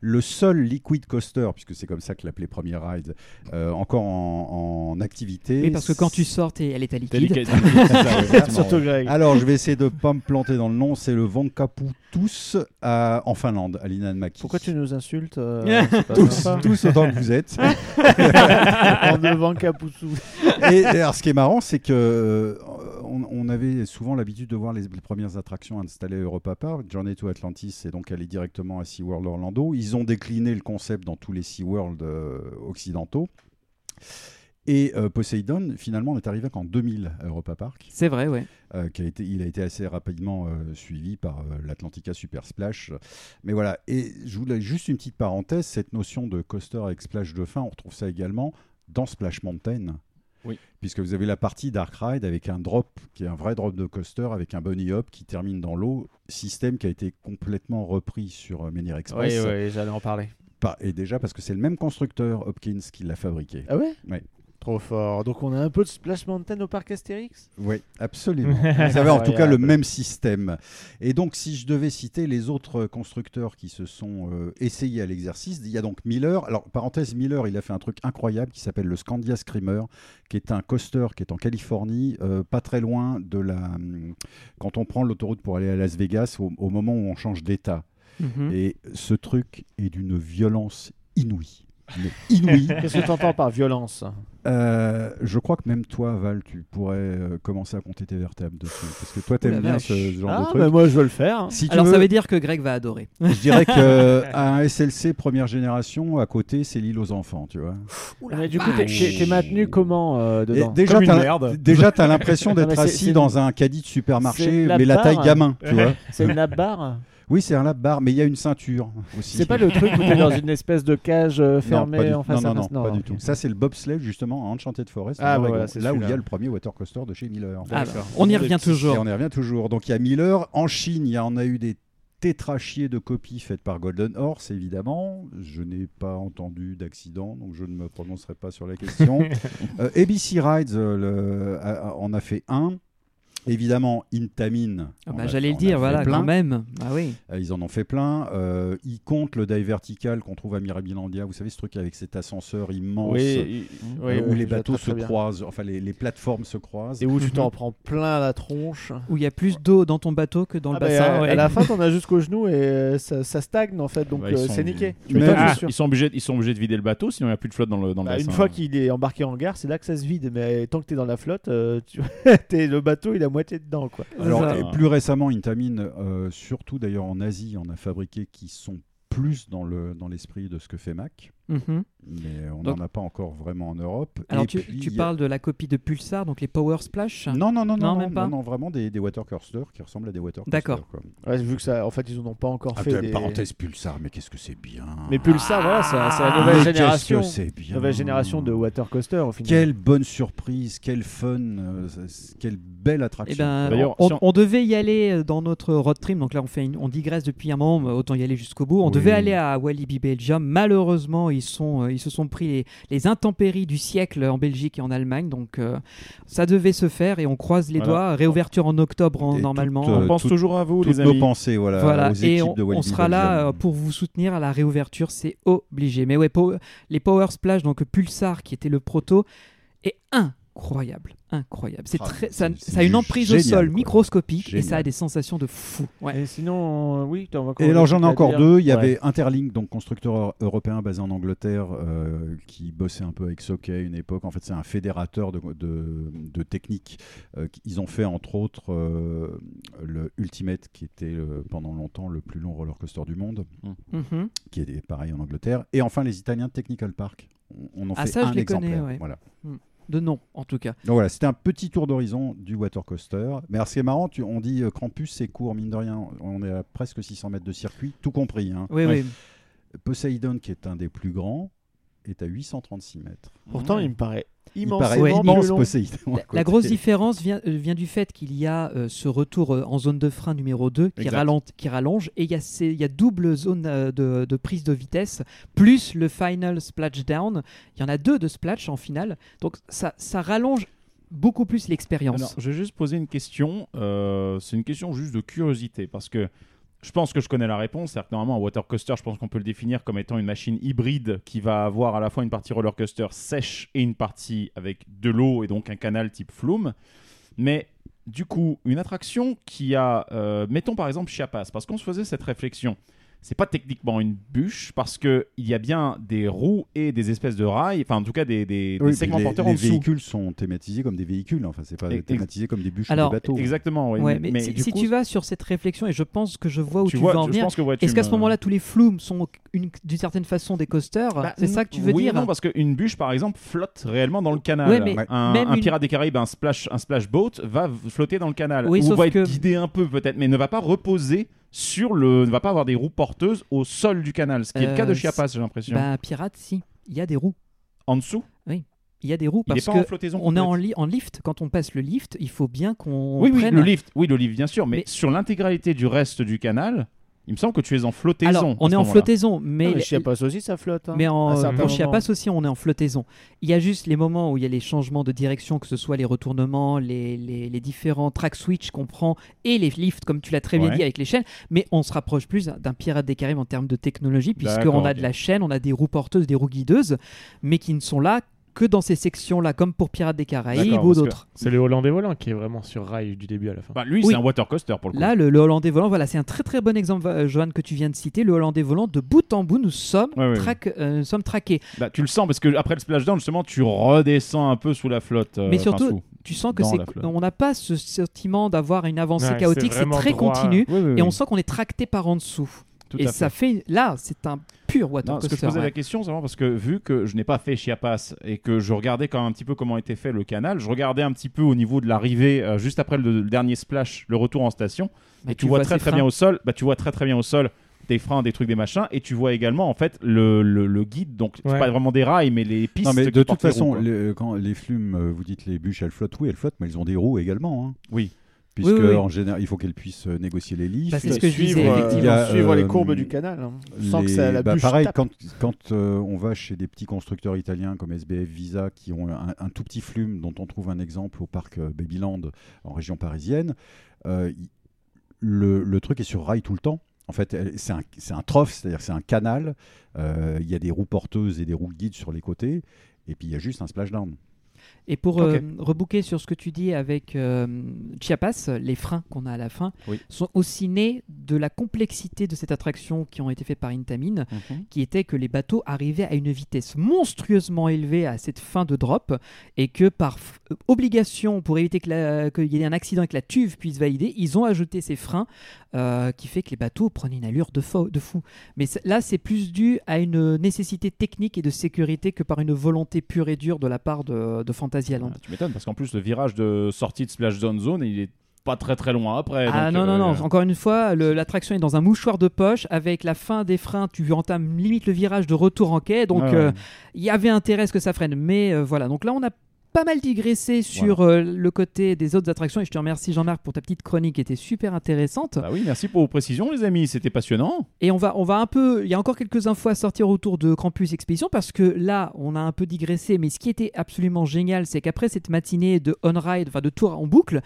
Le seul liquid coaster, puisque c'est comme ça que l'appelait Premier Ride, euh, encore en, en activité. Oui, parce que quand tu sors, elle est à liquide. liquide. Surtout Greg. Alors, je vais essayer de pas me planter dans le nom. C'est le Vankaputus à, en Finlande, à Linanmaki. Pourquoi tu nous insultes euh, tous, autant que vous êtes. en devant Capoussou. Et alors, ce qui est marrant, c'est que euh, on, on avait souvent l'habitude de voir les, les premières attractions installées à Europa Park. Journey to Atlantis est donc allé directement à SeaWorld Orlando. Ils ont décliné le concept dans tous les SeaWorld euh, occidentaux. Et euh, Poseidon, finalement, n'est arrivé qu'en 2000 à Europa Park. C'est vrai, ouais. euh, qui a été, il a été assez rapidement euh, suivi par euh, l'Atlantica Super Splash. Mais voilà, et je voulais juste une petite parenthèse, cette notion de coaster avec splash de fin, on retrouve ça également dans Splash Mountain. Oui. Puisque vous avez la partie Dark Ride avec un drop, qui est un vrai drop de coaster, avec un bunny hop qui termine dans l'eau, système qui a été complètement repris sur euh, Menhir Oui, Express. oui, j'allais en parler. Pas- et déjà parce que c'est le même constructeur, Hopkins, qui l'a fabriqué. Ah ouais? Ouais. Trop fort. Donc on a un peu de Splash Mountain au parc Astérix Oui, absolument. Vous avez en tout cas le même système. Et donc, si je devais citer les autres constructeurs qui se sont euh, essayés à l'exercice, il y a donc Miller. Alors, parenthèse, Miller, il a fait un truc incroyable qui s'appelle le Scandia Screamer, qui est un coaster qui est en Californie, euh, pas très loin de la. hum, Quand on prend l'autoroute pour aller à Las Vegas, au, au moment où on change d'état. Mhm. Et ce truc est d'une violence inouïe. Mais inouïe. Qu'est-ce que tu entends par violence? Euh, je crois que même toi, Val, tu pourrais euh, commencer à compter tes vertèbres dessus. Parce que toi, t'aimes bien vache. ce genre Ah, de truc. mais moi je veux le faire. Si tu Alors veux, ça veut dire que Greg va adorer. je dirais que à un SLC première génération, à côté, c'est l'île aux enfants, tu vois. Mais du coup, t'es- t'es t'es maintenu comment euh, dedans? déjà, Comme une t'as- merde. déjà, t'as l'impression d'être c'est- assis c'est- dans un caddie de supermarché, la mais la taille barre. gamin, tu vois. C'est une lap bar? Oui, c'est un lap bar, mais il y a une ceinture aussi. C'est pas le truc où t'es dans une espèce de cage euh, Non, fermée du, en face non, à non, face non, pas du tout. Ça, c'est le bobsleigh, justement, à Enchanted Forest, Ah, voilà, c'est là où il y a le premier water coaster de chez Miller. Ah, bah, on y revient Et toujours. on y revient toujours. Donc il y a Miller. En Chine, il y en a eu des tétrachiers de copies faites par Golden Horse, évidemment. Je n'ai pas entendu d'accident, donc je ne me prononcerai pas sur la question. Euh, ABC Rides euh, le- a- a- en a fait un. Évidemment, Intamin. Ah bah, a- J'allais le a dire, voilà, plein. quand même. Ah oui. Euh, Ils en ont fait plein. Euh, ils comptent le dive vertical qu'on trouve à Mirabilandia. Vous savez ce truc avec cet ascenseur immense Oui, euh, oui, où oui, les bateaux se croisent, enfin les, les plateformes se croisent. Et où tu t'en prends plein la tronche. Où il y a plus d'eau dans ton bateau que dans le Ah bah, bassin. à, ouais. à la fin, t'en as jusqu'au genou et ça, ça stagne en fait, donc Bah, euh, c'est niqué. Ah, ils, sont obligés, ils sont obligés de vider le bateau, sinon il n'y a plus de flotte dans le, dans le Bah, bassin. une fois qu'il est embarqué en gare, c'est là que ça se vide. Mais tant que t'es dans la flotte, tu... le bateau il est à moitié dedans quoi. Alors, et plus récemment, Intamin, euh, surtout d'ailleurs en Asie, on a fabriqué qui sont plus dans le dans l'esprit de ce que fait Mac, Mhm. mais on n'en a pas encore vraiment en Europe. Alors Et tu, puis, tu il y a- parles de la copie de Pulsar, donc les Power Splash? Non, non, non, Non, non, même non, pas non, non, vraiment des, des water coasters qui ressemblent à des water. D'accord. Ouais, vu que ça, en fait, ils en ont pas encore Ah, fait. de- des- Parenthèse Pulsar, mais qu'est-ce que c'est bien. Mais Pulsar, voilà, c'est la Ah, nouvelle mais génération. qu'est-ce que c'est bien. Nouvelle génération de water coaster au final. Quelle bonne surprise, quel fun, euh, quelle belle attraction. Eh ben, D'ailleurs, on, si on- on devait y aller euh, dans notre road trip, donc là on, fait une- on digresse depuis un moment, autant y aller jusqu'au bout. On Oui. devait aller à Walibi Belgium. Malheureusement, ils, sont, euh, ils se sont pris les, les intempéries du siècle en Belgique et en Allemagne, donc euh, ça devait se faire et on croise les Voilà. doigts. Réouverture en octobre en- normalement. toute, On euh, pense toujours à vous, Toutes les nos amis. pensées, voilà, Voilà, aux et on, de on Walibi sera là euh, pour vous soutenir à la réouverture, c'est obligé. Mais ouais, po- les Power Splash, donc Pulsar qui était le proto, est incroyable, incroyable. C'est Ah, très, ça, a une emprise au génial, sol quoi. microscopique et ça a des sensations de fou. Ouais. Et sinon, euh, oui, encore Et alors j'en ai encore dire deux. Il y Ouais. avait Interlink, donc constructeur eu- européen basé en Angleterre, euh, qui bossait un peu avec Sockey à une époque. En fait, c'est un fédérateur de, de, de techniques. Euh, ils ont fait entre autres euh, le Ultimate, qui était euh, pendant longtemps le plus long roller coaster du monde, Mhm. qui est pareil en Angleterre. Et enfin les Italiens Technical Park. On- On en Ah, fait ça, je un les connais, ouais. Voilà. De nom, en tout cas. Donc voilà, c'était un petit tour d'horizon du water coaster. Mais alors, ce qui est marrant, tu- on dit euh, Campus, c'est court, mine de rien. On est à presque 600 mètres de circuit, tout compris. hein. Oui, Ouais. oui. Poseidon, qui est un des plus grands, est à 836 mètres. Pourtant, il me paraît Il immensément paraît Ouais, immense. Poséidon. La, grosse différence vient, euh, vient du fait qu'il y a euh, ce retour euh, en zone de frein numéro 2 qui, ralente, qui rallonge et il y a, ces- il y a double zone euh, de, de prise de vitesse plus le final splashdown. Il y en a deux de splash en finale. Donc ça, ça rallonge beaucoup plus l'expérience. Alors, je vais juste poser une question. euh, c'est une question juste de curiosité parce que je pense que je connais la réponse. C'est-à-dire que normalement, un water coaster, je pense qu'on peut le définir comme étant une machine hybride qui va avoir à la fois une partie roller coaster sèche et une partie avec de l'eau et donc un canal type flume. Mais du coup, une attraction qui a, euh, mettons par exemple Chiapas, parce qu'on se faisait cette réflexion. C'est pas techniquement une bûche parce que il y a bien des roues et des espèces de rails, enfin en tout cas des, des- des Oui, segments les, porteurs les en dessous. véhicules sont thématisés comme des véhicules. Enfin, c'est pas Ex- thématisé comme des bûches Alors, ou des bateaux. Exactement, oui. Ouais, mais, si, du si coup, tu vas sur cette réflexion, et je pense que je vois où tu, vois, veux en venir, ouais, est-ce qu'à ce me- moment-là, tous les flumes sont une- d'une certaine façon des coasters Bah, C'est ça que tu veux oui et dire Non, parce qu'une bûche, par exemple, flotte réellement dans le canal. Ouais, mais un, même un une- pirate des Caraïbes, un splash, un splash boat, va flotter dans le canal. Oui, Ou va être guidé un peu peut-être, mais ne va pas reposer sur le, ne va pas avoir des roues porteuses au sol du canal, ce qui est le cas de Euh, Chiapas, j'ai l'impression. Bah, pirate, si. Il y a des roues. En dessous, Il y a des roues parce pas que en flottaison. on est en, complète. li- en lift. Quand on passe le lift, il faut bien qu'on Oui, oui, le lift, oui, le lift, bien sûr, mais, Mais- sur l'intégralité du reste du canal, il me semble que tu es en flottaison. Alors, on est en flottaison, mais, Ah, mais Chiapas aussi, ça flotte. hein. mais en, pour moments. Chiapas aussi, on est en flottaison. Il y a juste les moments où il y a les changements de direction, que ce soit les retournements, les, les- les différents track switch qu'on prend et les lifts, comme tu l'as très bien Ouais. dit avec les chaînes. Mais on se rapproche plus d'un Pirate des Caraïbes en termes de technologie, puisqu'on a de la chaîne, on a des roues porteuses, des roues guideuses, mais qui ne sont là que dans ces sections-là, comme pour Pirates des Caraïbes ou d'autres. C'est le Hollandais volant qui est vraiment sur rail du début à la fin. Bah, lui, Oui. c'est un water coaster pour le coup. Là, le, le Hollandais volant, voilà, c'est un très très bon exemple, euh, Johan, que tu viens de citer. Le Hollandais volant, de bout en bout, nous sommes, Ouais, ouais, track- euh, nous sommes traqués. Bah, tu le sens parce que après le splashdown, justement, tu redescends un peu sous la flotte. euh, Mais surtout, sous. Tu sens que c'est, on n'a pas ce sentiment d'avoir une avancée Ouais, chaotique, c'est très droit. continu. Oui, oui, Et on sent qu'on est tracté par en dessous. Tout et à ça fait. fait, là, c'est un pur water Non, parce que je coaster. posais ouais. la question, c'est parce que vu que je n'ai pas fait Chiapas et que je regardais quand même un petit peu comment était fait le canal, je regardais un petit peu au niveau de l'arrivée, euh, juste après le, le dernier splash, le retour en station, Bah, et tu, vois très très bien au sol, bah tu vois très très bien au sol des freins, des trucs, des machins, et tu vois également en fait le, le, le guide, donc c'est Ouais. pas vraiment des rails, mais les pistes. Non, mais qui de toute les façon, roues, quoi. les, quand les flumes, euh, vous dites les bûches, elles flottent. Oui, elles flottent, mais elles ont des roues également. hein. Oui. Puisque oui, oui. en général, il faut qu'elle puisse euh, négocier les livres. Bah, c'est ce que je suivre, disais, euh, effectivement. Il y a, suivre les euh, courbes du canal. hein. Sans que Les- ça la bah, bûche pareil, tape. quand, quand euh, on va chez des petits constructeurs italiens comme SBF Visa qui ont un, un tout petit flume dont on trouve un exemple au parc euh, Babyland en région parisienne, euh, le, le truc est sur rail tout le temps. En fait, c'est un, un trough, c'est-à-dire que c'est un canal. euh, Il y a des roues porteuses et des roues guides sur les côtés. Et puis il y a juste un splashdown. Et pour Ok. euh, rebouquer sur ce que tu dis avec euh, Chiapas, les freins qu'on a à la fin Oui. sont aussi nés de la complexité de cette attraction qui ont été faits par Intamin, qui était que les bateaux arrivaient à une vitesse monstrueusement élevée à cette fin de drop et que par euh, obligation, pour éviter que qu'il y ait un accident et que la tuve puisse valider, ils ont ajouté ces freins euh, qui fait que les bateaux prenaient une allure de, fo- de fou. Mais là, c'est plus dû à une nécessité technique et de sécurité que par une volonté pure et dure de la part de, de Fantasyland. Ah, tu m'étonnes, parce qu'en plus, le virage de sortie de Splash Zone Zone, il est pas très très loin après. Ah non, non, non, euh, encore une fois, l'attraction est dans un mouchoir de poche avec la fin des freins, tu entames limite le virage de retour en quai, donc ouais, euh, ouais. il y avait intérêt à ce que ça freine. Mais euh, voilà, donc là on a pas mal digressé sur euh, le côté des autres attractions et je te remercie Jean-Marc pour ta petite chronique qui était super intéressante. Bah oui, merci pour vos précisions, les amis, c'était passionnant. Et on va, on va un peu, il y a encore quelques infos à sortir autour de Campus Expédition parce que là, on a un peu digressé, mais ce qui était absolument génial, c'est qu'après cette matinée de on-ride, enfin de tour en boucle,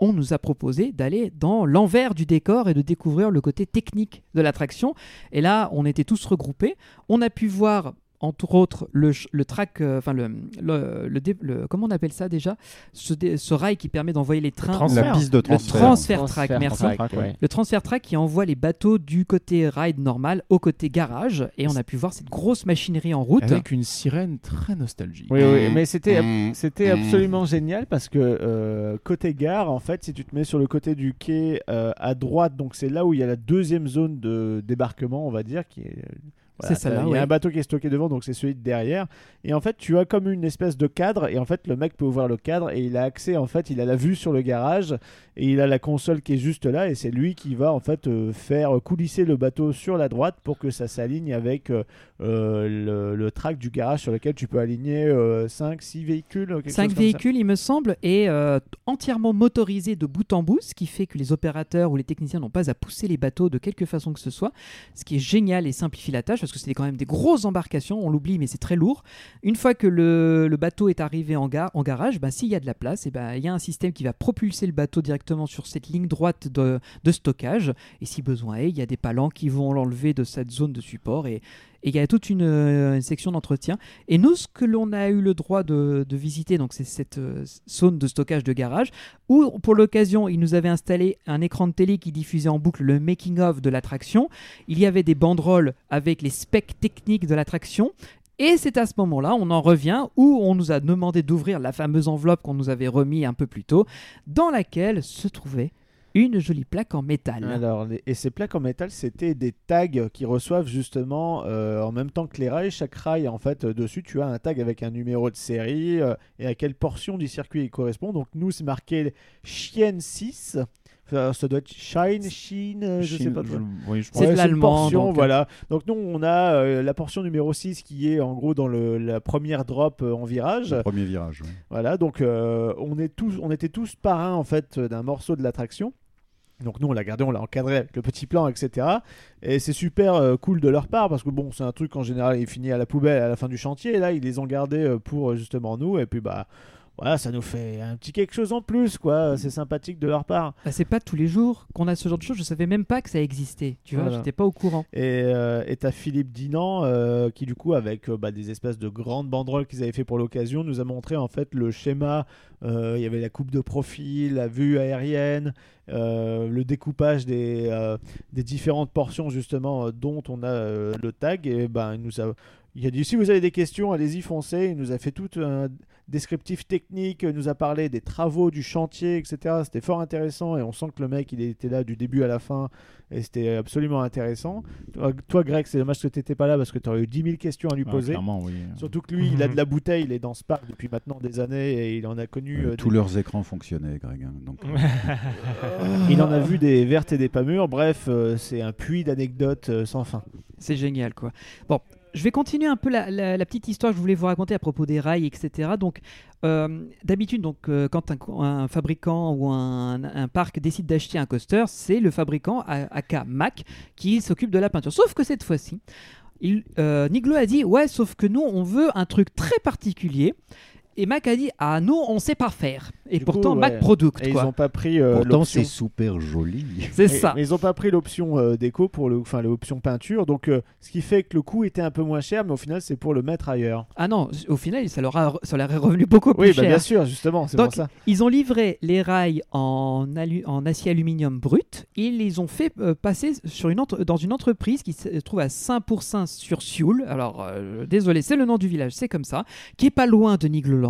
on nous a proposé d'aller dans l'envers du décor et de découvrir le côté technique de l'attraction. Et là, on était tous regroupés. On a pu voir entre autres le, track, euh, enfin le, le, le dé- le- comment on appelle ça déjà? Ce, rail qui permet d'envoyer les trains. transfert. La piste de Le transfert. transfert track, merci. track, ouais. Le transfert track qui envoie les bateaux du côté ride normal au côté garage et on a pu voir cette grosse machinerie en route. Avec une sirène très nostalgique. Oui, oui, mais c'était Mmh. c'était Mmh. absolument génial parce que euh, côté gare, en fait, si tu te mets sur le côté du quai euh, à droite, donc c'est là où il y a la deuxième zone de débarquement, on va dire, qui est. C'est celle-là, Il y ouais. a un bateau qui est stocké devant, donc c'est celui de derrière. Et en fait, tu as comme une espèce de cadre, et en fait, le mec peut ouvrir le cadre et il a accès, en fait, il a la vue sur le garage et il a la console qui est juste là, et c'est lui qui va en fait euh, faire coulisser le bateau sur la droite pour que ça s'aligne avec euh, euh, le, le track du garage sur lequel tu peux aligner 5, 6 véhicules. quelque chose 5 comme ça. véhicules, il me semble, et euh, entièrement motorisés de bout en bout, ce qui fait que les opérateurs ou les techniciens n'ont pas à pousser les bateaux de quelque façon que ce soit, ce qui est génial et simplifie la tâche parce que c'est quand même des grosses embarcations, on l'oublie, mais c'est très lourd. Une fois que le, bateau est arrivé en, garage, ben, s'il y a de la place, et ben, il y a un système qui va propulser le bateau directement sur cette ligne droite de, stockage, et si besoin est, il y a des palans qui vont l'enlever de cette zone de support, et il y a toute une, euh, une section d'entretien. Et nous, ce que l'on a eu le droit de, de visiter, donc c'est cette euh, zone de stockage de garage, où pour l'occasion, ils nous avaient installé un écran de télé qui diffusait en boucle le making-of de l'attraction. Il y avait des banderoles avec les specs techniques de l'attraction. Et c'est à ce moment-là, on en revient, où on nous a demandé d'ouvrir la fameuse enveloppe qu'on nous avait remis un peu plus tôt, dans laquelle se trouvait une jolie plaque en métal. Alors, les- et ces plaques en métal, c'était des tags qui reçoivent justement euh, en même temps que les rails. Chaque rail, en fait, euh, dessus, tu as un tag avec un numéro de série euh, et à quelle portion du circuit il correspond. Donc, nous, c'est marqué Chienne 6. Enfin, ça doit être Shine, Sheen, je sais pas. je- oui, je C'est Ouais, de l'allemand, donc, voilà. Donc nous, on a euh, la portion numéro 6 qui est en gros dans le, la première drop euh, en virage. Le premier virage. ouais. Voilà, donc euh, on, est tous, on était tous parrains en fait d'un morceau de l'attraction. Donc nous on l'a gardé, on l'a encadré le petit plan, etc. Et c'est super euh, cool de leur part parce que bon c'est un truc en général il finit à la poubelle à la fin du chantier et là ils les ont gardés euh, pour euh, justement nous et puis bah voilà ça nous fait un petit quelque chose en plus quoi, c'est sympathique de leur part. Bah, c'est pas tous les jours qu'on a ce genre de choses. Je savais même pas que ça existait. Tu vois, Voilà. j'étais pas au courant. Et euh, et t'as Philippe Dinan euh, qui du coup avec euh, bah, des espèces de grandes banderoles qu'ils avaient fait pour l'occasion nous a montré en fait le schéma. Euh, Il y avait la coupe de profil, la vue aérienne, euh, le découpage des, euh, des différentes portions justement euh, dont on a euh, le tag. Et ben il nous a il a dit si vous avez des questions, allez-y foncez. Il nous a fait tout un descriptif technique, nous a parlé des travaux du chantier, etc. C'était fort intéressant et on sent que le mec il était là du début à la fin et c'était absolument intéressant. Toi, toi, Greg, c'est dommage que tu n'étais pas là parce que tu aurais eu 10 000 questions à lui Ah, poser. clairement, oui. Surtout que lui, il a de la bouteille, il est dans ce parc depuis maintenant des années et il en a connu. Euh, euh, tous des- leurs écrans fonctionnaient, Greg. hein, donc, Il en a vu des vertes et des pas mûres. Bref, euh, c'est un puits d'anecdotes euh, sans fin. C'est génial, quoi. Bon, je vais continuer un peu la, petite histoire que je voulais vous raconter à propos des rails, etc. Donc, euh, d'habitude, donc, euh, quand un, fabricant ou un, parc décide d'acheter un coaster, c'est le fabricant, a- aka Mac, qui s'occupe de la peinture. Sauf que cette fois-ci, euh, Niglo a dit Ouais, sauf que nous, on veut un truc très particulier. Et Mac a dit Ah, nous, on sait pas faire. Et Du pourtant, coup, Mac. Product, Et ils n'ont pas pris euh, Pourtant, l'option. c'est super joli. C'est ça. Mais ils n'ont pas pris l'option euh, déco pour le, enfin l'option peinture, donc euh, ce qui fait que le coût était un peu moins cher, mais au final c'est pour le mettre ailleurs. Ah non, au final, ça leur, a, ça leur est revenu beaucoup plus Oui, bah, cher. bien sûr, justement, c'est pour ça. Ils ont livré les rails en, alu- en acier aluminium brut et ils les ont fait euh, passer sur une entre- dans une entreprise qui se trouve à Saint-Pourçain sur Sioule. Alors, euh, désolé, c'est le nom du village, c'est comme ça, qui est pas loin de Nigloland.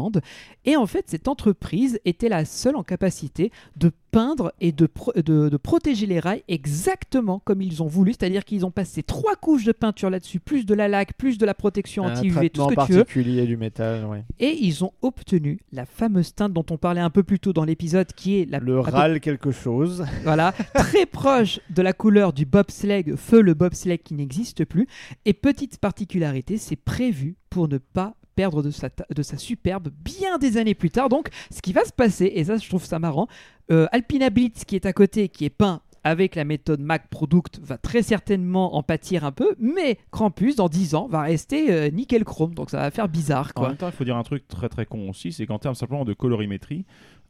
Et en fait, cette entreprise était la seule en capacité de peindre et de, pro- de, de protéger les rails exactement comme ils ont voulu. C'est-à-dire qu'ils ont passé trois couches de peinture là-dessus, plus de la laque, plus de la protection anti-UV, tout ce que tu veux. particulier du métal, ouais. Et ils ont obtenu la fameuse teinte dont on parlait un peu plus tôt dans l'épisode, qui est la Le peu- râle quelque chose. voilà, très proche de la couleur du bobsleigh, feu le bobsleigh qui n'existe plus. Et petite particularité, c'est prévu pour ne pas perdre de sa, superbe bien des années plus tard. Donc, ce qui va se passer, et ça, je trouve ça marrant, euh, Alpina Blitz qui est à côté, qui est peint avec la méthode Mac Product, va très certainement en pâtir un peu, mais Krampus, dans 10 ans, va rester euh, nickel chrome. Donc, ça va faire bizarre, En quoi. même temps, il faut dire un truc très très con aussi, c'est qu'en termes simplement de colorimétrie,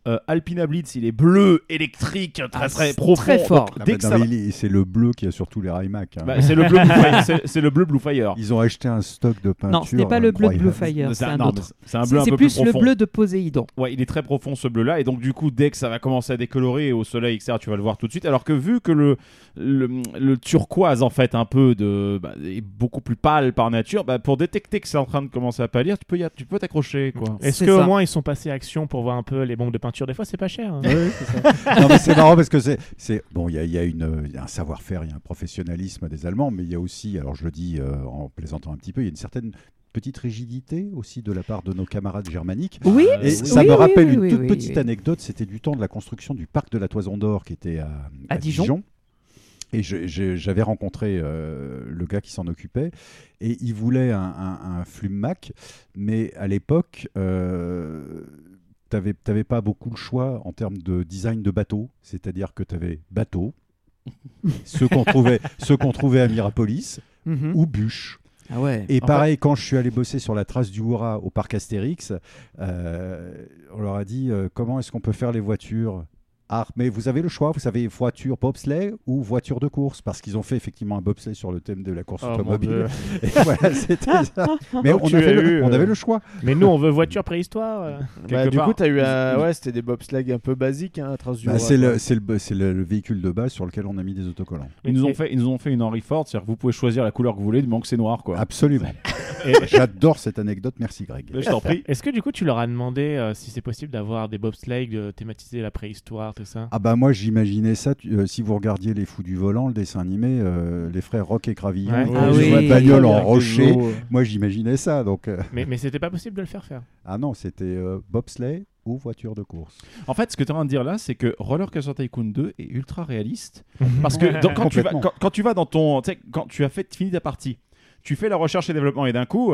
euh, Alpina Blitz, il est bleu, électrique, très Ah, très profond. très fort. Donc, Ah, dès bah, que non, ça va- mais il est- C'est le bleu qui a sur tous les rails Mac. hein. Bah, c'est le bleu Blue Fire. c'est- C'est le bleu Blue Fire. Ils ont acheté un stock de peinture. Non, ce n'est pas le bleu de Blue. Fire, c'est un autre. C'est un C'est bleu un c'est peu plus, plus le bleu de Poséidon. Ouais, il est très profond ce bleu-là, et donc du coup, dès que ça va commencer à décolorer au soleil, etc., tu vas le voir tout de suite. Alors que vu que le, le, le turquoise, en fait, un peu de, bah, est beaucoup plus pâle par nature, bah, pour détecter que c'est en train de commencer à pâlir, tu peux y a- tu peux t'accrocher, quoi. Est-ce qu'au moins ils sont passés à action pour voir un peu les bombes de peinture Des fois, c'est pas cher. hein. C'est ça. non, mais c'est marrant parce que c'est, c'est bon, il y a, il y a une, il y a un savoir-faire, il y a un professionnalisme des Allemands, mais il y a aussi, alors je le dis euh, en plaisantant un petit peu, il y a une certaine petite rigidité aussi de la part de nos camarades germaniques. Oui, Et oui, ça oui, me rappelle oui, une toute oui, petite oui. anecdote. C'était du temps de la construction du parc de la Toison d'Or qui était à, À Dijon. Et je- je- j'avais rencontré euh, le gars qui s'en occupait et il voulait un, un, un Flume Mac, mais à l'époque, euh, tu n'avais pas beaucoup le choix en termes de design de bateau, c'est-à-dire que tu avais bateau, ceux qu'on trouvait, ceux qu'on trouvait à Mirapolis, Mhm. ou bûche. Ah ouais. Et pareil, quand je suis allé bosser sur la trace du Hura au parc Astérix, euh, on leur a dit euh, comment est-ce qu'on peut faire les voitures ah, mais vous avez le choix, vous savez, voiture bobsleigh ou voiture de course, parce qu'ils ont fait effectivement un bobsleigh sur le thème de la course Oh, automobile. Dieu. Et voilà, c'était ça. Mais on, tu avait as le, eu, on euh, avait le choix. Mais nous, on veut voiture préhistoire. euh. Bah, du part. coup, t'as eu un. Ils- Ouais, c'était des bobsleigh un peu basiques, hein, à trace du Bah, c'est le, c'est le, c'est le- le véhicule de base sur lequel on a mis des autocollants. Ils nous, ont fait, ils nous ont fait une Henry Ford, c'est-à-dire que vous pouvez choisir la couleur que vous voulez, du moment que c'est noir, quoi. Absolument. Et- J'adore cette anecdote, merci Greg. Je t'en prie. Est-ce que du coup, tu leur as demandé euh, si c'est possible d'avoir des bobsleighs, de thématiser la préhistoire, ça? Ah bah moi j'imaginais ça, tu- euh, si vous regardiez Les Fous du Volant, le dessin animé, euh, les frères Rock et Ouais. ils Ah oui. la bagnole en rocher, moi j'imaginais ça. Donc, euh, Mais, mais c'était pas possible de le faire faire. Ah non, c'était euh, bobsleigh ou voiture de course. En fait, ce que tu es en train de dire là, c'est que Roller Coaster Tycoon 2 est ultra réaliste. Parce que dans- quand, tu vas, quand, quand tu vas dans ton. tu sais, Quand tu as fait, fini ta partie, tu fais la recherche et développement et d'un coup.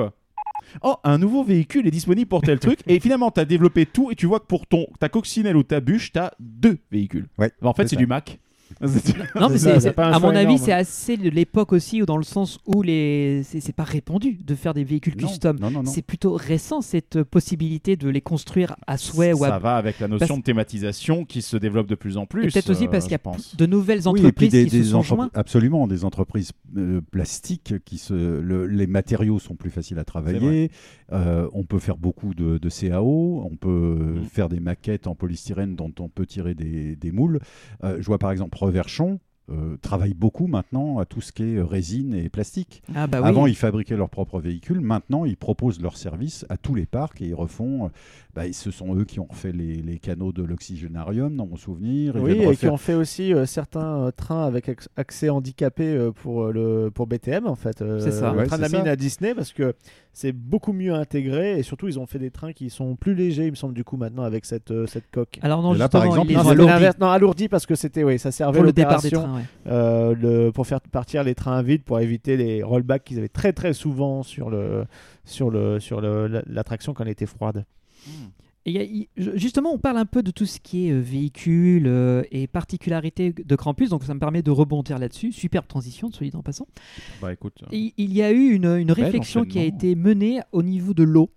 Oh, un nouveau véhicule est disponible pour tel truc. Et finalement, tu as développé tout et tu vois que pour ton, ta coccinelle ou ta bûche, tu as deux véhicules. Ouais, Bah, en fait, c'est du Mac. Non, mais C'est ça, c'est- c'est pas un à mon avis, énorme. c'est assez de l'époque aussi, ou dans le sens où les c'est c'est pas répandu de faire des véhicules Non, custom. Non, non, non. C'est plutôt récent cette possibilité de les construire à souhait ou ça va avec la notion Parce- de thématisation qui se développe de plus en plus. Et peut-être aussi euh, parce qu'il y a pense. de nouvelles Oui, et puis entreprises des, qui se sont entrep- absolument des entreprises euh, plastiques qui se le- les matériaux sont plus faciles à travailler Euh, on peut faire beaucoup de, de CAO on peut Mm. faire des maquettes en polystyrène dont on peut tirer des, des moules Euh, je vois par exemple Reverchon euh, travaille beaucoup maintenant à tout ce qui est résine et plastique Ah bah oui. Avant, ils fabriquaient leurs propres véhicules. Maintenant, ils proposent leurs services à tous les parcs et ils refont. euh, bah, ce sont eux qui ont fait les, les canaux de l'oxygénarium, dans mon souvenir. Ils Oui, et qui ont fait aussi euh, certains euh, trains avec acc- accès handicapé euh, pour, euh, le, pour BTM, en fait. euh, C'est ça. Le Ouais, train de la mine à Disney, parce que c'est beaucoup mieux intégré et surtout, ils ont fait des trains qui sont plus légers, il me semble, du coup, maintenant, avec cette, euh, cette coque. Alors non, là, par justement, exemple, ils Non, l'inverse. Non, alourdi parce que c'était, oui, ça servait pour le départ des ouais. euh, le, pour faire partir les trains vides, pour éviter les rollbacks qu'ils avaient très très souvent sur le sur le sur le- la- l'attraction quand elle était froide. Et justement, on parle un peu de tout ce qui est euh, véhicule euh, et particularités de Krampus, donc ça me permet de rebondir là-dessus. Superbe transition, soit dit en passant. Bah écoute. Et il y a eu une, une réflexion qui a été menée au niveau de l'eau.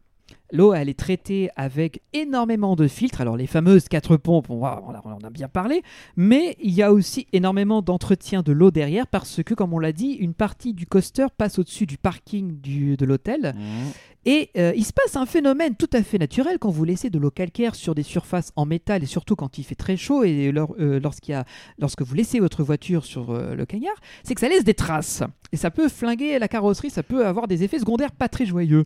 L'eau, elle est traitée avec énormément de filtres. Alors, les fameuses quatre pompes, a, on en a bien parlé. Mais il y a aussi énormément d'entretien de l'eau derrière parce que, comme on l'a dit, une partie du coaster passe au-dessus du parking du- de l'hôtel. Mmh. Et euh, il se passe un phénomène tout à fait naturel quand vous laissez de l'eau calcaire sur des surfaces en métal et surtout quand il fait très chaud et euh, lorsque vous laissez votre voiture sur euh, le cagnard, c'est que ça laisse des traces. Et ça peut flinguer la carrosserie, ça peut avoir des effets secondaires pas très joyeux.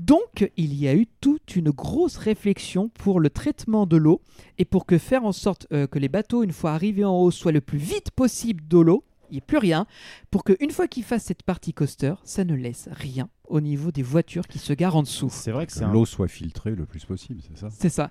Donc il y a eu toute une grosse réflexion pour le traitement de l'eau et pour que faire en sorte que les bateaux, une fois arrivés en haut, soient le plus vite possible de l'eau. Il n'y ait plus rien, pour qu'une fois qu'ils fassent cette partie coaster, ça ne laisse rien au niveau des voitures qui se garent en dessous. C'est vrai que Que un... l'eau soit filtrée le plus possible, c'est ça C'est ça.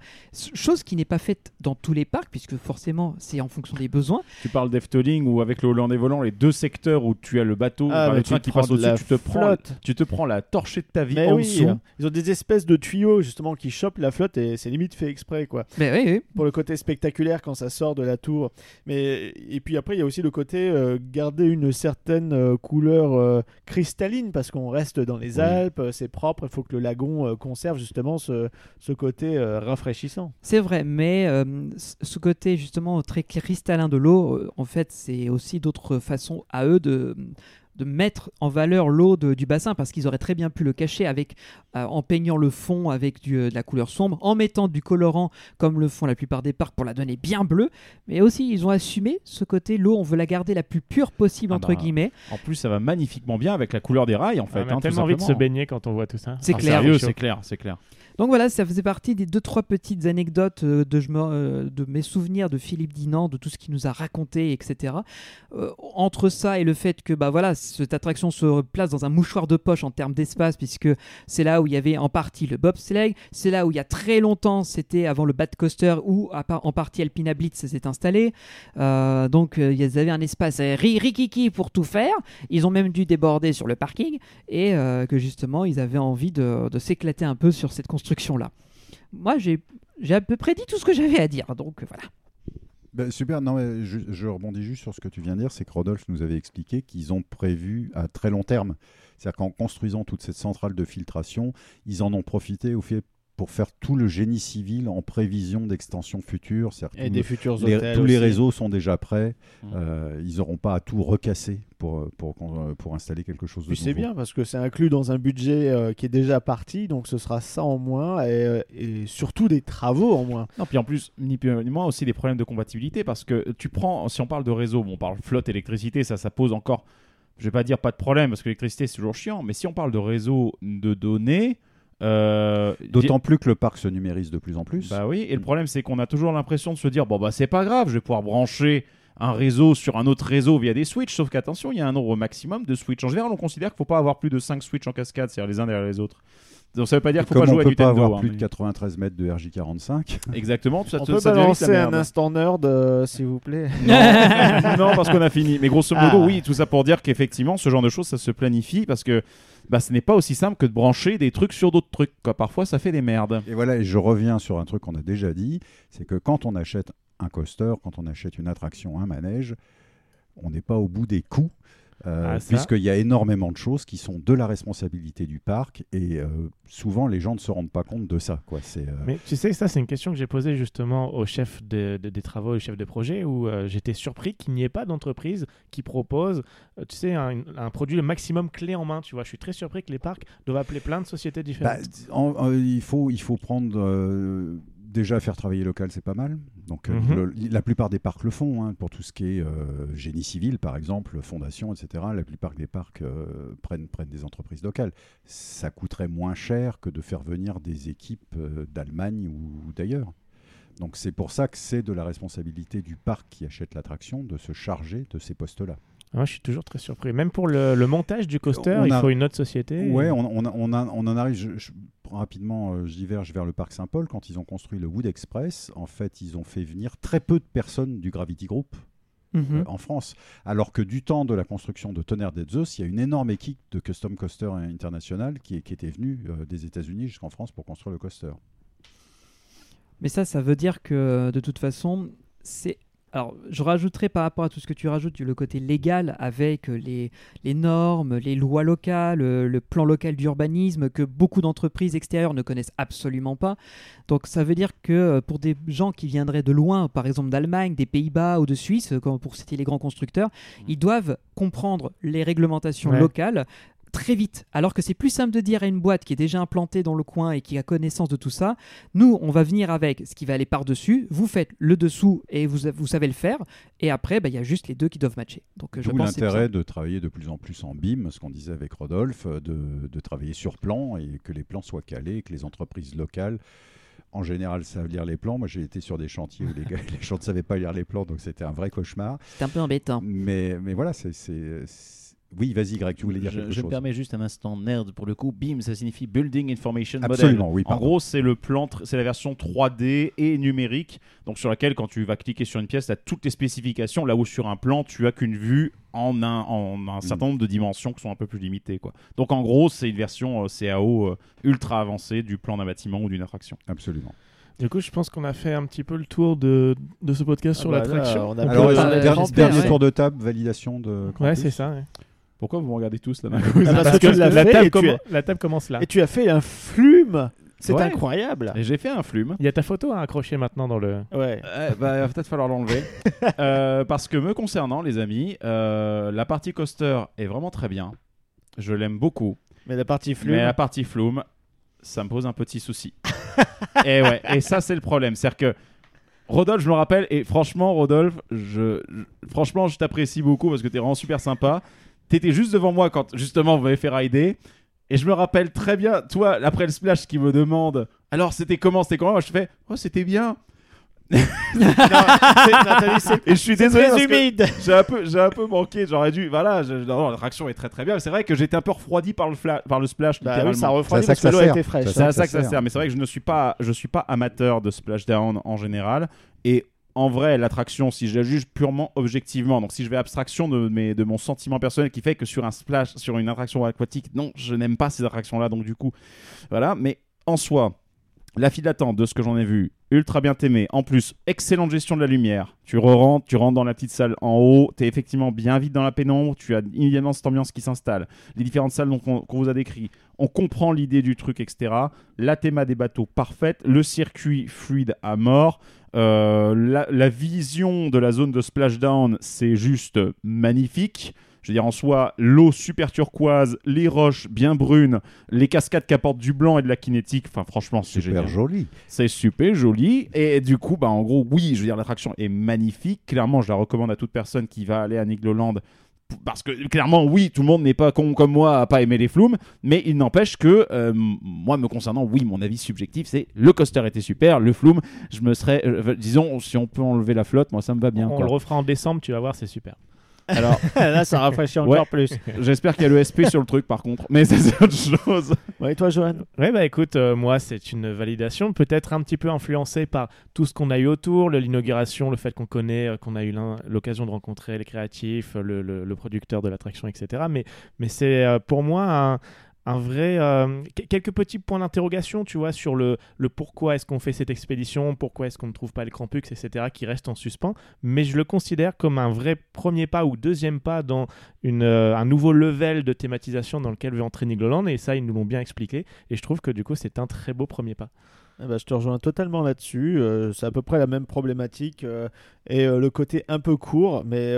Chose qui n'est pas faite dans tous les parcs, puisque forcément c'est en fonction des besoins. Tu parles d'Efteling ou avec le Hollandais volant, les deux secteurs où tu as le bateau, Ah, enfin, le train qui prends passe de au-dessus, la tu te prends, tu te prends la torchée de ta vie Mais en oui, dessous. hein. ils ont des espèces de tuyaux justement qui chopent la flotte et c'est limite fait exprès quoi. Mais oui, oui. Pour le côté spectaculaire quand ça sort de la tour. Mais et puis après il y a aussi le côté euh, garder une certaine euh, couleur euh, cristalline parce qu'on reste dans les. Alpes, euh, c'est propre, il faut que le lagon euh, conserve justement ce, ce côté euh, rafraîchissant. C'est vrai, mais ce côté justement très cristallin de l'eau, en fait, c'est aussi d'autres façons à eux de, de mettre en valeur l'eau du bassin parce qu'ils auraient très bien pu le cacher avec, euh, en peignant le fond avec du, euh, de la couleur sombre, en mettant du colorant comme le font la plupart des parcs pour la donner bien bleue, mais aussi ils ont assumé ce côté l'eau, on veut la garder la plus pure possible Ah entre bah, guillemets. En plus, ça va magnifiquement bien avec la couleur des rails en fait. on a hein, tout tellement envie de se simplement. baigner quand on voit tout ça. C'est Ah, clair. C'est clair, c'est clair. Donc voilà, ça faisait partie des deux trois petites anecdotes euh, euh, de mes souvenirs de Philippe Dinan, de tout ce qu'il nous a raconté, etc. Euh, entre ça et le fait que bah voilà, cette attraction se place dans un mouchoir de poche en termes d'espace, puisque c'est là où il y avait en partie le bobsleigh, c'est là où il y a très longtemps, c'était avant le Bad Coaster, où en partie Alpina Blitz s'est installé. Donc ils avaient un espace ri- rikiki pour tout faire. Ils ont même dû déborder sur le parking et que justement ils avaient envie de, s'éclater un peu sur cette construction-là. Moi, j'ai à peu près dit tout ce que j'avais à dire, donc voilà. Ben, super, non, mais je, je rebondis juste sur ce que tu viens de dire, c'est que Rodolphe nous avait expliqué qu'ils ont prévu à très long terme. C'est-à-dire qu'en construisant toute cette centrale de filtration, ils en ont profité au fait pour faire tout le génie civil en prévision d'extension future. C'est-à-dire Et tout des le- futurs les- hôtels. tous les réseaux sont déjà prêts. Mhm. Euh, ils n'auront pas à tout recasser pour, pour, pour, pour installer quelque chose de Puis c'est bien parce que c'est inclus dans un budget euh, qui est déjà parti, donc ce sera ça en moins et, euh, et surtout des travaux en moins. Non, puis en plus, ni plus ni moins aussi des problèmes de compatibilité parce que tu prends, si on parle de réseau, bon, on parle flotte, électricité, ça, ça pose encore, je vais pas dire pas de problème parce que l'électricité c'est toujours chiant, mais si on parle de réseau de données, euh, D'autant plus que le parc se numérise de plus en plus. Bah oui, et le problème c'est qu'on a toujours l'impression de se dire bon bah c'est pas grave, je vais pouvoir brancher un réseau sur un autre réseau via des switches, sauf qu'attention, il y a un nombre maximum de switches. En général, on considère qu'il faut pas avoir plus de 5 switches en cascade, c'est-à-dire les uns derrière les autres. Donc ça veut pas dire qu'il faut pas on jouer à peut du pas Nintendo, avoir hein, plus de mais- 93 mètres de RJ45. Exactement, ça, On ça- peut ça balancer un merde. instant nerd, euh, s'il vous plaît. Non, non, parce qu'on a fini. Mais grosso modo, Ah. oui, tout ça pour dire qu'effectivement, ce genre de choses, ça se planifie parce que bah, ce n'est pas aussi simple que de brancher des trucs sur d'autres trucs. Quoi. Parfois, ça fait des merdes. Et voilà, et je reviens sur un truc qu'on a déjà dit, c'est que quand on achète un coaster, quand on achète une attraction, un manège, on n'est pas au bout des coûts. Euh, Ah, puisqu'il y a énormément de choses qui sont de la responsabilité du parc et euh, souvent les gens ne se rendent pas compte de ça. Quoi. Euh, Mais tu sais, ça, c'est une question que j'ai posée justement au chef de- de- des travaux, au chef de projet, où euh, j'étais surpris qu'il n'y ait pas d'entreprise qui propose, tu sais, un, un produit le maximum clé en main. Tu vois, je suis très surpris que les parcs doivent appeler plein de sociétés bah, différentes. en- en- il, faut, il faut prendre. Déjà, faire travailler local, c'est pas mal. Donc, euh, Mhm. le- la plupart des parcs le font, hein, pour tout ce qui est euh, génie civil, par exemple, fondation, etc. La plupart des parcs euh, prennent, prennent des entreprises locales. Ça coûterait moins cher que de faire venir des équipes euh, d'Allemagne ou d'ailleurs. Donc, c'est pour ça que c'est de la responsabilité du parc qui achète l'attraction de se charger de ces postes-là. Moi, je suis toujours très surpris. Même pour le, le montage du coaster, On il a- faut une autre société. Ouais, on, on, on, a- on en arrive je- je- rapidement, euh, je diverge vers le parc Saint-Paul. Quand ils ont construit le Wood Express, en fait, ils ont fait venir très peu de personnes du Gravity Group. Mhm. euh, en France. Alors que du temps de la construction de Tonnerre des Zeus, il y a une énorme équipe de Custom Coaster International qui, qui était venue euh, des États-Unis jusqu'en France pour construire le coaster. Mais ça, ça veut dire que de toute façon, c'est. Alors, je rajouterai par rapport à tout ce que tu rajoutes le côté légal avec euh, les, les normes, les lois locales, euh, le plan local d'urbanisme que beaucoup d'entreprises extérieures ne connaissent absolument pas. Donc, ça veut dire que euh, pour des gens qui viendraient de loin, par exemple d'Allemagne, des Pays-Bas ou de Suisse, comme pour citer les grands constructeurs, ils doivent comprendre les réglementations Ouais. locales très vite. Alors que c'est plus simple de dire à une boîte qui est déjà implantée dans le coin et qui a connaissance de tout ça, nous, on va venir avec ce qui va aller par-dessus, vous faites le dessous et vous, vous savez le faire, et après, bah, il y a juste les deux qui doivent matcher. Donc, je pense l'intérêt de travailler de plus en plus en BIM, ce qu'on disait avec Rodolphe, de, de travailler sur plan et que les plans soient calés, que les entreprises locales, en général, savent lire les plans. Moi, j'ai été sur des chantiers où les, gars, les gens ne savaient pas lire les plans, donc c'était un vrai cauchemar. C'est un peu embêtant. Mais, mais voilà, c'est. Oui, vas-y, Greg, tu voulais dire Je, quelque je me chose. permets juste un instant nerd pour le coup. BIM, ça signifie Building Information Absolument, Model. oui, en gros, c'est le plan, c'est la version 3D et numérique, donc sur laquelle quand tu vas cliquer sur une pièce, tu as toutes les spécifications, là où sur un plan, tu as qu'une vue en un, en un certain nombre de dimensions qui sont un peu plus limitées. Quoi. Donc en gros, c'est une version euh, CAO euh, ultra avancée du plan d'un bâtiment ou d'une attraction. Absolument. Du coup, je pense qu'on a fait un petit peu le tour de, de ce podcast sur Ah bah là, l'attraction. on a Alors, dernier, tour de table, validation de. Ouais, c'est ça. ouais. Pourquoi vous me regardez tous là d'un Ah, parce que la, table as- la commence là. Et tu as fait un flume C'est Ouais. incroyable Et j'ai fait un flume. Il y a ta photo à accrocher maintenant dans le. Ouais. Euh, bah, il va peut-être falloir l'enlever. Euh, parce que me concernant, les amis, euh, la partie coaster est vraiment très bien. Je l'aime beaucoup. Mais la partie flume. Mais la partie flume, ça me pose un petit souci. et ouais, et ça c'est le problème, c'est-à-dire que Rodolphe, je me rappelle, et franchement, Rodolphe, je, je- franchement, je t'apprécie beaucoup parce que t'es vraiment super sympa. T'étais juste devant moi quand justement vous m'avez fait rider. Et je me rappelle très bien, toi, après le splash, qui me demande Alors, c'était comment C'était comment? Moi, je fais Oh, c'était bien. Non, Et je suis désolé. très humide. J'ai un peu, j'ai un peu manqué. J'aurais dû. Voilà, je- non, non, l'attraction est très très bien. C'est vrai que j'étais un peu refroidi par le, fla- par le splash. Bah oui, ça refroidit parce ça que que l'eau était fraîche. C'est à ça ça que ça sert. sert. Mais c'est vrai que je ne suis pas, je suis pas amateur de splashdown en général. Et en vrai, l'attraction, si je la juge purement objectivement, donc si je vais abstraction de, de mon sentiment personnel qui fait que sur un splash, sur une attraction aquatique, non, je n'aime pas ces attractions-là. Donc du coup, voilà. Mais en soi, la file d'attente de ce que j'en ai vu, ultra bien aimé. En plus, excellente gestion de la lumière. Tu re-rentres, tu rentres dans la petite salle en haut, tu es effectivement bien vite dans la pénombre, tu as immédiatement cette ambiance qui s'installe. Les différentes salles qu'on vous a décrit, on comprend l'idée du truc, etc. La théma des bateaux parfaite, le circuit fluide à mort. Euh, la, la vision de la zone de splashdown, c'est juste magnifique. Je veux dire, en soi, l'eau super turquoise, les roches bien brunes, les cascades qui apportent du blanc et de la kinétique. Enfin, franchement, c'est Super génial. joli. C'est super joli. Et du coup, bah, en gros, oui, je veux dire, l'attraction est magnifique. Clairement, je la recommande à toute personne qui va aller à Nigloland. Parce que clairement, oui, tout le monde n'est pas con comme moi à pas aimer les flumes, mais il n'empêche que euh, moi, me concernant, oui, mon avis subjectif, c'est le coaster était super, le flume, je me serais, euh, disons, si on peut enlever la flotte, moi ça me va bien. on quoi. le refera en décembre, tu vas voir, c'est super. Alors, Là, ça rafraîchit encore Ouais. plus. j'espère qu'il y a le SP sur le truc par contre, mais ça, c'est autre chose. Ouais, et toi, Johan Ouais, bah écoute, euh, moi, c'est une validation, peut-être un petit peu influencée par tout ce qu'on a eu autour, l'inauguration, le fait qu'on connaît, euh, qu'on a eu l'occasion de rencontrer les créatifs, le, le- le producteur de l'attraction, etc. Mais, mais c'est euh, pour moi un, un vrai. euh, que- quelques petits points d'interrogation, tu vois, sur le, le pourquoi est-ce qu'on fait cette expédition, pourquoi est-ce qu'on ne trouve pas le Crampux, etc., qui reste en suspens. Mais je le considère comme un vrai premier pas ou deuxième pas dans une, euh, un nouveau level de thématisation dans lequel veut entrer Nigloland, et ça, ils nous l'ont bien expliqué. Et je trouve que du coup, c'est un très beau premier pas. Eh ben, je te rejoins totalement là-dessus. Euh, c'est à peu près la même problématique. et le côté un peu court, mais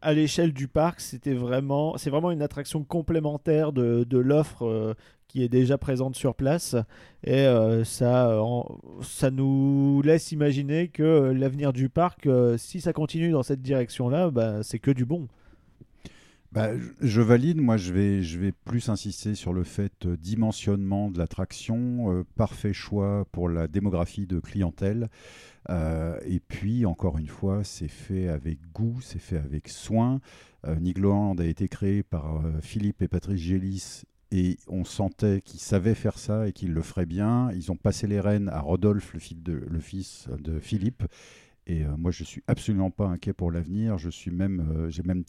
à l'échelle du parc, c'était vraiment, c'est vraiment une attraction complémentaire de, l'offre euh, qui est déjà présente sur place. Et euh, ça, euh, ça nous laisse imaginer que l'avenir du parc, si ça continue dans cette direction-là, bah, c'est que du bon. Bah, je- valide, moi je vais, plus insister sur le fait euh, dimensionnement de l'attraction, euh, parfait choix pour la démographie de clientèle. Euh, et puis, encore une fois, c'est fait avec goût, c'est fait avec soin. Euh, Nigloland a été créé par Philippe et Patrice Gélis et on sentait qu'ils savaient faire ça et qu'ils le feraient bien. Ils ont passé les rênes à Rodolphe, le, fils de- le fils de Philippe. Et moi, je suis absolument pas inquiet pour l'avenir. Je suis même, j'ai même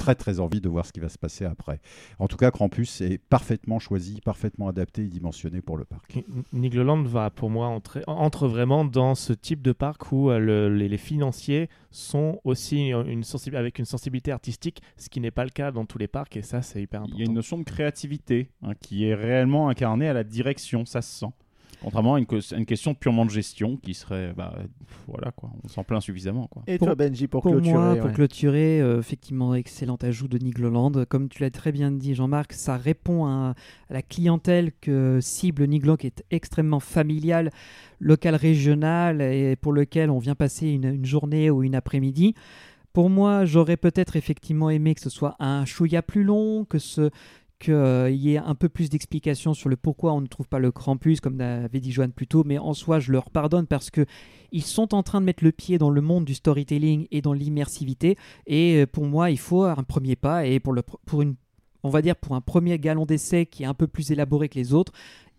très très envie de voir ce qui va se passer après. En tout cas, Krampus est parfaitement choisi, parfaitement adapté et dimensionné pour le parc. Nigloland va pour moi entrer, entre vraiment dans ce type de parc où euh, le- les, les financiers sont aussi une avec une sensibilité artistique, ce qui n'est pas le cas dans tous les parcs et ça c'est hyper important. Il y a une notion de créativité hein, qui est réellement incarnée à la direction, ça se sent. Contrairement à une, question purement de gestion qui serait, bah, pff, voilà quoi, on s'en plaint suffisamment quoi. Et Pour- toi, Benji, pour, Pour clôturer moi, pour clôturer, euh, effectivement, excellent ajout de Nigloland. Comme tu l'as très bien dit, Jean-Marc, ça répond à, à la clientèle que cible Nigloland, qui est extrêmement familiale, locale, régionale, et pour lequel on vient passer une, une journée ou une après-midi. Pour moi, j'aurais peut-être effectivement aimé que ce soit un chouïa plus long, que ce qu'il y ait un peu plus d'explications sur le pourquoi on ne trouve pas le Krampus, comme avait dit Joanne plus tôt, mais en soi, je leur pardonne parce que ils sont en train de mettre le pied dans le monde du storytelling et dans l'immersivité. Et euh, pour moi, il faut un premier pas. Et pour, une, on va dire pour un premier galon d'essai qui est un peu plus élaboré que les autres,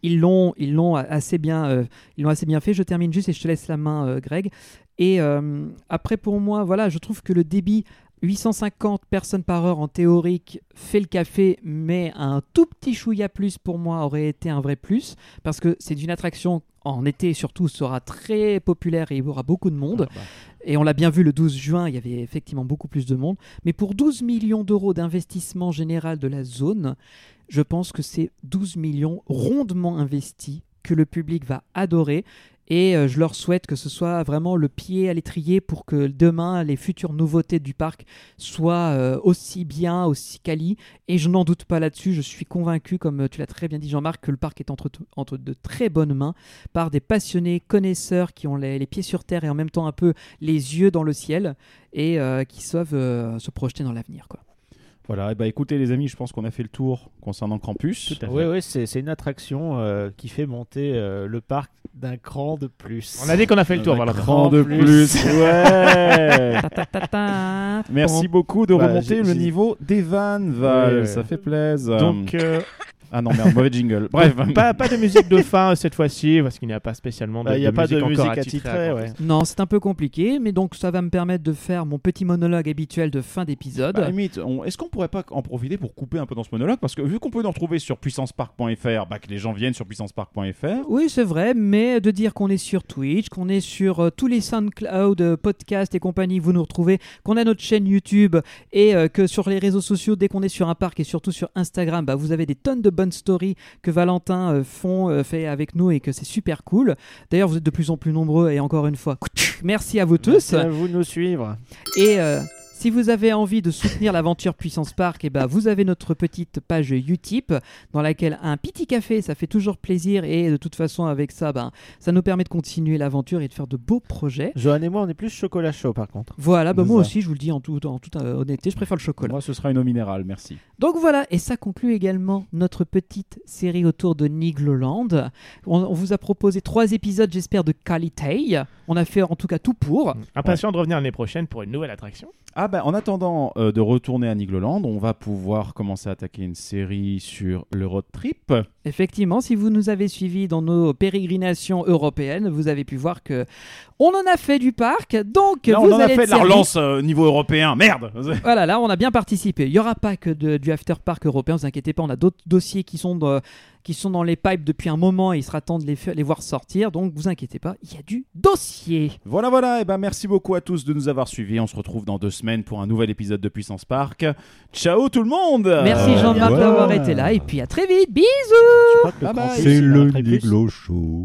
ils l'ont, ils l'ont assez bien, euh, ils l'ont assez bien fait. Je termine juste et je te laisse la main, euh, Greg. Et euh, après, pour moi, voilà, je trouve que le débit 850 personnes par heure en théorique fait le café, mais un tout petit chouïa plus pour moi aurait été un vrai plus parce que c'est une attraction en été surtout sera très populaire et il y aura beaucoup de monde. Et on l'a bien vu le 12 juin, il y avait effectivement beaucoup plus de monde. Mais pour 12 millions d'euros d'investissement général de la zone, je pense que c'est 12 millions rondement investis que le public va adorer. Et euh, je leur souhaite que ce soit vraiment le pied à l'étrier pour que demain, les futures nouveautés du parc soient euh, aussi bien, aussi quali. Et je n'en doute pas là-dessus. Je suis convaincu, comme tu l'as très bien dit, Jean-Marc, que le parc est entre, de très bonnes mains par des passionnés connaisseurs qui ont les, pieds sur terre et en même temps un peu les yeux dans le ciel et euh, qui savent euh, se projeter dans l'avenir. quoi. Voilà, et bah écoutez les amis, je pense qu'on a fait le tour concernant Campus. Oui, oui, c'est une attraction euh, qui fait monter euh, le parc d'un cran de plus. On a dit qu'on a fait le tour, voilà. Grand de plus. Ouais. Ta, ta, ta, ta. Merci beaucoup de Bah, remonter le niveau des vannes, Val. Ouais, ouais. Ça fait plaisir. Donc euh, Ah non, merde, mauvais jingle. Bref. pas, pas de musique de fin cette fois-ci parce qu'il n'y a pas spécialement de, Bah, Il n'y a de pas de encore musique attitrée attitrée, à ouais. Non, c'est un peu compliqué, mais donc ça va me permettre de faire mon petit monologue habituel de fin d'épisode. Bah, limite, on- est-ce qu'on pourrait pas en profiter pour couper un peu dans ce monologue? Parce que vu qu'on peut nous retrouver sur puissancepark.fr, bah, que les gens viennent sur puissancepark.fr. Oui, c'est vrai, mais de dire qu'on est sur Twitch, qu'on est sur euh, tous les SoundCloud, euh, podcasts et compagnie, vous nous retrouvez, qu'on a notre chaîne YouTube et euh, que sur les réseaux sociaux, dès qu'on est sur un parc et surtout sur Instagram, bah, vous avez des tonnes de stories que Valentin euh, font, euh, fait avec nous et que c'est super cool. D'ailleurs, vous êtes de plus en plus nombreux et encore une fois, merci à vous tous. Merci à vous de nous suivre. Et euh, si vous avez envie de soutenir l'aventure Puissance Park, eh ben, vous avez notre petite page Utip dans laquelle un petit café, ça fait toujours plaisir. Et de toute façon, avec ça, ben, ça nous permet de continuer l'aventure et de faire de beaux projets. Johan et moi, on est plus chocolat chaud par contre. Voilà, ben, moi ça. aussi, je vous le dis en, tout- en toute euh, honnêteté, je préfère le chocolat. Moi, ce sera une eau minérale, merci. Donc voilà, et ça conclut également notre petite série autour de Nigloland. On, on vous a proposé trois épisodes, j'espère, de qualité. On a fait en tout cas tout pour. Impatient de revenir l'année prochaine pour une nouvelle attraction. Ah bah en attendant euh, de retourner à Nigloland, on va pouvoir commencer à attaquer une série sur le road trip. Effectivement, si vous nous avez suivis dans nos pérégrinations européennes, vous avez pu voir que on en a fait du parc. Donc Là, vous on en a fait de la relance euh, niveau européen, merde Voilà, là, on a bien participé. Il n'y aura pas que de- du after park européen, vous inquiétez pas, on a d'autres dossiers qui sont, de- qui sont dans les pipes depuis un moment et il sera temps de les, les voir sortir. Donc vous inquiétez pas, il y a du dossier. Voilà, voilà, et ben merci beaucoup à tous de nous avoir suivis. On se retrouve dans deux semaines pour un nouvel épisode de Puissance Park. Ciao tout le monde Merci Jean-Marc ouais. d'avoir été là et puis à très vite. Bisous C'est le. Niglo Show.